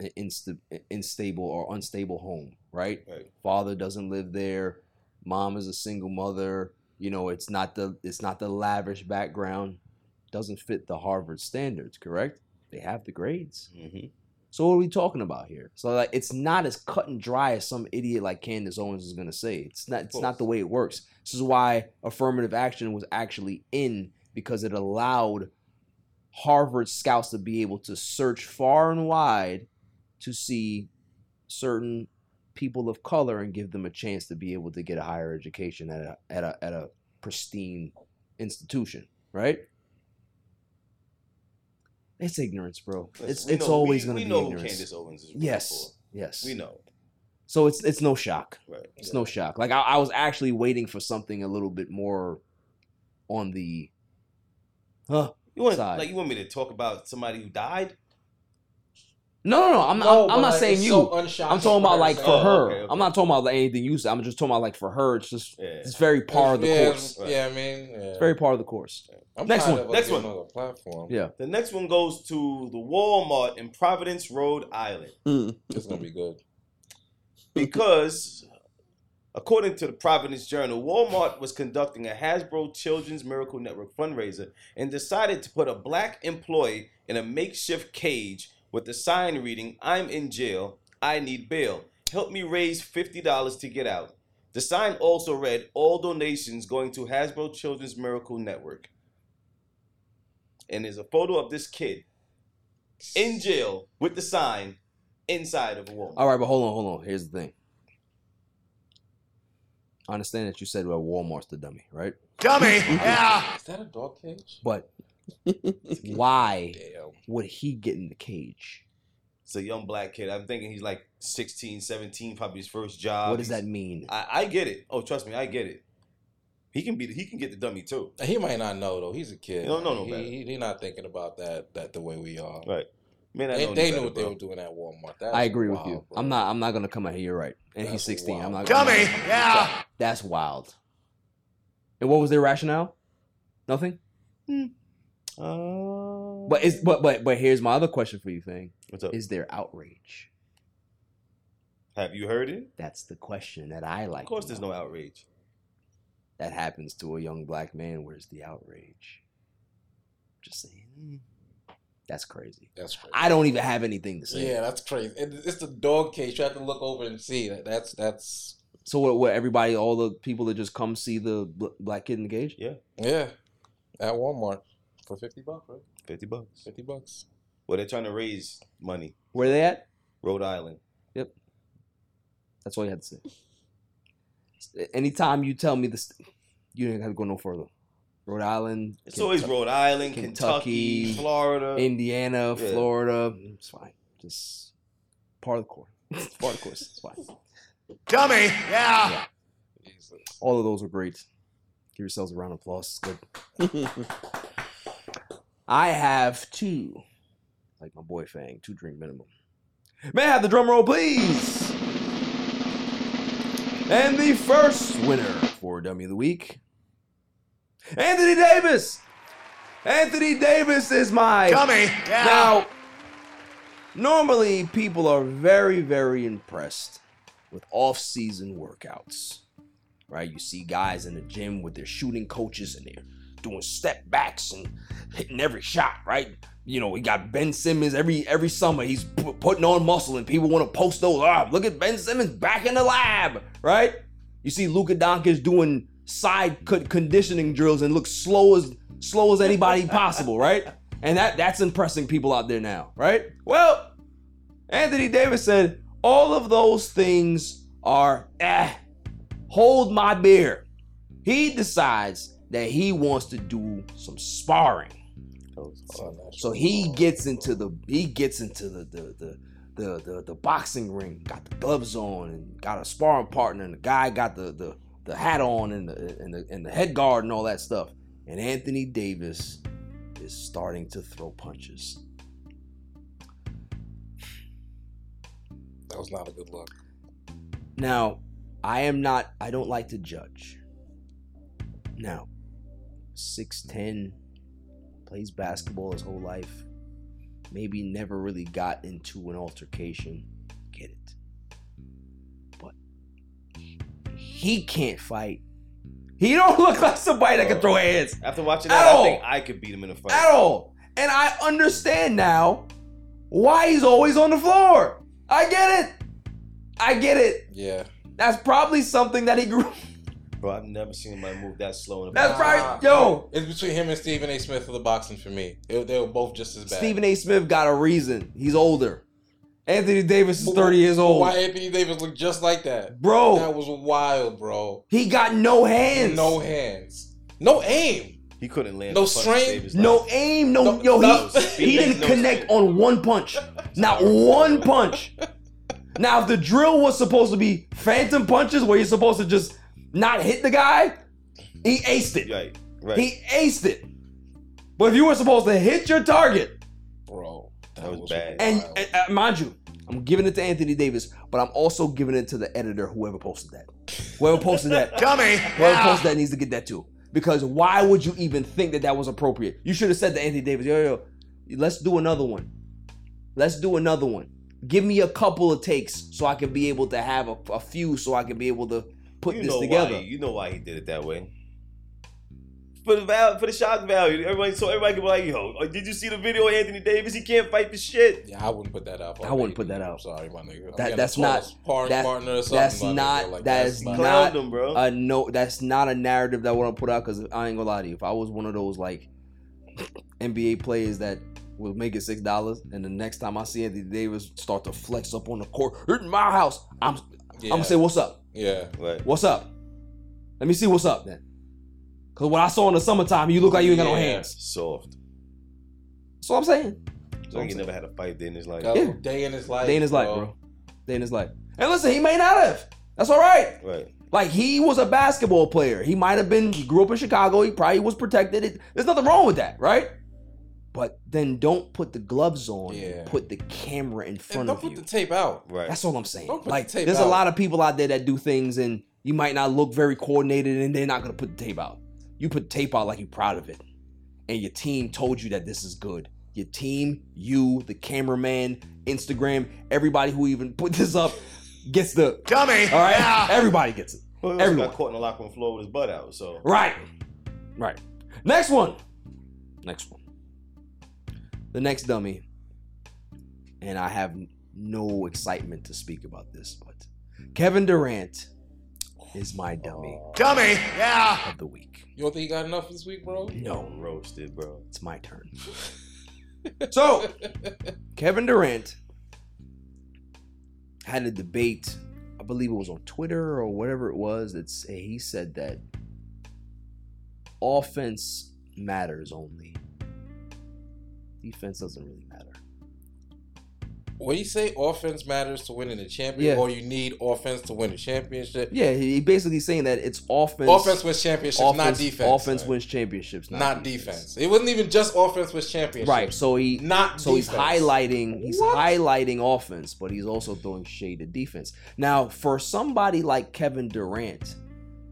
an insta- unstable or unstable home, right? Right. Father doesn't live there, mom is a single mother. You know, it's not the it's not the lavish background. Doesn't fit the Harvard standards, correct? They have the grades. Mhm. So what are we talking about here? So like it's not as cut and dry as some idiot like Candace Owens is gonna say. It's not it's not the way it works. This is why affirmative action was actually in because it allowed Harvard scouts to be able to search far and wide to see certain people of color and give them a chance to be able to get a higher education at a at a at a pristine institution, right? It's ignorance, bro. Listen, It's we it's know- always going to we be know who ignorance. Candace Owens is yes, yes, We know. So it's it's no shock. Right. It's no shock. Like I, I was actually waiting for something a little bit more on the huh You want side. like you want me to talk about somebody who died? No, no, no. I'm, No, I'm, I'm not like, saying you. so I'm talking about like for Oh, her. okay, okay. I'm not talking about like anything you said. I'm just talking about like for her. It's just it's very par of the yeah, course. Yeah, I mean, yeah. It's very par of the course. I'm Next tired one. Next one. her platform. Yeah. The next one goes to the Walmart in Providence, Rhode Island. Mm. It's gonna be good. because according to the Providence Journal, Walmart was conducting a Hasbro Children's Miracle Network fundraiser and decided to put a black employee in a makeshift cage with the sign reading, I'm in jail, I need bail. Help me raise $50 to get out. The sign also read, All donations going to Hasbro Children's Miracle Network. And there's a photo of this kid in jail with the sign inside of a Walmart. All right, but hold on, hold on. Here's the thing. I understand that you said well, Walmart's the dummy, right? Dummy, yeah. Is that a dog cage? But why would he get in the cage? It's a young black kid. I'm thinking he's like 16, 17, probably his first job. What does He's- that mean? I, I get it. Oh, trust me, I get it. He can be. He can get the dummy too. He might not know though. He's a kid. He don't know no he, better. he, he not thinking about that that the way we are. Right. Man, I they know they knew better, what they were doing at Walmart. That's I agree with you. bro. I'm not. I'm not gonna come out here. You're right. And he's That's 16. I'm not. wild. Dummy, yeah. That's wild. And what was their rationale? Nothing. Hmm. Uh, But is but but but here's my other question for you, thing. What's up? Is there outrage? Have you heard it? That's the question that I like. Of course, there's no outrage. That happens to a young black man. Where's the outrage? Just saying. That's crazy. That's crazy. I don't even have anything to say. Yeah, that's crazy. It's the dog cage. You have to look over and see that. That's that's So what? What? Everybody, all the people that just come see the black kid in the cage? Yeah. yeah. At Walmart for fifty bucks, right? Fifty bucks. Fifty bucks. Well, they're trying to raise money. Where are they at? Rhode Island. Yep. That's all you had to say. Anytime you tell me this, you don't have to go no further. Rhode Island. It's always Rhode Island, Kentucky, Florida. Indiana, Yeah. Florida. It's fine. Just part of the course. It's part of the course. It's fine. Dummy, yeah. All of those were great. Give yourselves a round of applause. It's good. I have two, like my boy Fang, two drink minimum. May I have the drum roll, please? And the first winner for Dummy of the Week, Anthony Davis. Anthony Davis is my Dummy, yeah. Now, normally people are very, very impressed with off-season workouts. Right? You see guys in the gym with their shooting coaches and they're doing step backs and hitting every shot, right? You know, we got Ben Simmons every every summer. He's pu- putting on muscle, and people want to post those. Ah, look at Ben Simmons back in the lab, right? You see Luka Doncic doing side co- conditioning drills and looks slow as slow as anybody possible, right? And that that's impressing people out there now, right? Well, Anthony Davis said all of those things are eh. Hold my beer. He decides that he wants to do some sparring. So he gets into the he gets into the the the the, the, the boxing ring, got the gloves on, and got a sparring partner, and the guy got the the, the hat on and the, and the and the head guard and all that stuff. And Anthony Davis is starting to throw punches. That was not a good look. Now, I am not, I don't like to judge. Now, 6'10, plays basketball his whole life, maybe never really got into an altercation. Get it. But he can't fight. He don't look like somebody that can throw hands After watching At that, I all. think I could beat him in a fight. at all. And I understand now why he's always on the floor. I get it. I get it. Yeah. That's probably something that he grew. Bro, I've never seen anybody move that slow in a That's boxing right, yo. It's between him and Stephen A. Smith for the boxing for me. They, they were both just as bad. Stephen A. Smith got a reason. He's older. Anthony Davis is 30 years old. Why Anthony Davis looked just like that, Bro. That was wild, bro. He got no hands. No hands. No aim. He couldn't land. No the punch to strain? save his No life. aim, no, No- yo, no he, speed, he didn't no connect speed. on one punch. Not one punch. Now, if the drill was supposed to be phantom punches where you're supposed to just not hit the guy, he aced it. Right, right. He aced it. But if you were supposed to hit your target, bro, that was bad. and, and, uh, mind you, I'm giving it to Anthony Davis, but I'm also giving it to the editor, whoever posted that. Whoever posted that. Dummy. Whoever Yeah. posted that needs to get that too. Because why would you even think that that was appropriate? You should have said to Anthony Davis, yo, yo, let's do another one. Let's do another one. Give me a couple of takes so I can be able to have a, a few so I can be able to put you this know together. Why, you know why he did it that way. For the val- for the shock value, everybody so everybody can be like, "Yo, uh, did you see the video of Anthony Davis? He can't fight for shit." Yeah, I wouldn't put that out. I wouldn't put that out. Sorry, my nigga. That, that's not tall sparring that- partner or something, that's not Like, that that's is not- not Clowned him, bro. a no that's not a narrative that I want to put out because I ain't gonna lie to you. If I was one of those like NBA players that was making six dollars and the next time I see Anthony Davis start to flex up on the court in my house, I'm I'm gonna say what's up? Yeah, right. What's up? Let me see what's up then. Cause what I saw in the summertime, you look like you ain't got no Yeah, hands. Soft. That's what I'm saying. So he never had a fight day in his life. Got Yeah. a Day in his life. Day in his life, bro. Day in his life. And listen, he may not have. That's all right. Right. Like he was a basketball player. He might have been. He grew up in Chicago. He probably was protected. It, there's nothing wrong with that, right? But then don't put the gloves on. Yeah. Put the camera in front of you don't put the tape out. Right. That's all I'm saying. Don't put Like the tape there's a lot of people out there that do things and you might not look very coordinated and they're not gonna put the tape out. You put tape out like you're proud of it, and your team told you that this is good. Your team, you, the cameraman, Instagram, everybody who even put this up gets the Dummy. All right, Yeah. everybody gets it. Well, he also Everyone. got caught in the locker room floor with his butt out. So Right. Right. Next one. Next one. The next dummy. And I have no excitement to speak about this, but Kevin Durant is my dummy oh. Dummy. Yeah. of the week. You don't think he got enough this week, bro? No, roasted, bro. it's my turn. So, Kevin Durant had a debate. I believe it was on Twitter or whatever it was. That he said that offense matters only. Defense doesn't really matter. When you say? Offense matters to winning the championship, Yeah. or you need offense to win the championship? Yeah, he basically saying that it's offense. Offense wins championships, not defense. Offense wins championships, not, Not defense. It wasn't even just offense wins championships. Right. So he Not so he's highlighting he's highlighting offense, but he's also throwing shade at defense. Now, for somebody like Kevin Durant,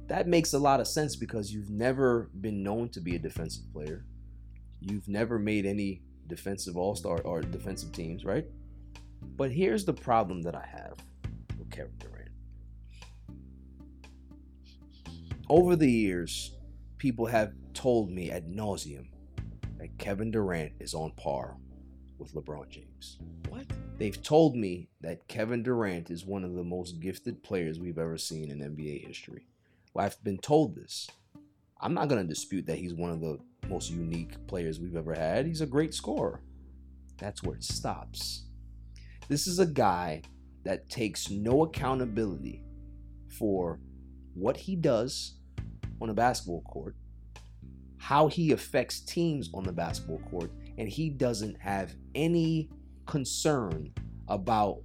that makes a lot of sense because you've never been known to be a defensive player. You've never made any defensive all-star or defensive teams, right? But here's the problem that I have with Kevin Durant. Over the years, people have told me ad nauseum that Kevin Durant is on par with LeBron James. What? They've told me that Kevin Durant is one of the most gifted players we've ever seen in NBA history. Well, I've been told this. I'm not going to dispute that he's one of the most unique players we've ever had. He's a great scorer. That's where it stops. This is a guy that takes no accountability for what he does on a basketball court, how he affects teams on the basketball court, and he doesn't have any concern about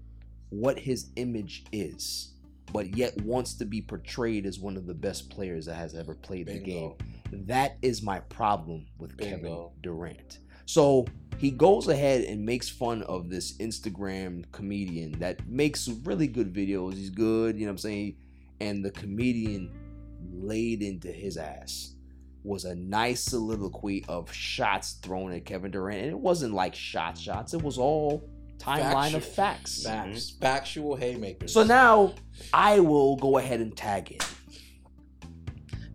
what his image is, but yet wants to be portrayed as one of the best players that has ever played the game. That is my problem with Kevin Durant. So he goes ahead and makes fun of this Instagram comedian that makes really good videos. He's good, you know what I'm saying? And the comedian laid into his ass was a nice soliloquy of shots thrown at Kevin Durant. And it wasn't like shot shots, it was all timeline of facts. Facts. Factual haymakers. So now I will go ahead and tag it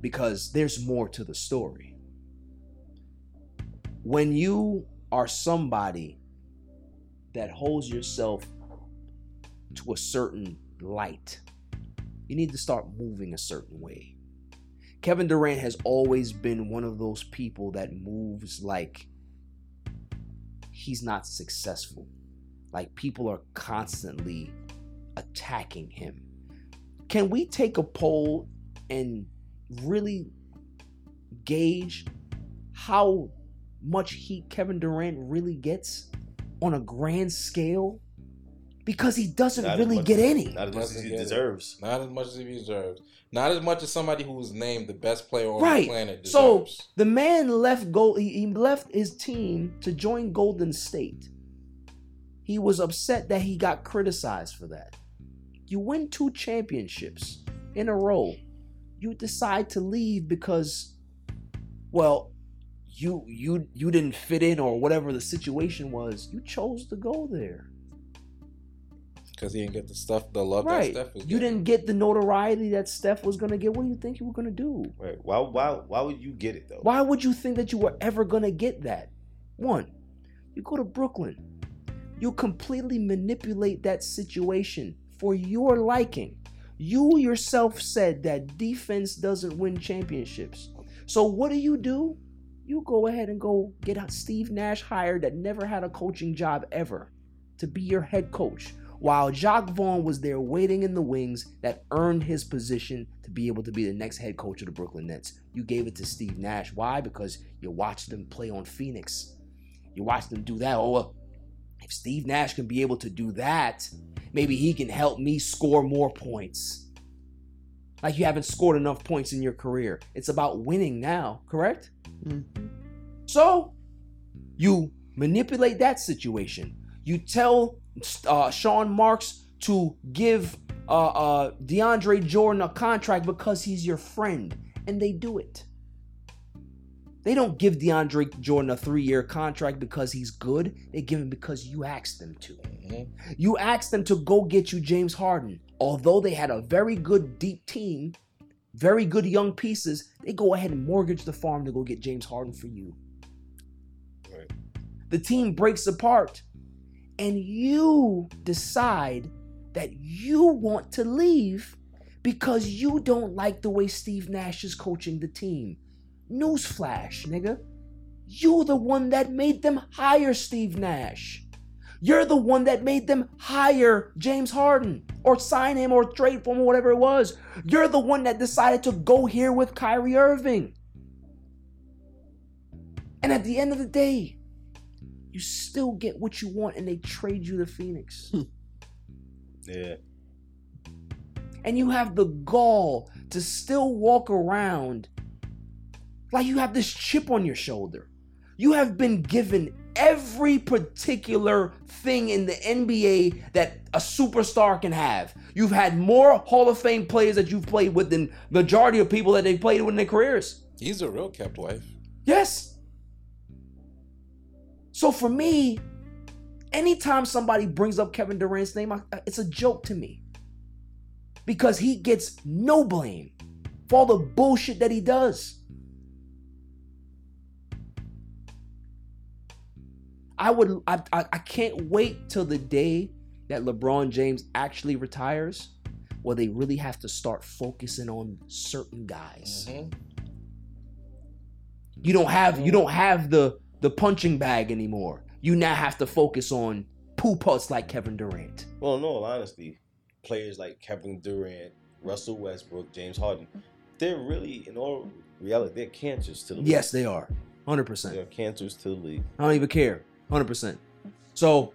because there's more to the story. When you are somebody that holds yourself to a certain light, you need to start moving a certain way. Kevin Durant has always been one of those people that moves like he's not successful. Like people are constantly attacking him. Can we take a poll and really gauge how much heat Kevin Durant really gets on a grand scale? Because he doesn't Not really get as- any. Not as much as he get it. deserves. Not as much as he deserves. Not as much as somebody who was named the best player on right. the planet deserves. So the man left gold. He, he left his team to join Golden State. He was upset that he got criticized for that. You win two championships in a row. You decide to leave because, well, you you you didn't fit in or whatever the situation was. You chose to go there. Because he didn't get the stuff, the love right. that Steph was You didn't get the notoriety that Steph was gonna get. What do you think you were gonna do? Right. Why? Why? Why would you get it though? Why would you think that you were ever gonna get that? One, you go to Brooklyn, you completely manipulate that situation for your liking. You yourself said that defense doesn't win championships. So what do you do? You go ahead and go get Steve Nash hired that never had a coaching job ever to be your head coach. While Jacque Vaughn was there waiting in the wings that earned his position to be able to be the next head coach of the Brooklyn Nets. You gave it to Steve Nash. Why? Because you watched him play on Phoenix. You watched him do that. Oh, if Steve Nash can be able to do that, maybe he can help me score more points. Like you haven't scored enough points in your career. It's about winning now, correct? So you manipulate that situation. You tell uh, Sean Marks to give uh, uh, DeAndre Jordan a contract because he's your friend, and they do it. They don't give DeAndre Jordan a three-year contract because he's good. They give him because you asked them to. Mm-hmm. You asked them to go get you James Harden. Although they had a very good deep team, very good young pieces, they go ahead and mortgage the farm to go get James Harden for you. The team breaks apart, and you decide that you want to leave because you don't like the way Steve Nash is coaching the team. Newsflash, nigga. You're the one that made them hire Steve Nash. You're the one that made them hire James Harden or sign him or trade for him or whatever it was. You're the one that decided to go here with Kyrie Irving. And at the end of the day, you still get what you want and they trade you to Phoenix. Yeah. and you have the gall to still walk around like you have this chip on your shoulder. You have been given every particular thing in the NBA that a superstar can have. You've had more Hall of Fame players that you've played with than majority of people that they've played with in their careers. He's a real kept wife. Yes. So for me, anytime somebody brings up Kevin Durant's name, I- it's a joke to me. Because he gets no blame for all the bullshit that he does. I would I, I, I can't wait till the day that LeBron James actually retires where they really have to start focusing on certain guys. Mm-hmm. You don't have you mm-hmm. don't have the the punching bag anymore. You now have to focus on poo putts like Kevin Durant. Well, in all honesty, players like Kevin Durant, Russell Westbrook, James Harden, they're really, in all reality, they're cancers to the league. Yes, they are. 100%. They're cancers to the league. I don't even care. 100%. So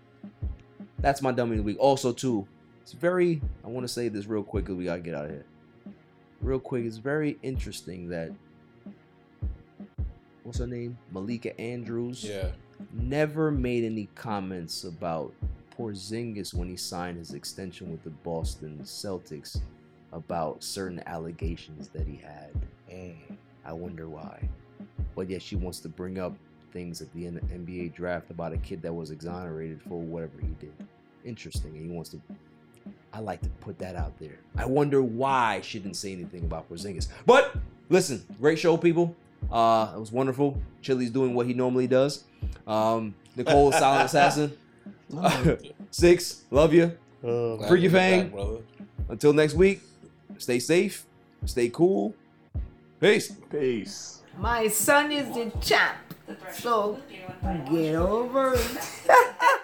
that's my dummy of the week. Also, too, it's very, I want to say this real quick because we got to get out of here. Real quick, it's very interesting that, what's her name? Malika Andrews. Yeah. Never made any comments about Porzingis when he signed his extension with the Boston Celtics about certain allegations that he had. Mm. I wonder why. But yet she wants to bring up things at the N- NBA draft about a kid that was exonerated for whatever he did. Interesting. He wants to. I like to put that out there. I wonder why she didn't say anything about Porzingis. But listen, great show, people. Uh, it was wonderful. Chili's doing what he normally does. Um, Nicole, Silent Assassin. Six, love you. Glad Freaky Fang. back. Until next week, stay safe, stay cool. Peace. Peace. My son is the champ. So get over it.